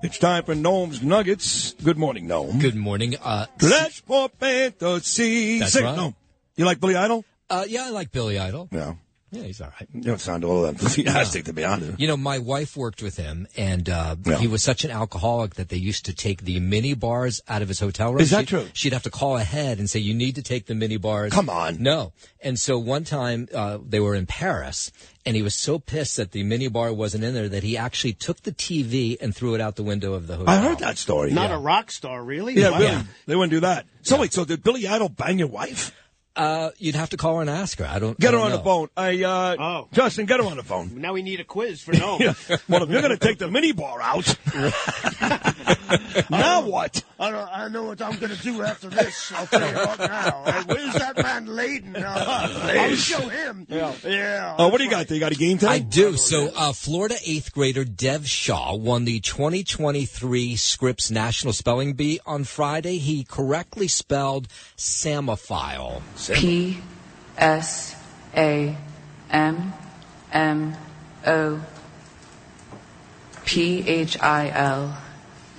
it's time for Noam's Nuggets. Good morning, Noam. Good morning. Uh, Flesh for Fantasy. That's Sing right. Gnome. You like Billy Idol? uh, yeah, I like Billy Idol. Yeah. Yeah, he's all right. You don't sound all that enthusiastic, to be honest. You know, my wife worked with him, and uh, Yeah. he was such an alcoholic that they used to take the mini bars out of his hotel room. Is that She'd- true? She'd have to call ahead and say, "You need to take the mini bars." Come on. no. And so one time uh, they were in Paris, and he was so pissed that the mini bar wasn't in there that he actually took the TV and threw it out the window of the hotel. I heard that story. Not yeah. a rock star, really? Yeah, Wow. really. They wouldn't do that. So wait, so did Billy Idol bang your wife? Uh, you'd have to call her and ask her. I don't Get I her don't on the phone. I, uh, Oh. Justin, get her on the phone. Now we need a quiz for no. <laughs> Yeah. Well, if you're going to take the mini bar out, <laughs> now what? I don't. I know what I'm going to do after this. I'll tell you right now. Hey, where's that man Laden? Uh, I'll show him. Yeah. Yeah. Uh, what do you got there? You got a game today? I do. So, uh, Florida eighth grader Dev Shah won the 2023 Scripps National Spelling Bee on Friday. He correctly spelled psammophile. P S A M M O P H I L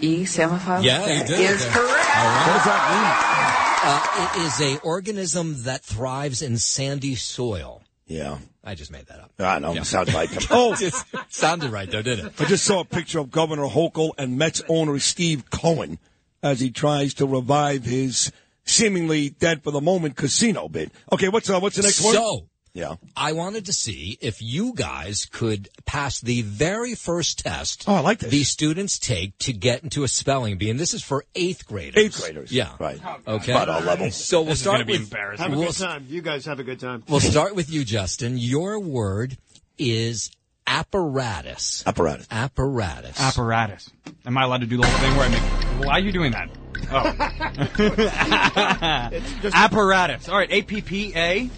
E psammophile? Yeah, you did. Is Okay. correct. All right. What does that Uh, it is a organism that thrives in sandy soil. Yeah. I just made that up. I know. Yeah. Sounds like <laughs> him. Oh, It sounded right though, didn't it? I just saw a picture of Governor Hochul and Mets owner Steve Cohen as he tries to revive his seemingly dead for the moment casino bid. Okay, what's uh, what's the next one? So, Yeah. I wanted to see if you guys could pass the very first test. Oh, I like this. The students take to get into a spelling bee, and this is for eighth graders. Eighth graders. Yeah. Right. Okay. About our level. So we'll This start gonna be with embarrassing. Have a We'll, good time. You guys have a good time. we'll start with you, Justin. Your word is apparatus. Apparatus. Apparatus. Apparatus. Am I allowed to do the whole thing where I make? Why are you doing that? <laughs> Apparatus. All right, A P P A.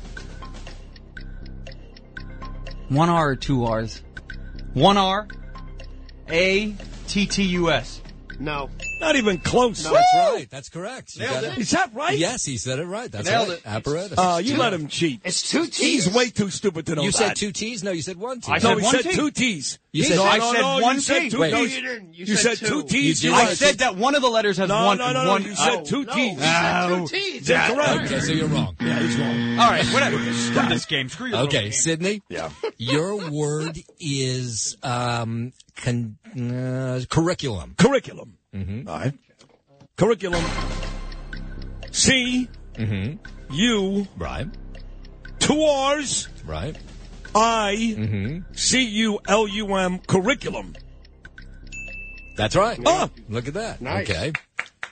One R or two R's? One R. A T T U S. No. Not even close. No, that's right. That's correct. You Nailed got it. Is that right? Yes, he said it right. That's Nailed right. it. Apparatus. Uh, you let him cheat. It's two T's. He's way too stupid to know You that. said two T's? No, you said one T. I no, he said two T's. You said- no, I no, said no, one you said T. two Wait. T's. You didn't. You You said said two. two T's. I said that one of the letters has No, one. no, no, no. one- You said oh. two T's. No. Two T's. Yeah, correct. Okay, so you're wrong. Yeah, he's wrong. All right, whatever. Screw this game. Screw your Okay, game. Sydney. Yeah. Your word is um, con- uh, curriculum. Curriculum. Mm-hmm. All right. Curriculum. C. Mm-hmm. U. Right. Two R's. Right. I. Mm-hmm. C. U. L. U. M. Curriculum. That's right. Oh. Look at that. Nice. Okay.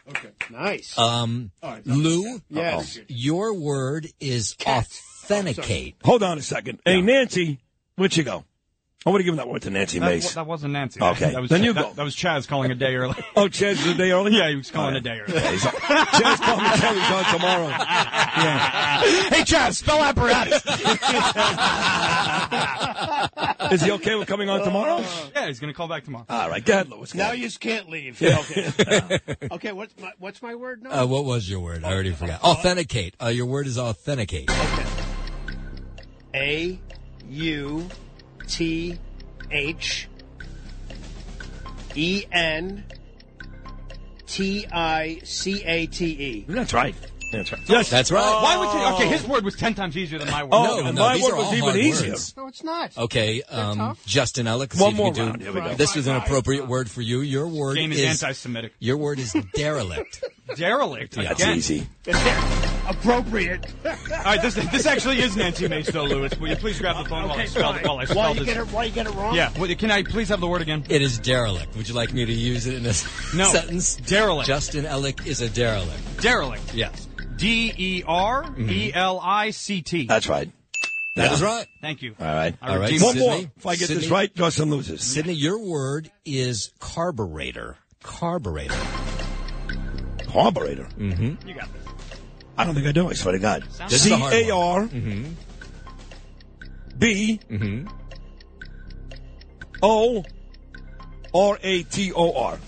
Okay. Nice. Um, Lou, Yes. your word is authenticate. Hold on a second. Hey, Nancy, where'd you go? I would have given that word to Nancy That, Mace. that wasn't Nancy. Okay. That was Then Ch- you that, go. That was Chaz calling a day early. <laughs> Oh, Chaz is a day early? yeah, he was calling All a day early. Chaz Palminteri's on tomorrow. <laughs> yeah. <laughs> hey, Chaz, spell apparatus. Is he okay with coming on tomorrow? yeah, he's going to call back tomorrow. All right, go ahead, Lewis. Go Now ahead. you just can't leave. Yeah. Okay. okay. What's my What's my word now? Uh, what was your word? I already forgot. Authenticate. Uh, your word is authenticate. Okay. A U T H E N T I C A T E. That's right. That's right. Yes. That's right. Why would you? Okay, his word was ten times easier than my word. Oh, no, no, my word was even easier. words. No, it's not. Okay, um. Justin Ellick. let's One see if more you can do- round. Here we go. This is an appropriate word for you. Your word Game is is anti-Semitic. Your word is <laughs> derelict. Derelict. Yeah, That's easy. Appropriate. All right, this this actually is Nancy Mace, though, Lewis. Will you please grab the phone while I spell while I Why spell you get it? Why you get it wrong? Yeah. Well, can I please have the word again? It is derelict. Would you like me to use it in a s- No. <laughs> sentence? Derelict. Justin Ellick is a derelict. Derelict. Yes. D E R E L I C T. That's right. That is right. Thank you. All right. All right. One it. more. If I get this right, Justin loses. Sydney, your word is carburetor. Carburetor. Carburetor. Mm-hmm. You got this. I don't think I do. I swear to God. This is C a hard A R. B. O R A T O R.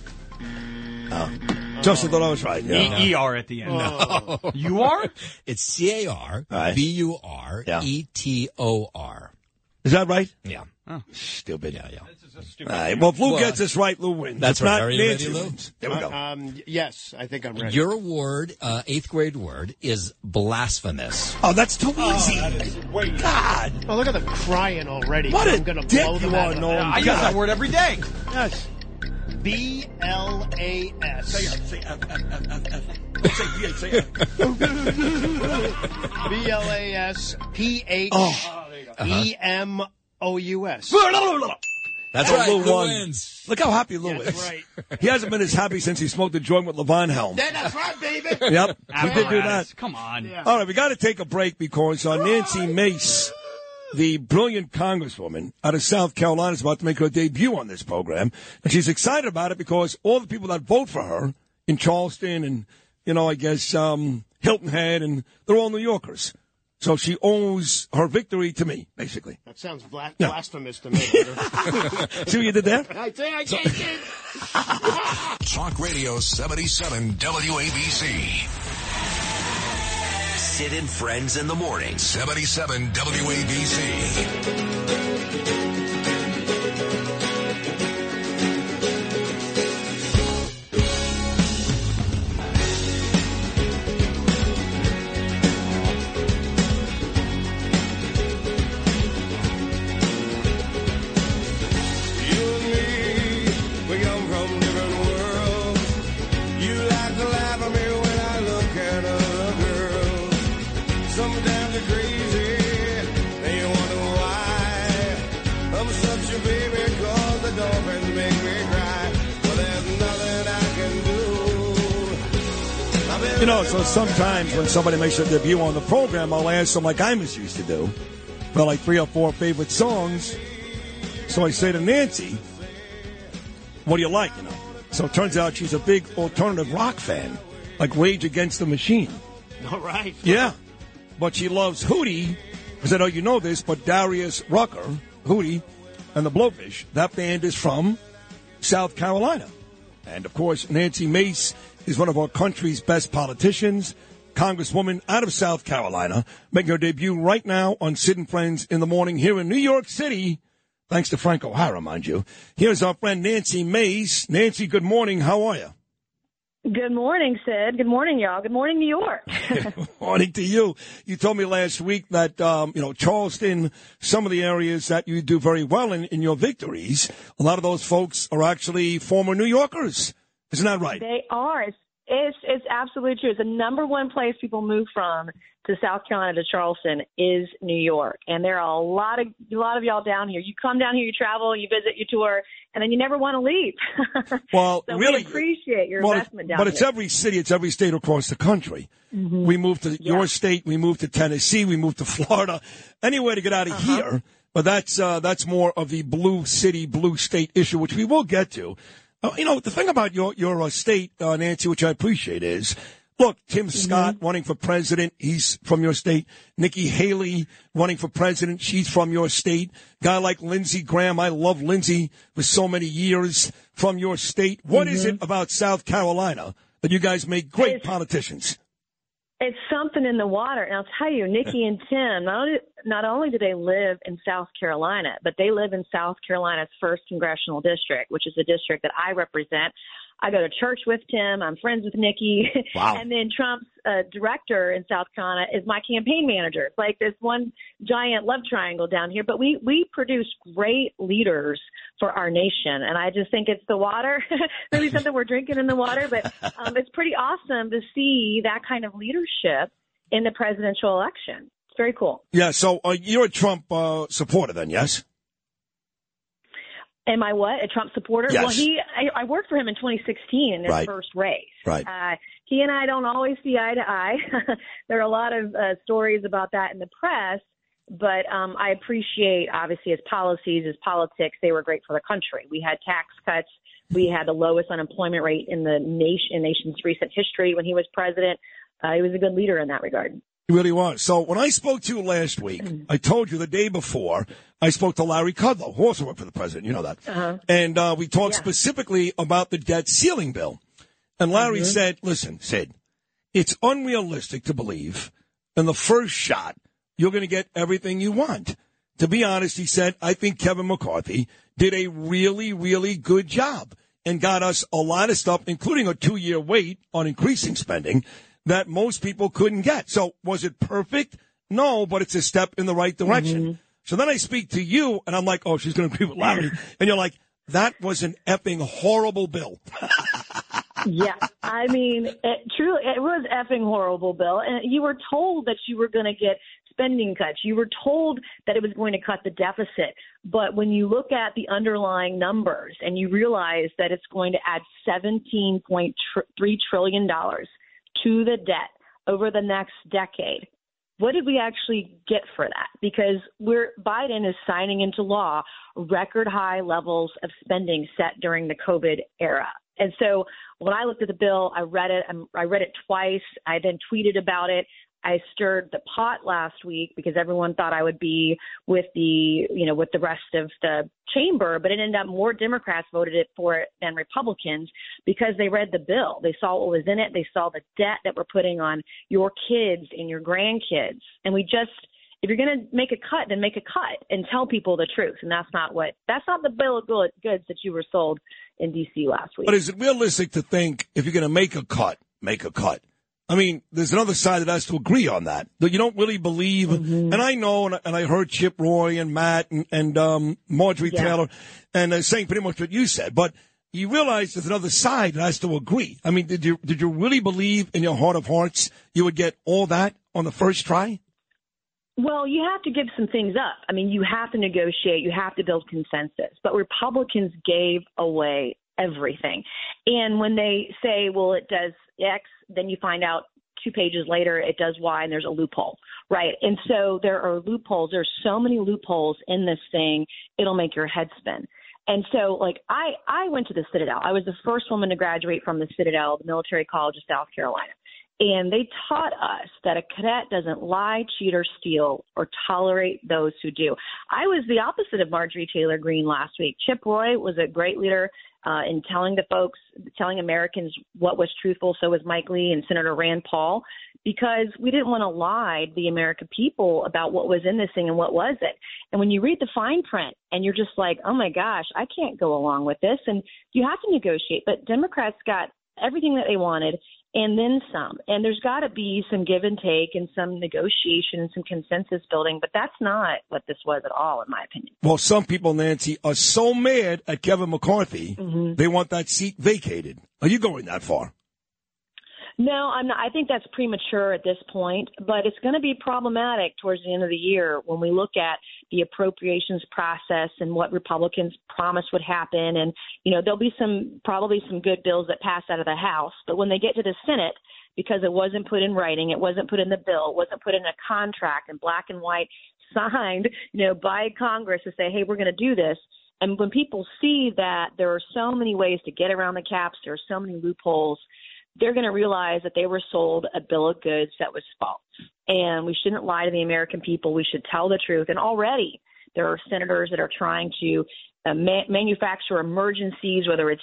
Oh. Justin thought I was right. Yeah. E E R at the end. No. <laughs> You are? It's C A R Right. B U R E T O R. Is that right? Yeah. Stupid. Yeah, yeah. All right. Well, if Lou Well, gets this right, Lou wins. that's If right. not, Are you ready, Nancy Lou? There we uh, go. Um, yes, I think I'm ready. Your word, uh, eighth grade word, is blasphemous. oh, that's too oh, easy. God. Oh, look at them crying already. What a I'm gonna dick blow them you out are, of I use that word every day. Yes. B L A S. Say F, F, F, F, F. Say D, uh, uh, say F. <laughs> B L A S P H Oh. E M O U S. That's right. Lou Lou won. wins. Look how happy Lou That's is. right. He hasn't been as happy since he smoked a joint with Levon Helm. Yeah, that's right, baby. <laughs> Yep, we did do that. Come on. All right, we got to take a break because uh, Nancy Mace, the brilliant congresswoman out of South Carolina, is about to make her debut on this program, and she's excited about it because all the people that vote for her in Charleston and you know, I guess um, Hilton Head, and they're all New Yorkers. So she owes her victory to me, basically. That sounds bla- Yeah. blasphemous to me. <laughs> See what you did there? I think I can't get <laughs> Talk Radio 77 WABC. Sid and Friends in the Morning. 77 WABC. You know, so sometimes when somebody makes their debut on the program, I'll ask them, like I was used to do, about like three or four favorite songs. So I say to Nancy, what do you like, you know? So it turns out she's a big alternative rock fan. like Rage Against the Machine. All right. Yeah. But she loves Hootie, because I know oh, you know this, but Darius Rucker, Hootie, and the Blowfish, that band is from South Carolina. And of course, Nancy Mace is one of our country's best politicians, Congresswoman out of South Carolina, making her debut right now on Sid and Friends in the morning here in New York City. Thanks to Frank O'Hara, mind you. Here's our friend Nancy Mace. Nancy, good morning. How are you? Good morning, Sid. Good morning, y'all. Good morning, New York. Good <laughs> <laughs> Morning to you. You told me last week that um, you know Charleston, some of the areas that you do very well in, in your victories. A lot of those folks are actually former New Yorkers. Isn't that right? They are. It's, it's it's absolutely true. It's the number one place people move from to South Carolina to Charleston is New York, and there are a lot of a lot of y'all down here. You come down here, you travel, you visit, you tour, and then you never want to leave. <laughs> Well, so really, we appreciate your well, investment down but it's here. every city, it's every state across the country. Mhm. We moved to your state, we moved to Tennessee, we moved to <laughs> Florida, anywhere to get out of Uh-huh. here. But that's uh, that's more of the blue city, blue state issue, which we will get to. Uh, you know, the thing about your your uh, state, uh, Nancy, which I appreciate, is look, Tim Mm-hmm. Scott running for president, he's from your state. Nikki Haley running for president, she's from your state. Guy like Lindsey Graham, I love Lindsey for so many years from your state. What is Mm-hmm. it about South Carolina that you guys make great politicians? It's something in the water, and I'll tell you, Nikki and Tim. Not only, not only do they live in South Carolina, but they live in South Carolina's first congressional district, which is the district that I represent. I go to church with Tim. I'm friends with Nikki. <laughs> Wow. and then Trump's uh, director in South Carolina is my campaign manager. It's like this one giant love triangle down here. But we we produce great leaders for our nation, and I just think it's the water. <laughs> Maybe something we're drinking in the water, but <laughs> um, it's pretty awesome to see that kind of leadership in the presidential election. It's very cool. Yeah, so uh, you're a Trump uh, supporter then, yes? Am I what? A Trump supporter? Yes. Well, he I, I worked for him in 2016 in his Right. first race. Right. Uh, he and I don't always see eye to eye. <laughs> there are a lot of uh, stories about that in the press, but um, I appreciate obviously his policies, his politics. They were great for the country. We had tax cuts. We had the lowest unemployment rate in the nation in nation's recent history when he was president. Uh, he was a good leader in that regard. He really was. So when I spoke to you last week, I told you the day before, I spoke to Larry Kudlow, who also worked for the president. You know that. Uh-huh. And uh, we talked specifically about the debt ceiling bill. And Larry Mhm. said, listen, Sid, it's unrealistic to believe in the first shot you're going to get everything you want. To be honest, he said, I think Kevin McCarthy did a really, really good job and got us a lot of stuff, including a two year wait on increasing spending that most people couldn't get. So was it perfect? No, but it's a step in the right direction. Mm-hmm. So then I speak to you and I'm like, oh, she's going to agree with Larry. and you're like, that was an effing horrible bill. <laughs> yeah, I mean, it, truly, it was effing horrible, Bill. And you were told that you were going to get spending cuts. You were told that it was going to cut the deficit. But when you look at the underlying numbers and you realize that it's going to add $17.3 trillion to the debt over the next decade, what did we actually get for that? Because we're Biden is signing into law record high levels of spending set during the COVID era. And so when I looked at the bill, I read it. I read it twice. I then tweeted about it. I stirred the pot last week because everyone thought I would be with the, you know, with the rest of the chamber, but it ended up more Democrats voted it for it than Republicans because they read the bill. They saw what was in it. They saw the debt that we're putting on your kids and your grandkids. And we just, if you're going to make a cut, then make a cut and tell people the truth. And that's not what, that's not the bill of good- goods that you were sold in D.C. last week. But is it realistic to think if you're going to make a cut, make a cut? I mean, there's another side that has to agree on that. That you don't really believe, and I know, and I, and I heard Chip Roy and Matt and, and um, Marjorie Yeah. Taylor, and they're saying pretty much what you said. But you realize there's another side that has to agree. I mean, did you did you really believe in your heart of hearts you would get all that on the first try? Well, you have to give some things up. I mean, you have to negotiate, you have to build consensus. But Republicans gave away everything. And when they say, well, it does X, then you find out two pages later it does Y and there's a loophole, right? And so there are loopholes. There's so many loopholes in this thing, it'll make your head spin. And so, like, I I went to the Citadel. I was the first woman to graduate from the Citadel, the Military College of South Carolina. And they taught us that a cadet doesn't lie, cheat, or steal, or tolerate those who do. I was the opposite of Marjorie Taylor Greene last week. Chip Roy was a great leader uh, in telling the folks, telling Americans what was truthful. So was Mike Lee and Senator Rand Paul, because we didn't want to lie to the American people about what was in this thing and what wasn't. And when you read the fine print and you're just like, oh my gosh, I can't go along with this, and you have to negotiate. But Democrats got everything that they wanted and then some. And there's got to be some give and take and some negotiation and some consensus building, but that's not what this was at all, in my opinion. Well, some people, Nancy, are so mad at Kevin McCarthy, Mm-hmm. they want that seat vacated. Are you going that far? No, I'm not. I think that's premature at this point, but it's going to be problematic towards the end of the year when we look at the appropriations process and what Republicans promised would happen. And, you know, there'll be some, probably some good bills that pass out of the House, but when they get to the Senate, because it wasn't put in writing, it wasn't put in the bill, it wasn't put in a contract in black and white, <laughs> signed, you know, by Congress to say, hey, we're going to do this. And when people see that there are so many ways to get around the caps, there are so many loopholes, they're going to realize that they were sold a bill of goods that was false. And we shouldn't lie to the American people. We should tell the truth. And already there are senators that are trying to uh, ma- manufacture emergencies, whether it's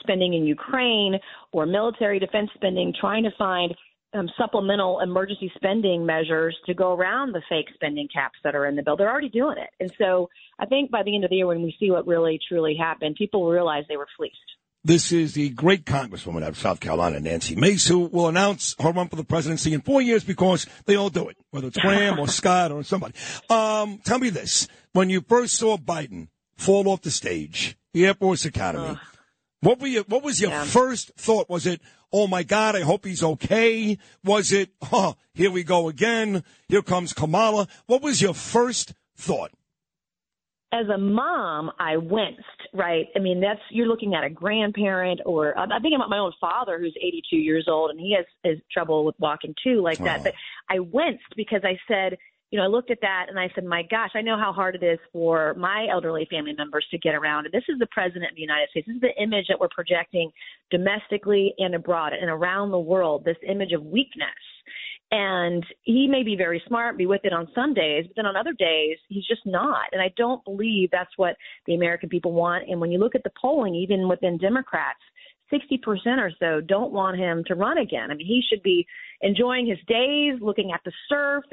spending in Ukraine or military defense spending, trying to find um, supplemental emergency spending measures to go around the fake spending caps that are in the bill. They're already doing it. And so I think by the end of the year, when we see what really truly happened, people will realize they were fleeced. This is the great Congresswoman out of South Carolina, Nancy Mace, who will announce her run for the presidency in four years because they all do it, whether it's Graham or <laughs> Scott or somebody. Um, tell me this. When you first saw Biden fall off the stage, the Air Force Academy, what were you, what was your first thought? Was it, oh my God, I hope he's okay? Was it, oh, here we go again. Here comes Kamala. What was your first thought? As a mom, I winced, right? I mean, that's you're looking at a grandparent, or I'm I'm thinking about my own father, who's 82 years old, and he has, has trouble with walking too, like that. But I winced because I said, you know, I looked at that and I said, my gosh, I know how hard it is for my elderly family members to get around. And this is the president of the United States. This is the image that we're projecting domestically and abroad and around the world. This image of weakness. And he may be very smart, be with it on some days, but then on other days, he's just not. And I don't believe that's what the American people want. And when you look at the polling, even within Democrats, 60% or so don't want him to run again. I mean, he should be enjoying his days, looking at the surf,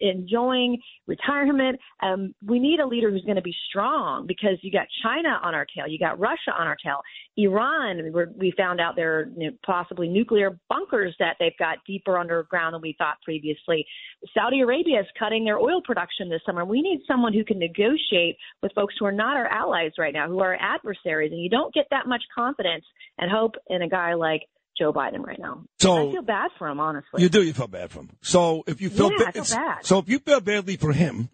enjoying retirement. Um, we need a leader who's going to be strong because you got China on our tail, you got Russia on our tail, Iran. We found out there are possibly nuclear bunkers that they've got deeper underground than we thought previously. Saudi Arabia is cutting their oil production this summer. We need someone who can negotiate with folks who are not our allies right now, who are adversaries. And you don't get that much confidence and hope in a guy like Joe Biden right now. So- I feel bad for him, honestly. You do. You feel bad for him. So if you feel, Yeah, ba- I feel bad. so if you feel badly for him,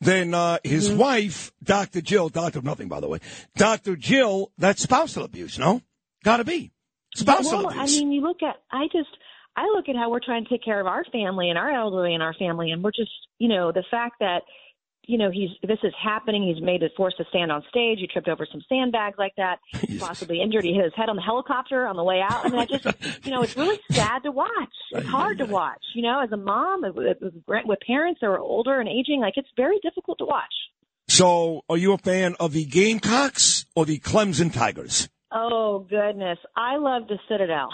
then uh, his Mm-hmm. wife, Dr. Jill, Doctor of Nothing, by the way, Dr. Jill, that's spousal abuse. No, got to be spousal well, abuse. I mean, you look at I just I look at how we're trying to take care of our family and our elderly and our family, and we're just you know the fact that you know he's this is happening. He's made it forced to stand on stage. He tripped over some sandbags like that, <laughs> possibly injured. He hit his head on the helicopter on the way out. I mean, I just <laughs> you know it's really sad to watch. It's hard to watch. You know, as a mom with, parents that are older and aging, like it's very difficult to watch. so are you a fan of the Gamecocks or the Clemson Tigers? Oh goodness, I love the Citadel.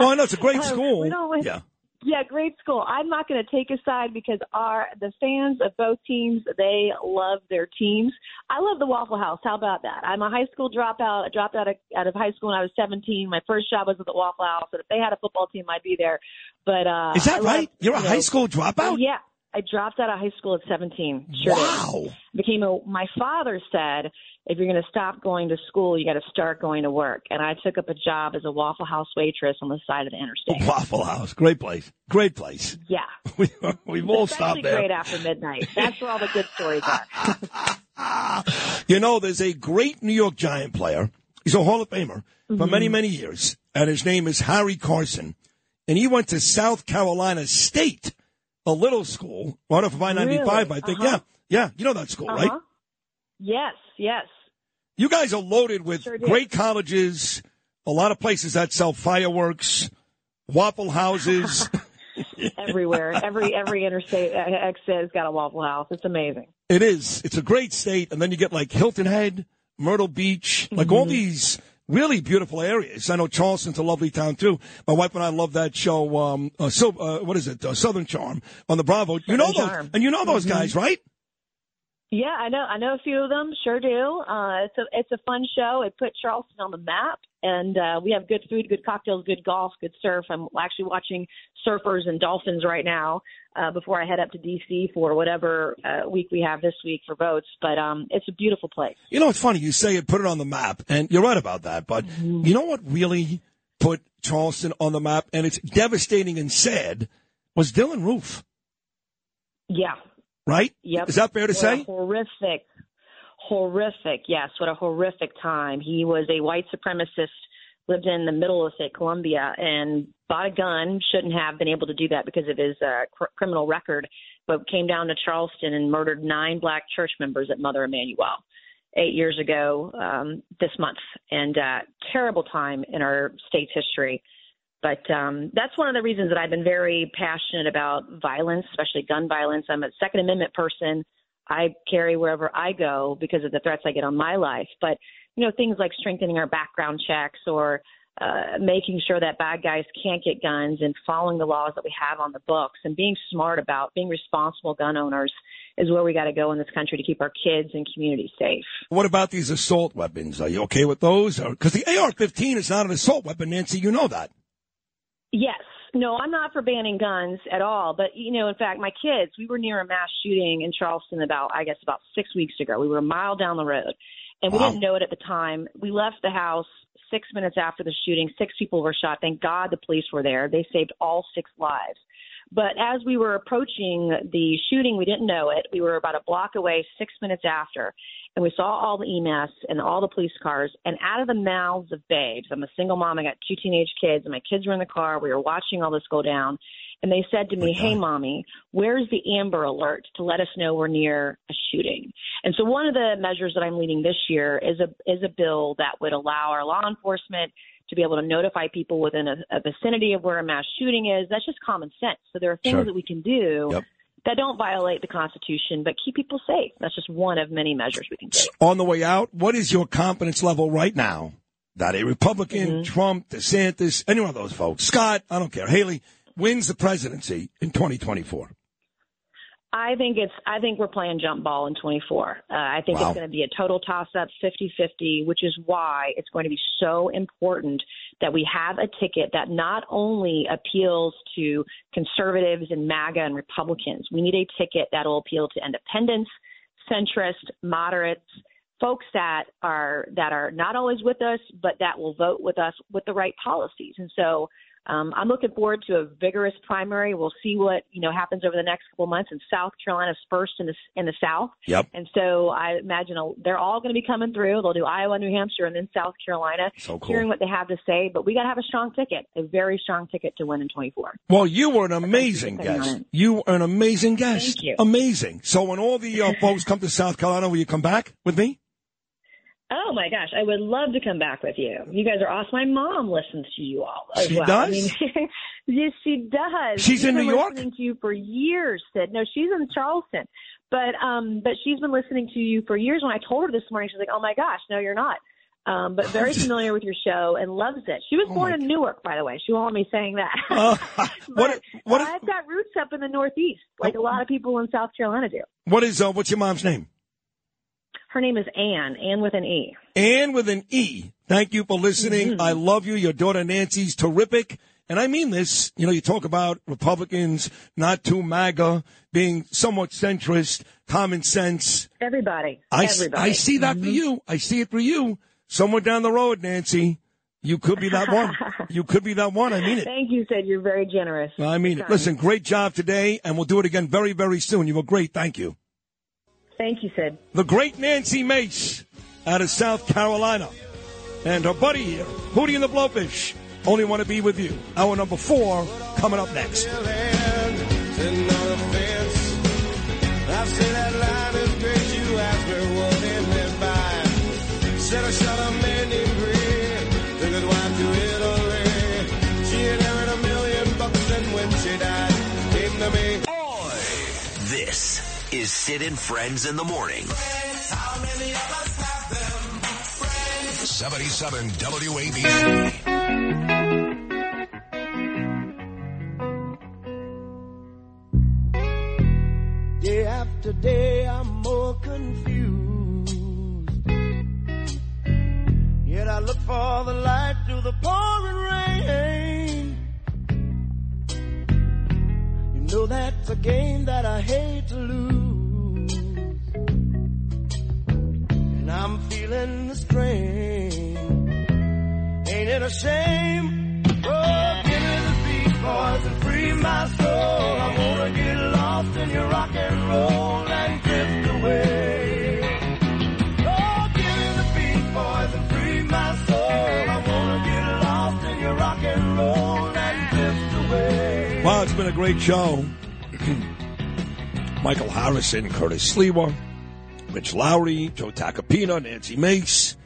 Oh, I know it's a great <laughs> school. we don't yeah. Yeah, great school. I'm not going to take a side because our the fans of both teams they love their teams. I love the Waffle House. How about that? I'm a high school dropout. I dropped out of out of high school when I was 17. My first job was at the Waffle House, and if they had a football team, I'd be there. But uh, Is that love, right? You're a you high know- school dropout? Yeah, I dropped out of high school at 17. Sure did. Wow. Became a. My father said, if you're going to stop going to school, you got to start going to work. And I took up a job as a Waffle House waitress on the side of the interstate. <laughs> Waffle House, great place, great place. Yeah. <laughs> We, we've all Especially stopped there. great after midnight. That's where all the good stories are. <laughs> You know, there's a great New York Giant player. He's a Hall of Famer for Mhm. many, many years, and his name is Harry Carson. And he went to South Carolina State, a little school, right off of I-95, Really? I think. Uh-huh. Yeah, yeah. You know that school, right? Uh-huh. Yes, yes. You guys are loaded with Sure great colleges, a lot of places that sell fireworks, waffle houses. <laughs> <laughs> Everywhere, every every interstate uh, exit has got a Waffle House. It's amazing. it is. It's a great state. And then you get like Hilton Head, Myrtle Beach, like Mm-hmm. all these really beautiful areas. I know Charleston's a lovely town too. My wife and I love that show. Um, uh, so, uh, what is it? Uh, Southern Charm on the Bravo. you know Southern those, Charm. and you know those Mhm. guys, right? Yeah, I know. I know a few of them. Sure do. Uh, it's a it's a fun show. It put Charleston on the map, and uh, we have good food, good cocktails, good golf, good surf. I'm actually watching surfers and dolphins right now uh, before I head up to DC for whatever uh, week we have this week for votes. But um, it's a beautiful place. You know, it's funny. You say it, put it on the map, and you're right about that. But you know what really put Charleston on the map, and it's devastating and sad, was Dylann Roof, Yeah. Right? Yep. Is that fair to What say? Horrific, horrific. Yes, what a horrific time. He was a white supremacist, lived in the middle of say Columbia, and bought a gun. Shouldn't have been able to do that because of his uh, cr- criminal record, but came down to Charleston and murdered nine black church members at Mother Emanuel eight years ago um, this month, and uh, terrible time in our state's history. But um, that's one of the reasons that I've been very passionate about violence, especially gun violence. I'm a Second Amendment person. I carry wherever I go because of the threats I get on my life. But you know, things like strengthening our background checks or uh, making sure that bad guys can't get guns and following the laws that we have on the books and being smart about being responsible gun owners is where we got to go in this country to keep our kids and communities safe. What about these assault weapons? Are you okay with those? Because the AR-15 is not an assault weapon, Nancy. You know that. Yes. No, I'm not for banning guns at all. But, you know, in fact, my kids, we were near a mass shooting in Charleston about, I guess, about six weeks ago. We were a mile down the road and we Wow. didn't know it at the time. We left the house six minutes after the shooting. Six people were shot. Thank God the police were there. They saved all six lives. But as we were approaching the shooting, we didn't know it. We were about a block away six minutes after, and we saw all the EMS and all the police cars. And out of the mouths of babes, I'm a single mom. I got two teenage kids, and my kids were in the car. We were watching all this go down. And they said to oh me, Hey, mommy, where's the Amber Alert to let us know we're near a shooting? And so one of the measures that I'm leading this year is a, is a bill that would allow our law enforcement to be able to notify people within a, a vicinity of where a mass shooting is. That's just common sense. So there are things Sure. that we can do Yep. that don't violate the Constitution, but keep people safe. That's just one of many measures we can take. On the way out, what is your confidence level right now that a Republican, Mm-hmm. Trump, DeSantis, any one of those folks, Scott, I don't care, Haley, wins the presidency in 2024? I think it's. I think we're playing jump ball in 24. Uh, I think Wow. it's going to be a total toss-up, 50-50, which is why it's going to be so important that we have a ticket that not only appeals to conservatives and MAGA and Republicans. We need a ticket that will appeal to independents, centrist, moderates, folks that are that are not always with us, but that will vote with us with the right policies. And so um, I'm looking forward to a vigorous primary. We'll see what you know happens over the next couple months. And South Carolina's first in the in the South. Yep. And so I imagine they're all going to be coming through. They'll do Iowa, New Hampshire, and then South Carolina. So cool. Hearing what they have to say, but we got to have a strong ticket, a very strong ticket to win in 24. Well, you were an amazing guest. You were an amazing guest. Thank you. Amazing. So when all the uh, folks come to South Carolina, will you come back with me? Oh my gosh, I would love to come back with you. You guys are awesome. My mom listens to you all as She well. does? I mean, <laughs> yes, she does. She's in been New York? Listening to you for years, Sid. No, she's in Charleston, but um, but she's been listening to you for years. When I told her this morning, she's like, "Oh my gosh, no, you're not." Um, but very familiar with your show and loves it. She was born in Newark, by the way. She won't want me saying that. Uh, <laughs> <laughs> but I've got roots up in the Northeast, like a lot of people in South Carolina do. What is uh, what's your mom's name? Her name is Anne, Anne with an E. Ann with an E. Thank you for listening. Mm-hmm. I love you. Your daughter Nancy's terrific. And I mean this. You know, you talk about Republicans not too MAGA, being somewhat centrist, common sense. Everybody, I, everybody. Mm-hmm. I see that for you. I see it for you. Somewhere down the road, Nancy, you could be that one. <laughs> you could be that one. I mean it. Thank you, said You're very generous. I mean it. Listen, great job today, and we'll do it again very, very soon. You were great. Thank you. Thank you, Sid. The great Nancy Mace out of South Carolina. And her buddy here, Hootie and the Blowfish, only want to be with you. Hour number four coming up next. Sitting on a fence. I say that by. Sid and Friends in the morning. 77 WABC. Day after day, I'm more confused. Yet I look for the light through the pouring rain. You know that's a game that I hate to lose. I'm feeling the strain. Ain't it a shame? Oh, give me the beat, boys, and free my soul. I wanna get lost in your rock and roll and drift away. Oh, give me the beat, boys, and free my soul. I wanna get lost in your rock and roll and drift away. Wow, it's been a great show. <clears throat> Michael Harrison, Curtis Sliwa, Rich Lowry, Joe Tacopina, Nancy Mace.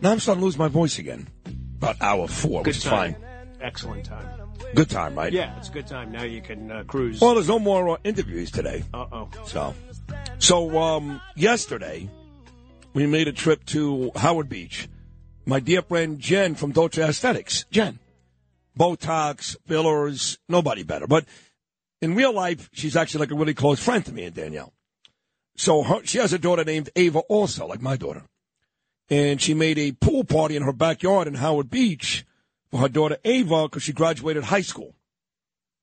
Now I'm starting to lose my voice again. About hour four, which is time. fine. Excellent time. Good time, right? Yeah, it's a good time. Now you can uh, cruise. Well, there's no more uh, interviews today. Uh oh. So, so um, yesterday we made a trip to Howard Beach. My dear friend Jen from Dolce Aesthetics, Jen, Botox, fillers, nobody better. But in real life, she's actually like a really close friend to me and Danielle. So her, she has a daughter named Ava, also like my daughter, and she made a pool party in her backyard in Howard Beach for her daughter Ava because she graduated high school,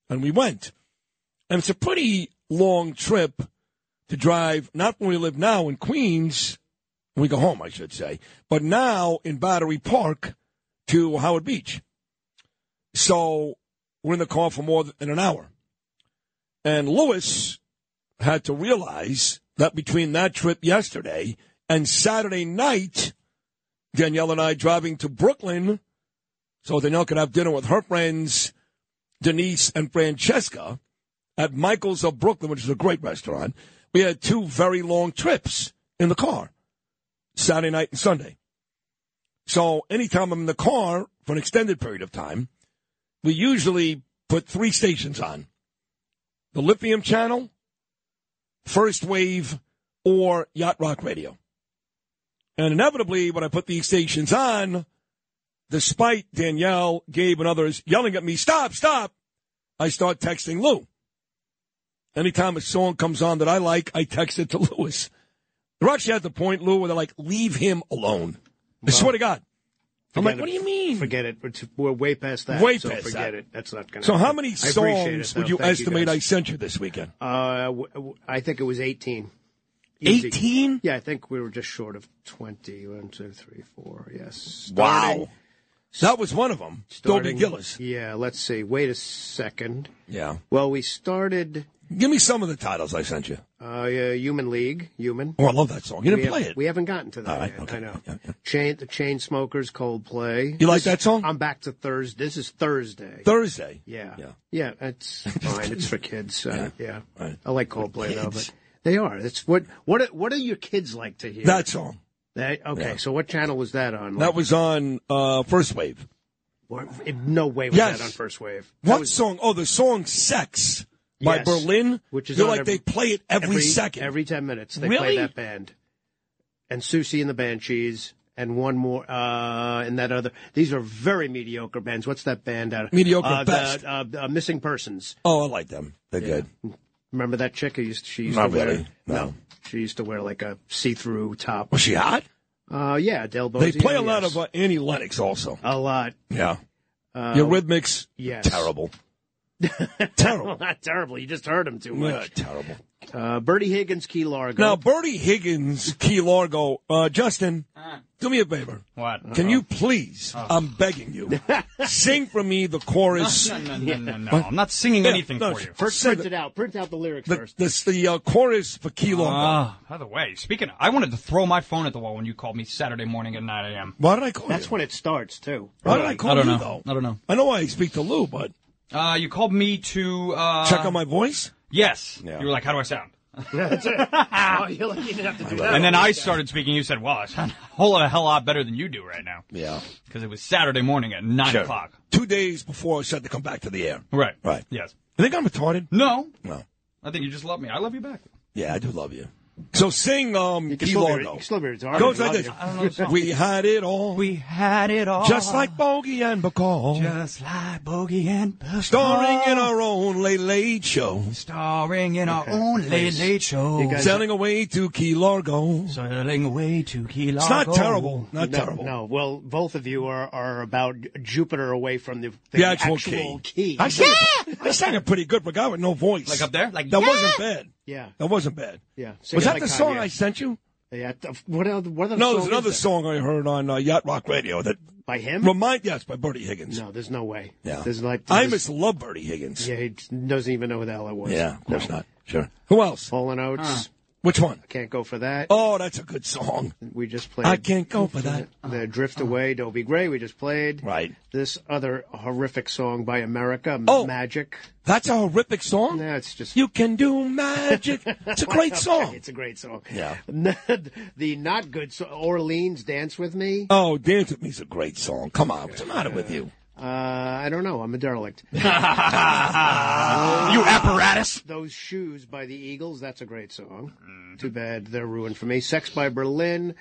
and we went. And it's a pretty long trip to drive, not where we live now in Queens, when we go home, I should say, but now in Battery Park to Howard Beach. So we're in the car for more than an hour. And Lewis had to realize that between that trip yesterday and Saturday night, Danielle and I driving to Brooklyn so Danielle could have dinner with her friends, Denise and Francesca, at Michael's of Brooklyn, which is a great restaurant. We had two very long trips in the car, Saturday night and Sunday. So anytime I'm in the car for an extended period of time, we usually put three stations on the Lithium Channel, First Wave, or Yacht Rock Radio. And inevitably, when I put these stations on, despite Danielle, Gabe, and others yelling at me, stop, stop, I start texting Lou. Anytime a song comes on that I like, I text it to <laughs> Lewis. They're actually at the point, Lou, where they're like, leave him alone. I swear to God. I'm like, Forget what do you mean? Forget it. We're, way past that. Way so past forget that. it. That's not going to So how many songs would you estimate guys. I sent you this weekend? Uh, w- w- I think it was 18. 18? Yeah, I think we were just short of 20. One, two, three, four. Yes. Wow. That was one of them. Starting- Gillis. Yeah, let's see. Wait a second. Yeah. Well, we started Give me some of the titles I sent you. uh, yeah, Human League. Human. Oh, I love that song. You didn't we play have- it. We haven't gotten to that All right, yet. okay. I know. Chain the Chainsmokers, Coldplay. You like This- that song? I'm back to Thursday. This is Thursday. Thursday. Yeah. Yeah. Yeah, it's fine. It's for kids. Uh, yeah. Right. I like Coldplay though, but they are. It's what what are- what do your kids like to hear? That song. That, okay, Yeah. so what channel was that on? That was on uh, First Wave. What- in no way was Yes. that on First Wave. That What was- song? Oh, the song "Sex" by Yes. Berlin. Which is You're like every- they play it every, second. every ten minutes. They Really? play that band, and Siouxsie and the Banshees, and one more, uh, and that other. These are very mediocre bands. What's that band out? Mediocre uh, best. The, uh, uh, Missing Persons. Oh, I like them. They're good. Remember that chick who used she used Not to wear really, no. she used to wear like a see-through top. Was she hot? Uh, yeah, Del They play a lot yes. of uh, Annie Lennox also. a lot. Yeah. Uh, Eurythmics, yes. terrible. Terrible. <laughs> Not terrible. You just heard him too Yeah, much. terrible. Uh, Bertie Higgins, Key Largo. Now, Bertie Higgins, Key Largo, uh, Justin, do me a favor. What? Can you please, I'm begging you, <laughs> sing for me the chorus. No, no, no, no, no. I'm not singing Yeah, anything no, for you. First, Say print the- it out. Print out the lyrics The, first. this, the uh, chorus for Key Largo. Ah, by the way, speaking, of, I wanted to throw my phone at the wall when you called me Saturday morning at 9 a.m. Why did I call you? That's you? when it starts too. Why did I call I don't you, know. though? I don't know. I know why I speak to Lou, but Uh, you called me to uh, check on my voice. Yes. Yeah. You were like, "How do I sound?" That's it. oh, you're lucky you didn't have to do that. And then I started speaking. You said, "Well, I sound a whole lot- a hell lot better than you do right now." Yeah. Because it was Saturday morning at nine Sure. o'clock. Two days before I said to come back to the air. Right. Right. Yes. You think I'm retarded? No. No. I think you just love me. I love you back. Yeah, I do love you. So sing um, can Key still be- Largo. you can still be retarded. Goes like this. you. I don't know the song. We had it all. We had it all. Just like Bogey and Bacall. Just like Bogey and Bacall. Starring in our own late late show. Starring in our own late late show. You guys- Sailing away to Key Largo. Sailing away to Key Largo. It's not terrible. Not no, terrible. No, well, both of you are, are about Jupiter away from the, The actual, key. key. I sang, it, I sang it pretty good for a guy with no voice. Like up there? Like, that yeah! wasn't bad. Yeah. That wasn't bad. Yeah. Was Sing it that like the song Kanye. I sent you? Yeah. th- What other, what other No, there's another that? song I heard on uh, Yacht Rock Radio that By him? remind yes by Bertie Higgins. No, there's no way. Yeah. There's like, I there's- must love Bertie Higgins. Yeah, he doesn't even know who the hell it was. Yeah, of course not. Sure. Who else? Hall and Oates. Which one? I can't go for that. Oh, that's a good song. We just played. I can't go for that. The Drift uh-huh. Away, Dobie Gray. We just played. Right. This other horrific song by America, Oh. Magic. That's a horrific song. Yeah, it's just. You can do magic. It's a <laughs> great song. It's a great song. Yeah. <laughs> the not good song, Orleans, Dance with Me. Oh, Dance with Me's a great song. Come on, what's the matter with you? Uh, I don't know. I'm a derelict. <laughs> you apparatus. Those Shoes by the Eagles. That's a great song. Mm-hmm. Too bad they're ruined for me. Sex by Berlin.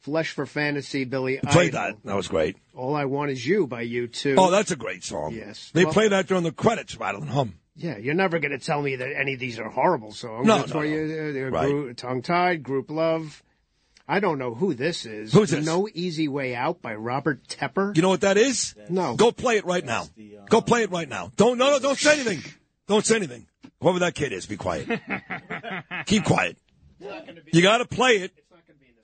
Flesh for Fantasy, Billy Play Idol. that. That was great. All I Want Is You by you too. Oh, that's a great song. Yes. They Well- play that during the credits, Rattle and Hum. Yeah, you're never going to tell me that any of these are horrible songs. No, That's no, why no. you, they're Right. group, Tongue Tied, Grouplove. I don't know who this is. Who's this? No Easy Way Out by Robert Tepper. You know what that is? No. Go play it right now. Go play it right now. Don't no no don't say anything. Don't say anything. Whoever that kid is, be quiet. <laughs> Keep quiet. You got to play it.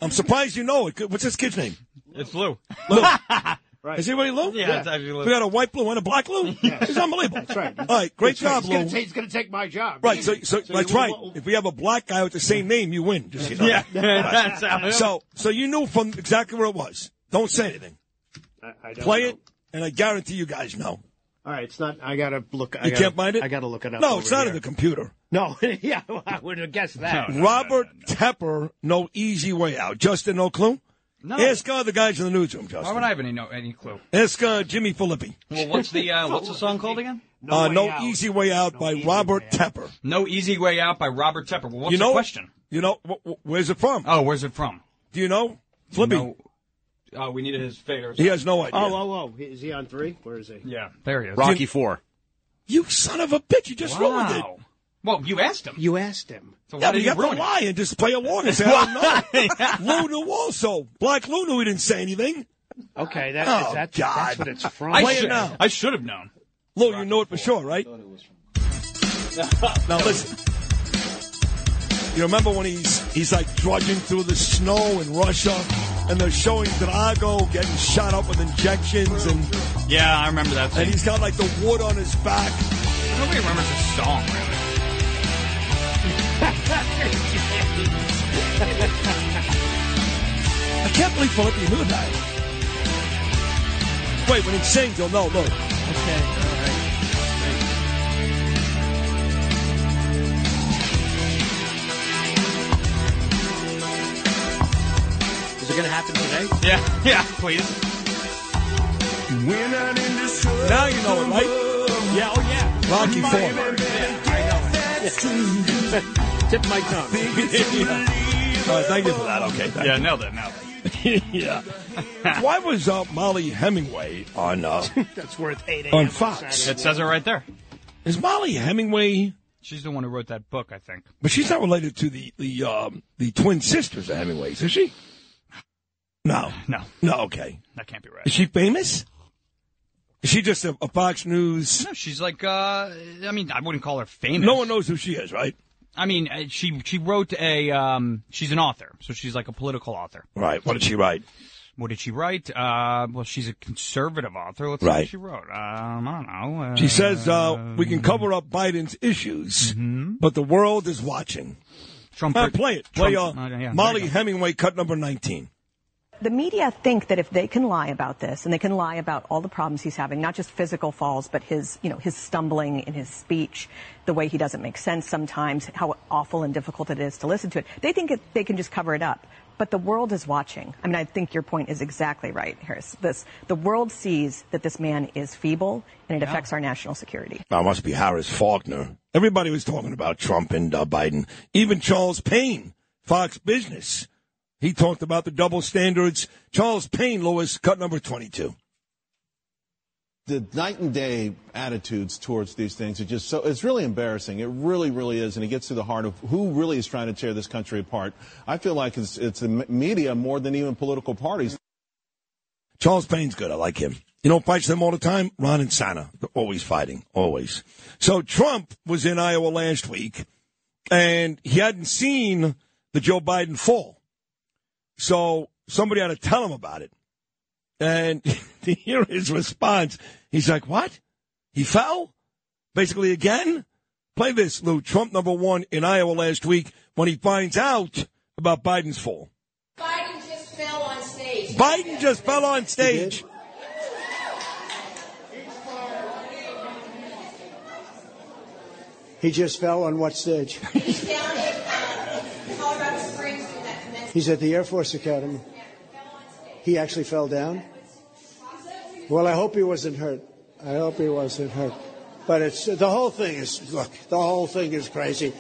I'm surprised you know it. What's this kid's name? It's Lou. Lou. <laughs> Right. Is he really Lou? Yeah, it's actually Lou. We got a white Lou and a black Lou. It's <laughs> unbelievable. That's right. All right, great That's right. job, He's gonna Lou. take- He's going to take my job. Right, so, so, So that's you- right. If we have a black guy with the same name, you win. Just so you know. Yeah, Right. <laughs> that's how- So, so you knew from exactly where it was. Don't say anything. I, I don't Play know. it, and I guarantee you guys know. All right, it's not. I got to look. I You gotta, can't find it? I got to look it up. No, it's not here. in the computer. No, <laughs> yeah, I would have guessed that. Robert Tepper, no easy way out. Justin, no clue? No. Ask uh, the guys in the newsroom, Why would I have any no any clue? Ask uh, Jimmy Filippi. Well, what's the uh, what's the song called again? No, uh, Way no Easy Way Out by Robert Tepper. No Easy Way Out by Robert Tepper. Well, what's you know the question? You know, wh- wh- where's it from? Oh, where's it from? Do you know? Flippy. No. Oh, we needed his fader. He has no idea. Oh, oh, oh! Is he on three? Where is he? Yeah, there he is. Rocky Four. You son of a bitch, you just ruined it. Wow. Well, you asked him. You asked him. So why Yeah, but did you he have to ruin it? lie and just play along and <laughs> say, I don't know. <laughs> Lou knew also. Black Luna, knew he didn't say anything. Okay, that, Oh, is that, God. that's what it's from. I Play it should, now. I should have known. Lou, you know it for sure, right? <laughs> now listen. You remember when he's he's like drudging through the snow in Russia, and they're showing Drago getting shot up with injections, and Yeah, I remember that. and he's got like the wood on his back. Nobody remembers the song. Really. <laughs> I can't believe Philippi knew that. Wait, when he sings, you'll know. Look. Okay, all right. Is it going to happen today? Yeah, yeah. Please. We're not into. Now you know it, right? Yeah. Oh, yeah. Rocky Four. <laughs> Tip my tongue. All right, thank you for that. Okay. thank Yeah, you. nailed it. Nailed it. <laughs> yeah. Why was uh, Mollie Hemingway on uh, <laughs> That's worth eight on a.m. Fox? It says it right there. Is Mollie Hemingway? She's the one who wrote that book, I think. But she's not related to the the um, the twin sisters of Hemingways, is she? <sighs> No, No, no. Okay. that can't be right. Is she famous? Is she just a, a Fox News? No, she's like. uh I mean, I wouldn't call her famous. No one knows who she is, right? I mean, uh, she she wrote a. um She's an author, so she's like a political author. Right. What did she write? What did she write? Uh, well, she's a conservative author. Let's see what she wrote. Um, I don't know. Uh, She says uh, we can cover up Biden's issues, but the world is watching. Trump. Uh, play it. Play uh, Trump- uh, yeah, Mollie. Hemingway, cut number nineteen. The media think that if they can lie about this and they can lie about all the problems he's having, not just physical falls, but his, you know, his stumbling in his speech, the way he doesn't make sense sometimes, how awful and difficult it is to listen to it. They think it, they can just cover it up. But the world is watching. I mean, I think your point is exactly right, Harris. This, the world sees that this man is feeble and it affects our national security. That must be Harris Faulkner. Everybody was talking about Trump and uh, Biden. Even Charles Payne Fox Business. He talked about the double standards. Charles Payne, Lewis, cut number 22. the night and day attitudes towards these things are just so it's really embarrassing it really really is and it gets to the heart of who really is trying to tear this country apart i feel like it's it's the media more than even political parties Charles Payne's good. I like him. You know, fights them all the time. Ron and Santa, They're always fighting, always. So Trump was in Iowa last week, and he hadn't seen the Joe Biden fall. So somebody had to tell him about it. And <laughs> to hear his response, he's like, "What? He fell? Basically again? Play this, Lou. Trump number one in Iowa last week when he finds out about Biden's fall. Biden just fell on stage. Biden just fell on stage. He just fell on what stage? He's down at uh, Colorado Springs doing that commencement. He's at the Air Force Academy. He actually fell down? Well, I hope he wasn't hurt. I hope he wasn't hurt. But it's the whole thing is look, the whole thing is crazy.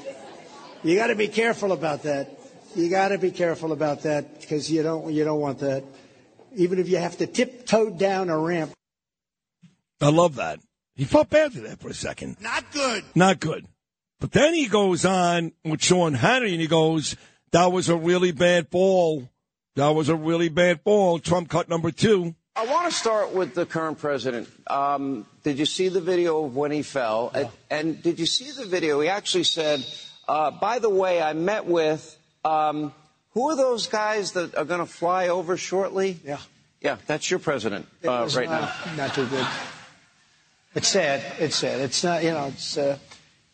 You got to be careful about that. You got to be careful about that because you don't you don't want that. Even if you have to tiptoe down a ramp. I love that. He felt badly that for a second. Not good. Not good. But then he goes on with Sean Hannity and he goes, that was a really bad fall. That was a really bad fall. Trump cut number two. I want to start with the current president. Um, did you see the video of when he fell? And, and did you see the video? He actually said, uh, by the way, I met with, um, who are those guys that are going to fly over shortly? Yeah. Yeah, that's your president uh, was right not, now. Not too good. It's sad. It's sad. It's not, you know, it's, uh,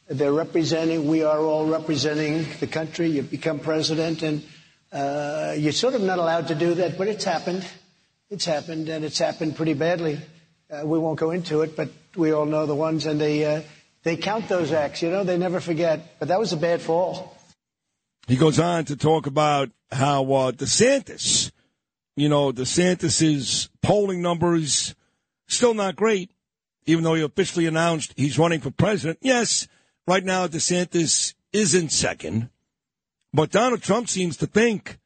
they're representing, we are all representing the country. You become president and uh, you're sort of not allowed to do that, but it's happened. It's happened and it's happened pretty badly. Uh, we won't go into it, but we all know the ones and they, uh, they count those acts, you know, they never forget. But that was a bad fall. He goes on to talk about how uh, DeSantis, you know, DeSantis's polling numbers still not great, even though he officially announced he's running for president. Yes, right now DeSantis is in second, but Donald Trump seems to think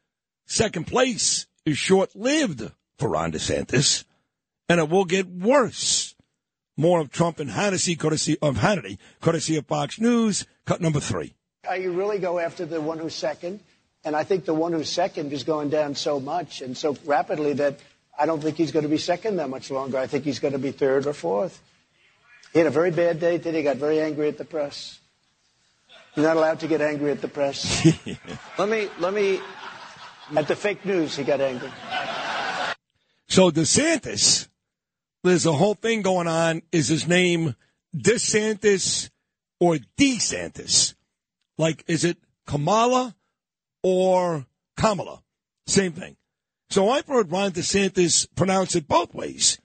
second place is short lived for Ron DeSantis, and it will get worse. More of Trump and Hannity, courtesy of Hannity, courtesy of Fox News, cut number three. You really go after the one who's second. And I think the one who's second is going down so much and so rapidly that I don't think he's going to be second that much longer. I think he's going to be third or fourth. He had a very bad day today. He got very angry at the press. You're not allowed to get angry at the press. <laughs> let me, let me. At the fake news, he got angry. So DeSantis, there's a whole thing going on. Is his name DeSantis or DeSantis? Like, is it Kamala or Kamala? Same thing. So I've heard Ron DeSantis pronounce it both ways.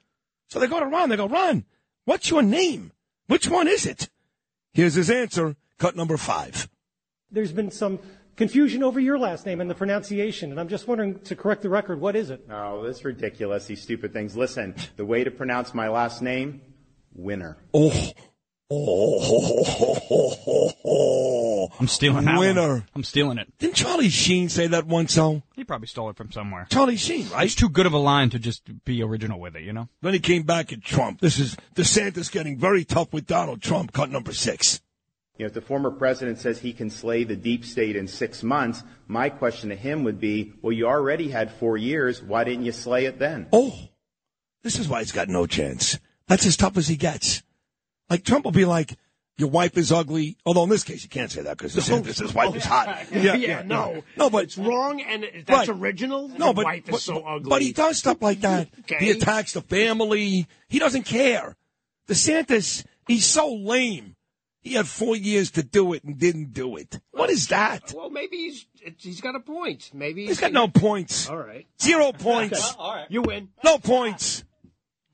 So they go to Ron, they go, Ron, what's your name? Which one is it? Here's his answer, cut number five. There's been some confusion over your last name and the pronunciation, and I'm just wondering to correct the record, what is it? Oh, that's ridiculous, these stupid things. Listen, the way to pronounce my last name, winner. Oh, oh, Oh. I'm stealing that Winner. one. I'm stealing it. Didn't Charlie Sheen say that once, though? He probably stole it from somewhere. Charlie Sheen, right? It's too good of a line to just be original with it, you know? Then he came back at Trump. This is DeSantis getting very tough with Donald Trump, cut number six. You know, if the former president says he can slay the deep state in six months, my question to him would be, well, you already had four years. Why didn't you slay it then? Oh, this is why he's got no chance. That's as tough as he gets. Like Trump will be like, your wife is ugly. Although in this case you can't say that because DeSantis' wife is hot. <laughs> Yeah, no. no, but It's wrong, and that's Right. original. No, but, wife is so ugly. but he does stuff like that. Okay. He attacks the family. He doesn't care. DeSantis, he's so lame. He had four years to do it and didn't do it. What is that? Well, maybe he's he's got a point. Maybe He's got no points. All right. Zero points. <laughs> Okay. All right. You win. No points.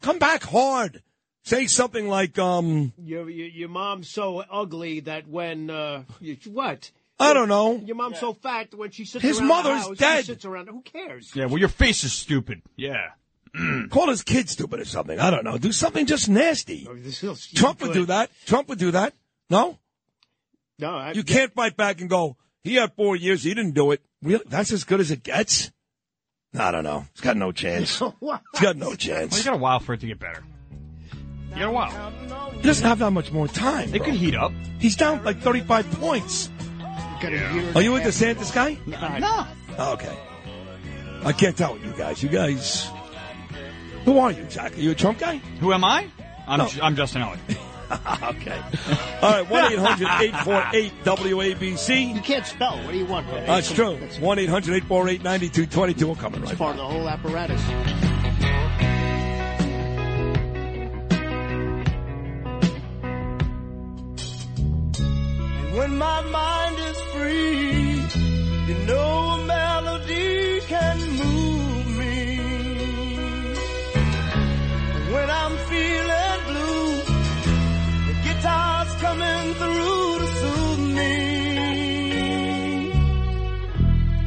Come back hard. Say something like, um, Your, your your mom's so ugly that when uh, you, what? I don't know. Your mom's so fat when she sits His around mother's the house, dead. She sits around. Who cares? Yeah, well, your face is stupid. Yeah. <clears throat> Call his kid stupid or something. I don't know. Do something just nasty. Oh, this feels Trump would good. do that. Trump would do that. No? No, I, You can't fight back and go, he had four years, he didn't do it. Really? That's as good as it gets? I don't know. He's got no chance. <laughs> He's got no chance. Well, you got a while for it to get better. You got a while. He doesn't have that much more time. It bro. could heat up. He's down like 35 points. Got a year Are you a DeSantis guy? No. Oh, okay. I can't tell you guys. You guys. Who are you, Jack? Are you a Trump guy? Who am I? I'm, No. I'm Justin Elliott. <laughs> okay. All right, 1 800 848 WABC. You can't spell. What do you want? man? That's true. 1 800 848 9222. We're coming It's right part back. of the whole apparatus. When my mind is free, you know a melody can move me. When I'm feeling blue, the guitar's coming through to soothe me.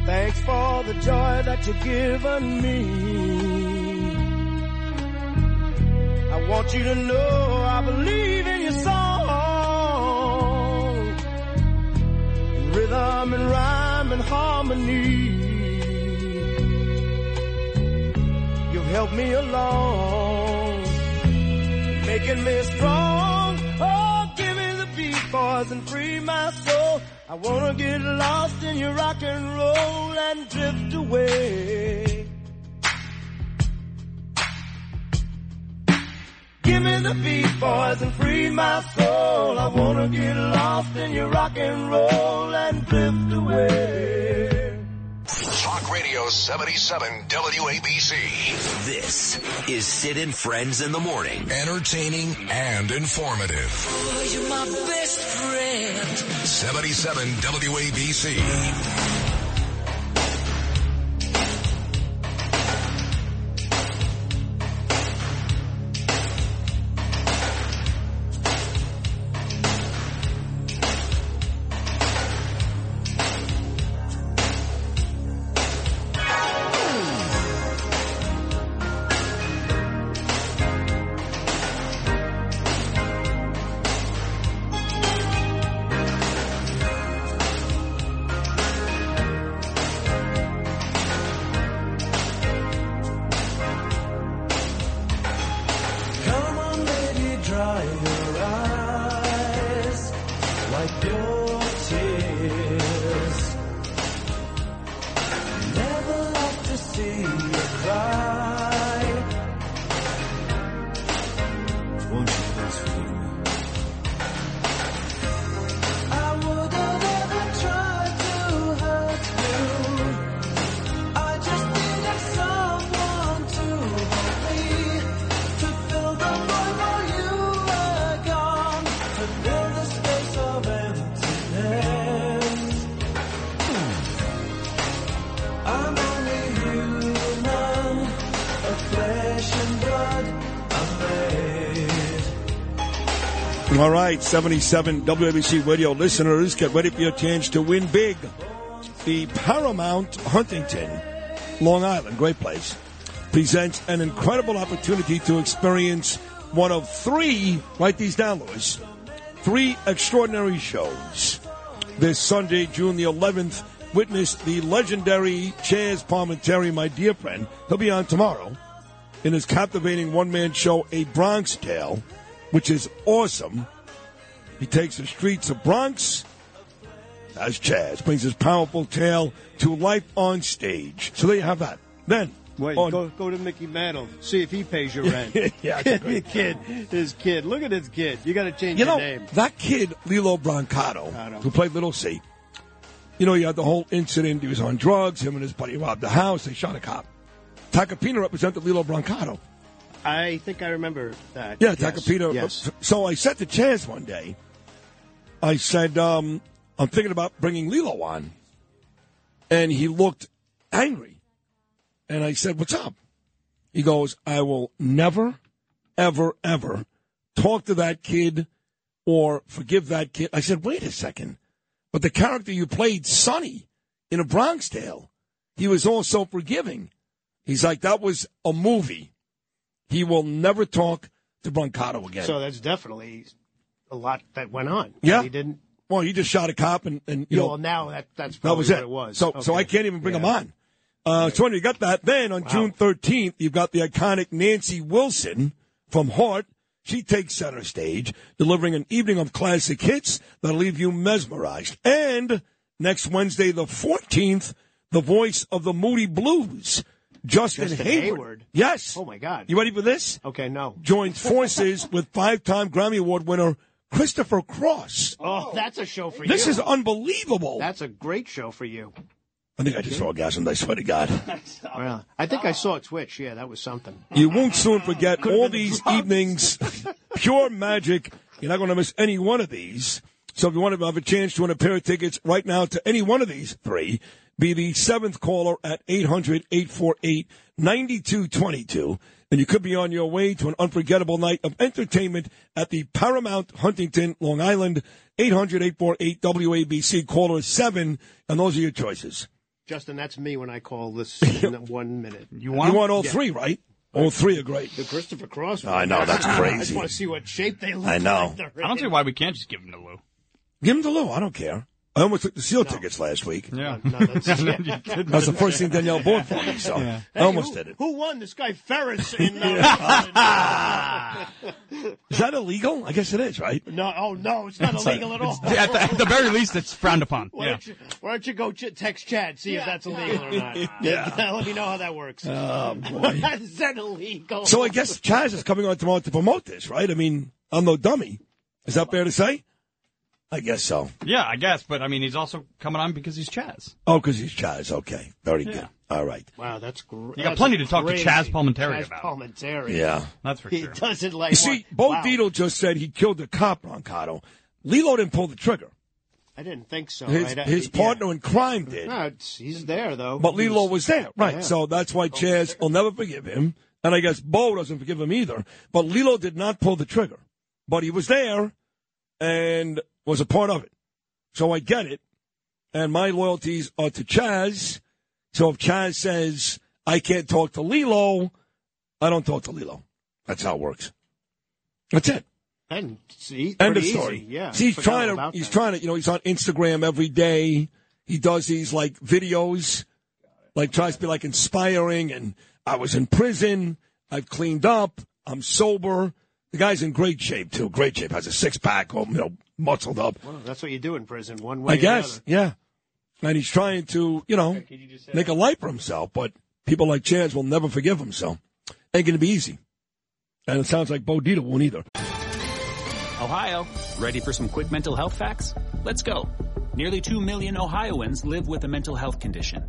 Thanks for the joy that you've given me. I want you to know I believe in your song. Rhythm and rhyme and harmony. You've helped me along, making me strong. Oh, give me the beat, boys, and free my soul. I wanna get lost in your rock and roll and drift away. Give me the beat, boys, and free my soul. I wanna get lost in your rock and roll and drift away. Talk Radio 77 WABC. This is Sid and Friends in the Morning. Entertaining and informative. Oh, you're my best friend. 77 WABC. All right, 77 WABC radio listeners, get ready for your chance to win big. The Paramount Huntington, Long Island, great place, presents an incredible opportunity to experience one of three, write these down, Louis, three extraordinary shows. This Sunday, June the 11th, witness the legendary Chaz Palminteri, my dear friend. He'll be on tomorrow in his captivating one-man show, A Bronx Tale, which is awesome. He takes the streets of Bronx as Chaz brings his powerful tale to life on stage. So there you have that. Then, Wait, on- go go to Mickey Mantle. See if he pays your <laughs> rent. Yeah, <laughs> kid, his kid. Look at his kid. You got to change you your know, name. that kid, Lilo Brancato, who played Little C, you know, he had the whole incident. He was on drugs. Him and his buddy robbed the house. They shot a cop. Tacopina represented Lilo Brancato. I think I remember that. Yeah, Yes, Tacopina. Yes. So I said to Chaz one day, I said, um, I'm thinking about bringing Lilo on. And he looked angry. And I said, What's up? He goes, I will never, ever, ever talk to that kid or forgive that kid. I said, Wait a second. But the character you played, Sonny, in a Bronx Tale, he was also forgiving. He's like, That was a movie. He will never talk to Brancato again. So that's definitely a lot that went on. Yeah. He didn't. Well, he just shot a cop, and, and you Yeah, know well, now that that's that was what it. it was. So, so I can't even bring him on. Uh, so anyway, you got that. Then on June 13th, you've got the iconic Nancy Wilson from Heart. She takes center stage, delivering an evening of classic hits that'll leave you mesmerized. And next Wednesday, the 14th, the voice of the Moody Blues, Justin, Justin Hayward. Hayward. Yes. Oh my God. You ready for this? Okay, no. Joins forces <laughs> with five-time Grammy Award winner Christopher Cross. Oh, that's a show for you. This is unbelievable. That's a great show for you. I think I just saw a gasm. I swear to God. <laughs> Well, I think I saw a Twitch. Yeah, that was something. You won't soon forget all these evenings, <laughs> pure magic. You're not going to miss any one of these. So if you want to have a chance to win a pair of tickets right now to any one of these three, be the seventh caller at 800-848-9222. And you could be on your way to an unforgettable night of entertainment at the Paramount Huntington, Long Island, 800-848-WABC, caller 7, and those are your choices. Justin, that's me when I call this <laughs> in one minute. You want all Yeah. three, right? All three are great. The Christopher Cross. I know, that's <laughs> I crazy. just want to see what shape they look I know. like. I don't see why we can't just give them to Lou. Give them to Lou. I don't care. I almost took the seal tickets last week. Yeah. No, that's, <laughs> That was the first thing Danielle bought for me, so I almost who, did it. Who won? This guy Ferris in. Uh, <laughs> <laughs> Is that illegal? I guess it is, right? no, oh no, it's not It's like- illegal at all. At the, at the very least, it's frowned upon. Why, Yeah. don't you, why don't you go ch- text Chad, see if that's illegal or not? Yeah. Let me know how that works. Oh, boy. is that illegal? So I guess Chaz is coming on tomorrow to promote this, right? I mean, I'm no dummy. Is that fair to say? I guess so. Yeah, I guess, but I mean, he's also coming on because he's Chaz. Oh, because he's Chaz. Okay. Very good. All right. Wow, that's great. You got plenty to talk to Chaz Palminteri Chaz about. Palminteri. Yeah. That's for He sure. doesn't like. You see, Bo wow. Dietl just said he killed a cop, Roncato. Lilo didn't pull the trigger. I didn't think so. His, right? I- his yeah. partner in crime did. No, he's there though. But Lilo He's- was there, right? Yeah. So that's why oh. Chaz will never forgive him, and I guess Bo doesn't forgive him either. But Lilo did not pull the trigger, but he was there and was a part of it. So I get it, and my loyalties are to Chaz. So if Chaz says I can't talk to Lilo, I don't talk to Lilo. That's how it works. That's it. And see, End of story. Easy. Yeah, See, he's trying to. He's that. trying to. You know, he's on Instagram every day. He does these like videos, like tries to be like inspiring. And I was in prison. I've cleaned up. I'm sober. The guy's in great shape too. Great shape. Has a six pack. All you know, muscled up. Well, that's what you do in prison. One way. I or the guess. other. Yeah. And he's trying to, you know, make a life for himself. But people like Chaz will never forgive him. So ain't going to be easy. And it sounds like Bo Dietl won't either. Ohio, ready for some quick mental health facts? Let's go. Nearly 2 million Ohioans live with a mental health condition.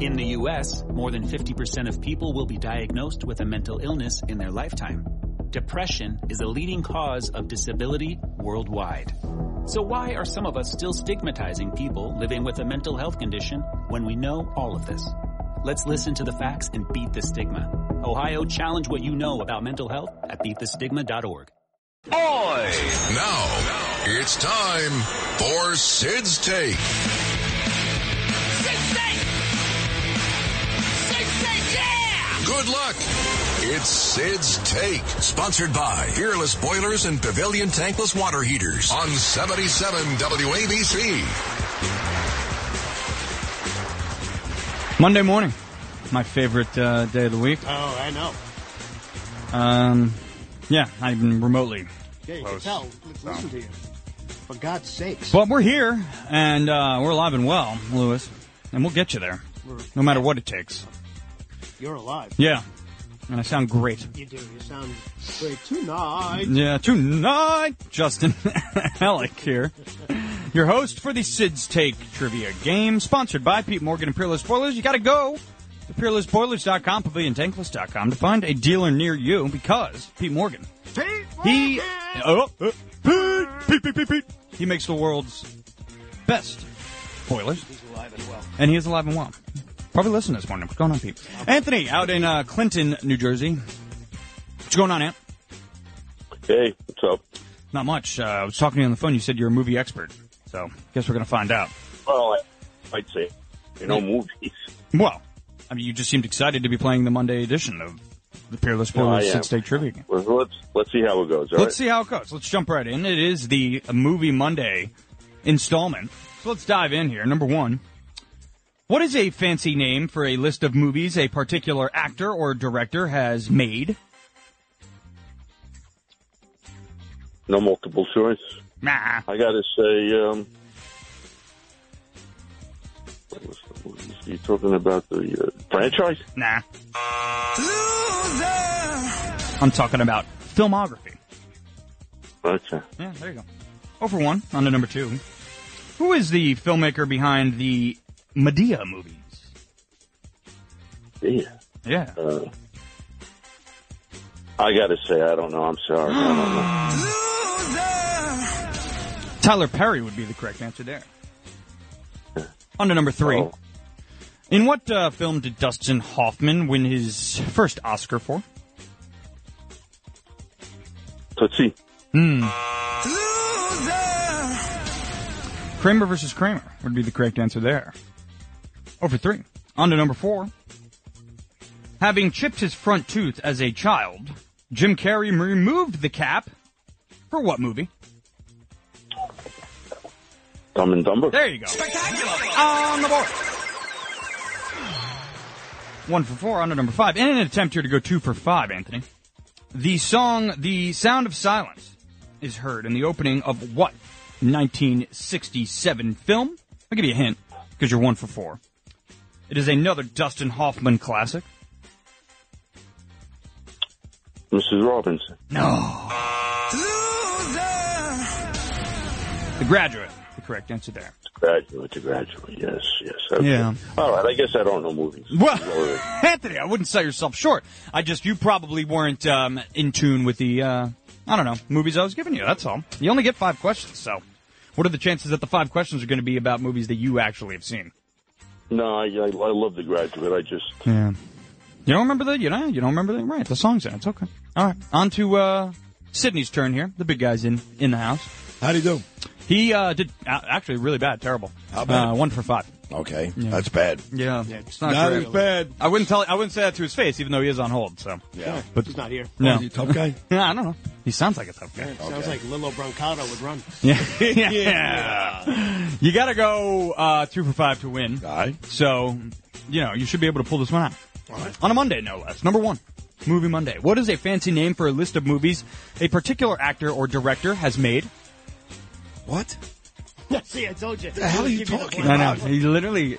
In the U.S., more than 50% of people will be diagnosed with a mental illness in their lifetime. Depression is a leading cause of disability worldwide. So why are some of us still stigmatizing people living with a mental health condition when we know all of this? Let's listen to the facts and beat the stigma. Ohio, challenge what you know about mental health at beatthestigma.org. Oi! Now, it's time for Sid's Take. Yeah! Good luck. It's Sid's Take, sponsored by Peerless Boilers and Pavilion Tankless Water Heaters on 77 WABC. Monday morning, my favorite uh, day of the week. Oh, I know. Um, yeah, not even remotely. Yeah, you close. can tell. Listen to you. For God's sakes. But we're here, and uh, we're alive and well, Lewis, and we'll get you there, no matter what it takes. You're alive. Yeah, and I sound great. You do. You sound great tonight. Yeah, tonight, Justin <laughs> Alec here, your host for the Sid's Take Trivia Game, sponsored by Pete Morgan and Peerless Boilers. You got to go to peerlessboilers.com, paviliontankless.com to find a dealer near you because Pete Morgan, he, oh, uh, Pete, Pete, Pete, Pete, Pete, he makes the world's best boilers. He's alive and well. And he is alive and well. Probably listening this morning. What's going on, Pete? Anthony, out in uh, Clinton, New Jersey. What's going on, Ant? Hey, what's up? Not much. Uh, I was talking to you on the phone. You said you're a movie expert. So, guess we're going to find out. Well, I, I'd say, you know, movies. Well, I mean, you just seemed excited to be playing the Monday edition of the Peerless No, I Sid's Take Trivia Game. Well, let's let's see how it goes. all Let's right? see how it goes. Let's jump right in. It is the Movie Monday installment. So let's dive in here. Number one. What is a fancy name for a list of movies a particular actor or director has made? No multiple choice. Nah. I gotta say, um, what was the movie? You talking about the uh, franchise? Nah. I'm talking about filmography. Okay. Yeah, there you go. Over one. On to number two. Who is the filmmaker behind the Madea movies? Yeah. Yeah. Uh, I gotta say, I don't know. I'm sorry. I don't know. Tyler Perry would be the correct answer there. On to number three. Oh. In what uh, film did Dustin Hoffman win his first Oscar for? Tootsie. Hmm. Kramer versus Kramer would be the correct answer there. Oh, Over three. On to number four. Having chipped his front tooth as a child, Jim Carrey removed the cap for what movie? Dumb and Dumber. There you go. Spectacular. On the board. One for four, on to number five. In an attempt here to go two for five, Anthony. The song The Sound of Silence is heard in the opening of what 1967 film? I'll give you a hint, because you're one for four. It is another Dustin Hoffman classic. Mrs. Robinson. No. The Graduate. The correct answer there. Graduate to graduate. Yes, yes. Okay. Yeah. All right. I guess I don't know movies. Well, <laughs> Anthony, I wouldn't sell yourself short. I just, you probably weren't um, in tune with the, uh, I don't know, movies I was giving you. That's all. You only get five questions, so what are the chances that the five questions are going to be about movies that you actually have seen? No, I, I, I love The Graduate. I just Yeah. You don't remember the, you know, you don't remember the, right, the song's in. It's okay. All right. On to, uh, Sydney's turn here. The big guy's in, in the house. How'd he do? He, uh, did, uh, actually really bad, terrible. How bad? Uh, one for five. Okay, Yeah. that's bad. Yeah, it's not, Not great. as bad. I wouldn't tell. I wouldn't say that to his face, even though he is on hold. So Yeah. but He's not here. No, Oh, is he a tough guy? yeah, <laughs> I don't know. He sounds like a tough guy. Yeah, it Sounds like Lilo Brancato would run. Yeah, <laughs> yeah. You got to go uh, two for five to win. All right. So, you know, you should be able to pull this one out on a Monday, no less. Number one, Movie Monday. What is a fancy name for a list of movies a particular actor or director has made? What? <laughs> See, I told you. The hell are you Give me the talking blank. I know. He literally.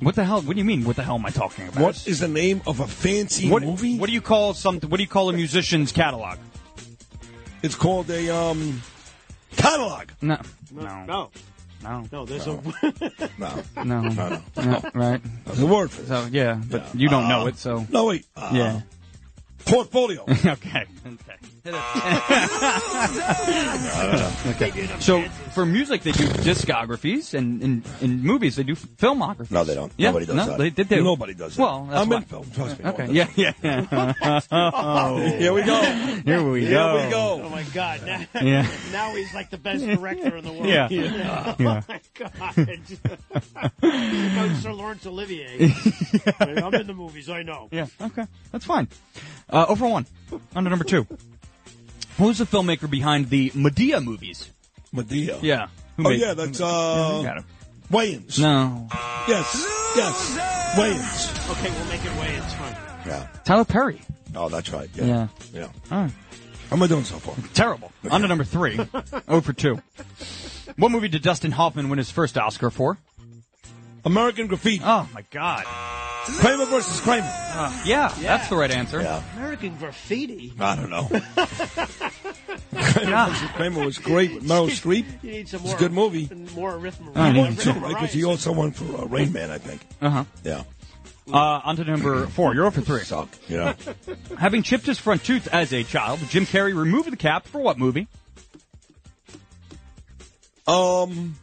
What the hell? What do you mean? What the hell am I talking about? What is the name of a fancy What, movie? what do you call some? What do you call a musician's catalog? It's called a um catalog. No, No, no, no, no, no. There's a <laughs> <laughs> No, no, no, no. no, right? There's a word for it. So yeah, but you don't know it, so No, wait. Uh, yeah. Portfolio. okay. Okay. <laughs> So for music, they do discographies, and in, in movies, they do filmographies. No, they don't. Yeah, Nobody does no, that. They, they do. Nobody does that. Well, that's I'm why. in film. Trust me. Okay. one Yeah. Yeah. oh. <laughs> Here we go. Here we go. Here we go. Oh my God! Now, Yeah. <laughs> now he's like the best director in the world. Yeah. Oh Yeah. my God! no, Sir Laurence Olivier. I'm in the movies. I know. Yeah. Okay. That's fine. Uh, over one. On to number two. Who's the filmmaker behind the Madea movies? Madea. Yeah. Who Oh made- yeah, that's uh you got it. Wayans. No. Yes. Yes. Wayans. Okay, we'll make it way. It's fine. Yeah. Tyler Perry. Oh, that's right. Yeah. Yeah. Yeah. All right. How am I doing so far? Terrible. On to number three. <laughs> oh for two. What movie did Dustin Hoffman win his first Oscar for? American Graffiti. Oh my God. Kramer versus Kramer. Uh, yeah, that's the right answer. Yeah. American Graffiti. I don't know. <laughs> Kramer versus Kramer was great with Meryl Streep. You need some more. It's a good movie. More rhythm. I need rhythm Too, right? Because he also won for uh, Rain Man, I think. Uh huh. Yeah. Uh, on to number four. You're over three. Suck. Yeah. <laughs> Having chipped his front tooth as a child, Jim Carrey removed the cap for what movie? um.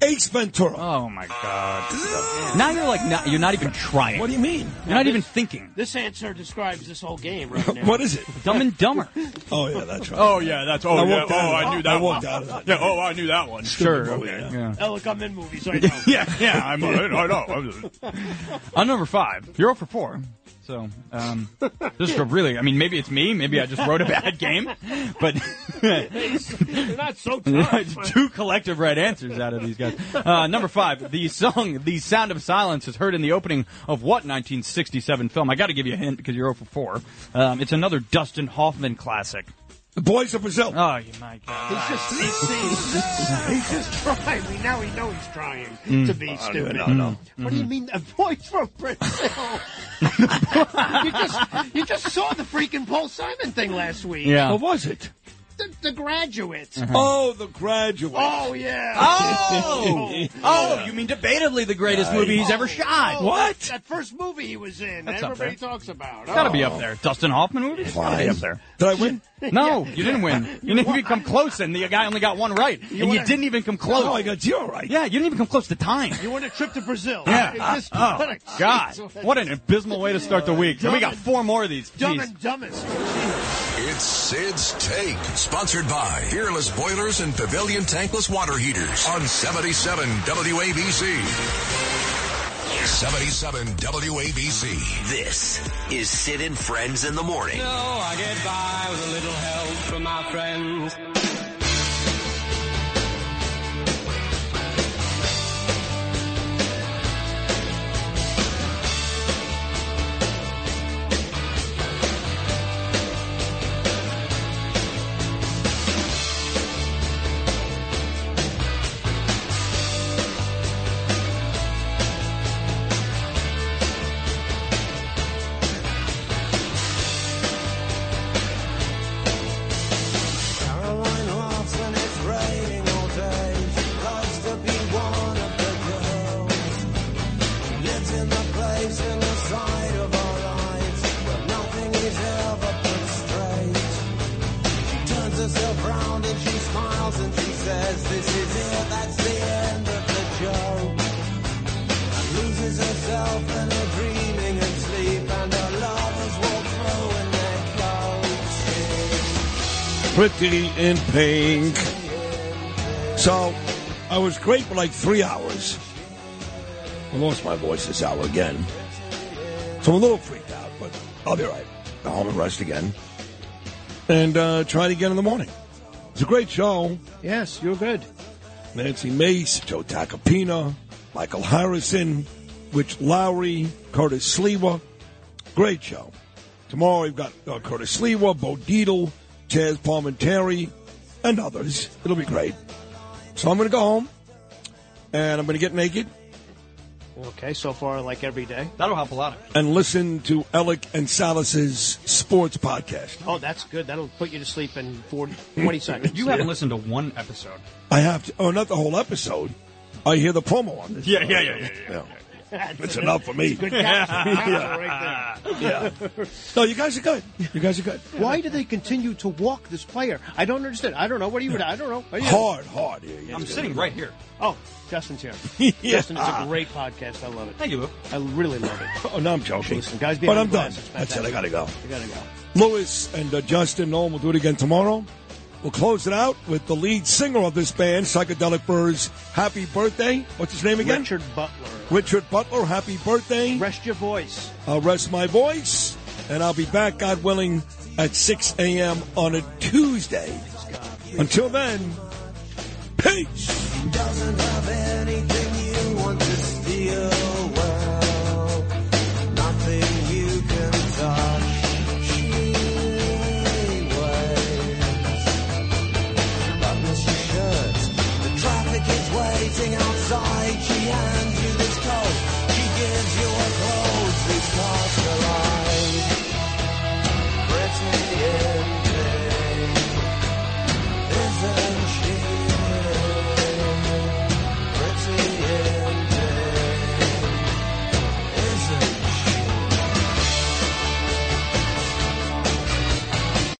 Ace Ventura. Oh my God! Now you're like, not, you're not even trying. What do you mean? You're not even thinking. This answer describes this whole game right <laughs> now. What is it? Dumb and Dumber. <laughs> Oh yeah, that's right. Oh yeah, that's. Oh I yeah. Oh, I knew that I one. walked out of <laughs> that. Yeah. Oh, I knew that one. Stupid Sure. Okay. yeah. Yeah. Oh, look, I'm in movies. I know. yeah, yeah, I'm, I know. I'm just- On number five, you're 0 for 4. So, um, this is really, I mean, maybe it's me. Maybe I just wrote a bad game, but You're not so <laughs> tough. two collective right answers out of these guys. Uh, number five, the song "The Sound of Silence" is heard in the opening of what 1967 film? I got to give you a hint because you're 0 for 4. Um, it's another Dustin Hoffman classic. The Boys of Brazil. Oh, you my God. He's just, he's, he's, he's just trying. We now we know he's trying Mm. to be Oh, stupid. no, no. What do you mean, the voice from Brazil? <laughs> you just you just saw the freaking Paul Simon thing last week. Yeah. What was it? The, the graduate. Mm-hmm. Oh, The Graduate. Oh yeah. Oh, <laughs> oh, you mean debatably the greatest movie he's ever shot? Oh, what? That first movie he was in. That's up everybody there. talks about. It's got to be Oh. up there. Dustin Hoffman movie? It's got to be up there. Did I win? <laughs> No, you didn't win. <laughs> You didn't even come close, and the guy only got one right. and you didn't even come close. Oh, I got zero right. Yeah, you didn't even come close to time. You want a trip to Brazil? Yeah. It's uh, oh, what a- God. What an abysmal way to start the week. And we got four more of these. Dumb Jeez. and dumbest. It's Sid's Take, sponsored by Peerless Boilers and Pavilion Tankless Water Heaters on 77 WABC. 77 WABC. This is Sid and Friends in the Morning. No, I get by with a little help from my friends. Pretty in pink. So, I was great for like three hours. I lost my voice this hour again. So I'm a little freaked out, but I'll be all right. Go home and rest again. And uh, try it again in the morning. It's a great show. Yes, you're good. Nancy Mace, Joe Tacopina, Michael Harrison, Rich Lowry, Curtis Sliwa. Great show. Tomorrow we've got uh, Curtis Sliwa, Bo Dietl, Chaz Palminteri, and others. It'll be great. So I'm going to go home, and I'm going to get naked Okay, so far like every day. That'll help a lot. and listen to Alec and Salas's sports podcast. Oh, that's good. That'll put you to sleep in 40, 20 seconds. You haven't listened to one episode. I have to. Oh, not the whole episode. I hear the promo on this. Yeah, yeah, yeah, yeah, yeah. It's enough for me. Good caption. <laughs> Caption right there. Yeah. No, you guys are good. You guys are good. Why do they continue to walk this player? I don't understand. I don't know. What do you? I don't know. What you- Hard, hard. Yeah, yeah. I'm sitting right here. Oh, Justin's here. <laughs> Yeah. Justin, it's a great podcast. I love it. Thank you, Lou. I really love it. Oh, no, I'm joking. Listen, guys, but I'm done. That's it. I got to go. You gotta go. Lewis and uh, Justin Noel will do it again tomorrow. We'll close it out with the lead singer of this band, Psychedelic Furs. Happy birthday. What's his name again? Richard Butler. Richard Butler. Happy birthday. Rest your voice. I'll rest my voice, and I'll be back, God willing, at 6 a.m. on a Tuesday. Until then, peace.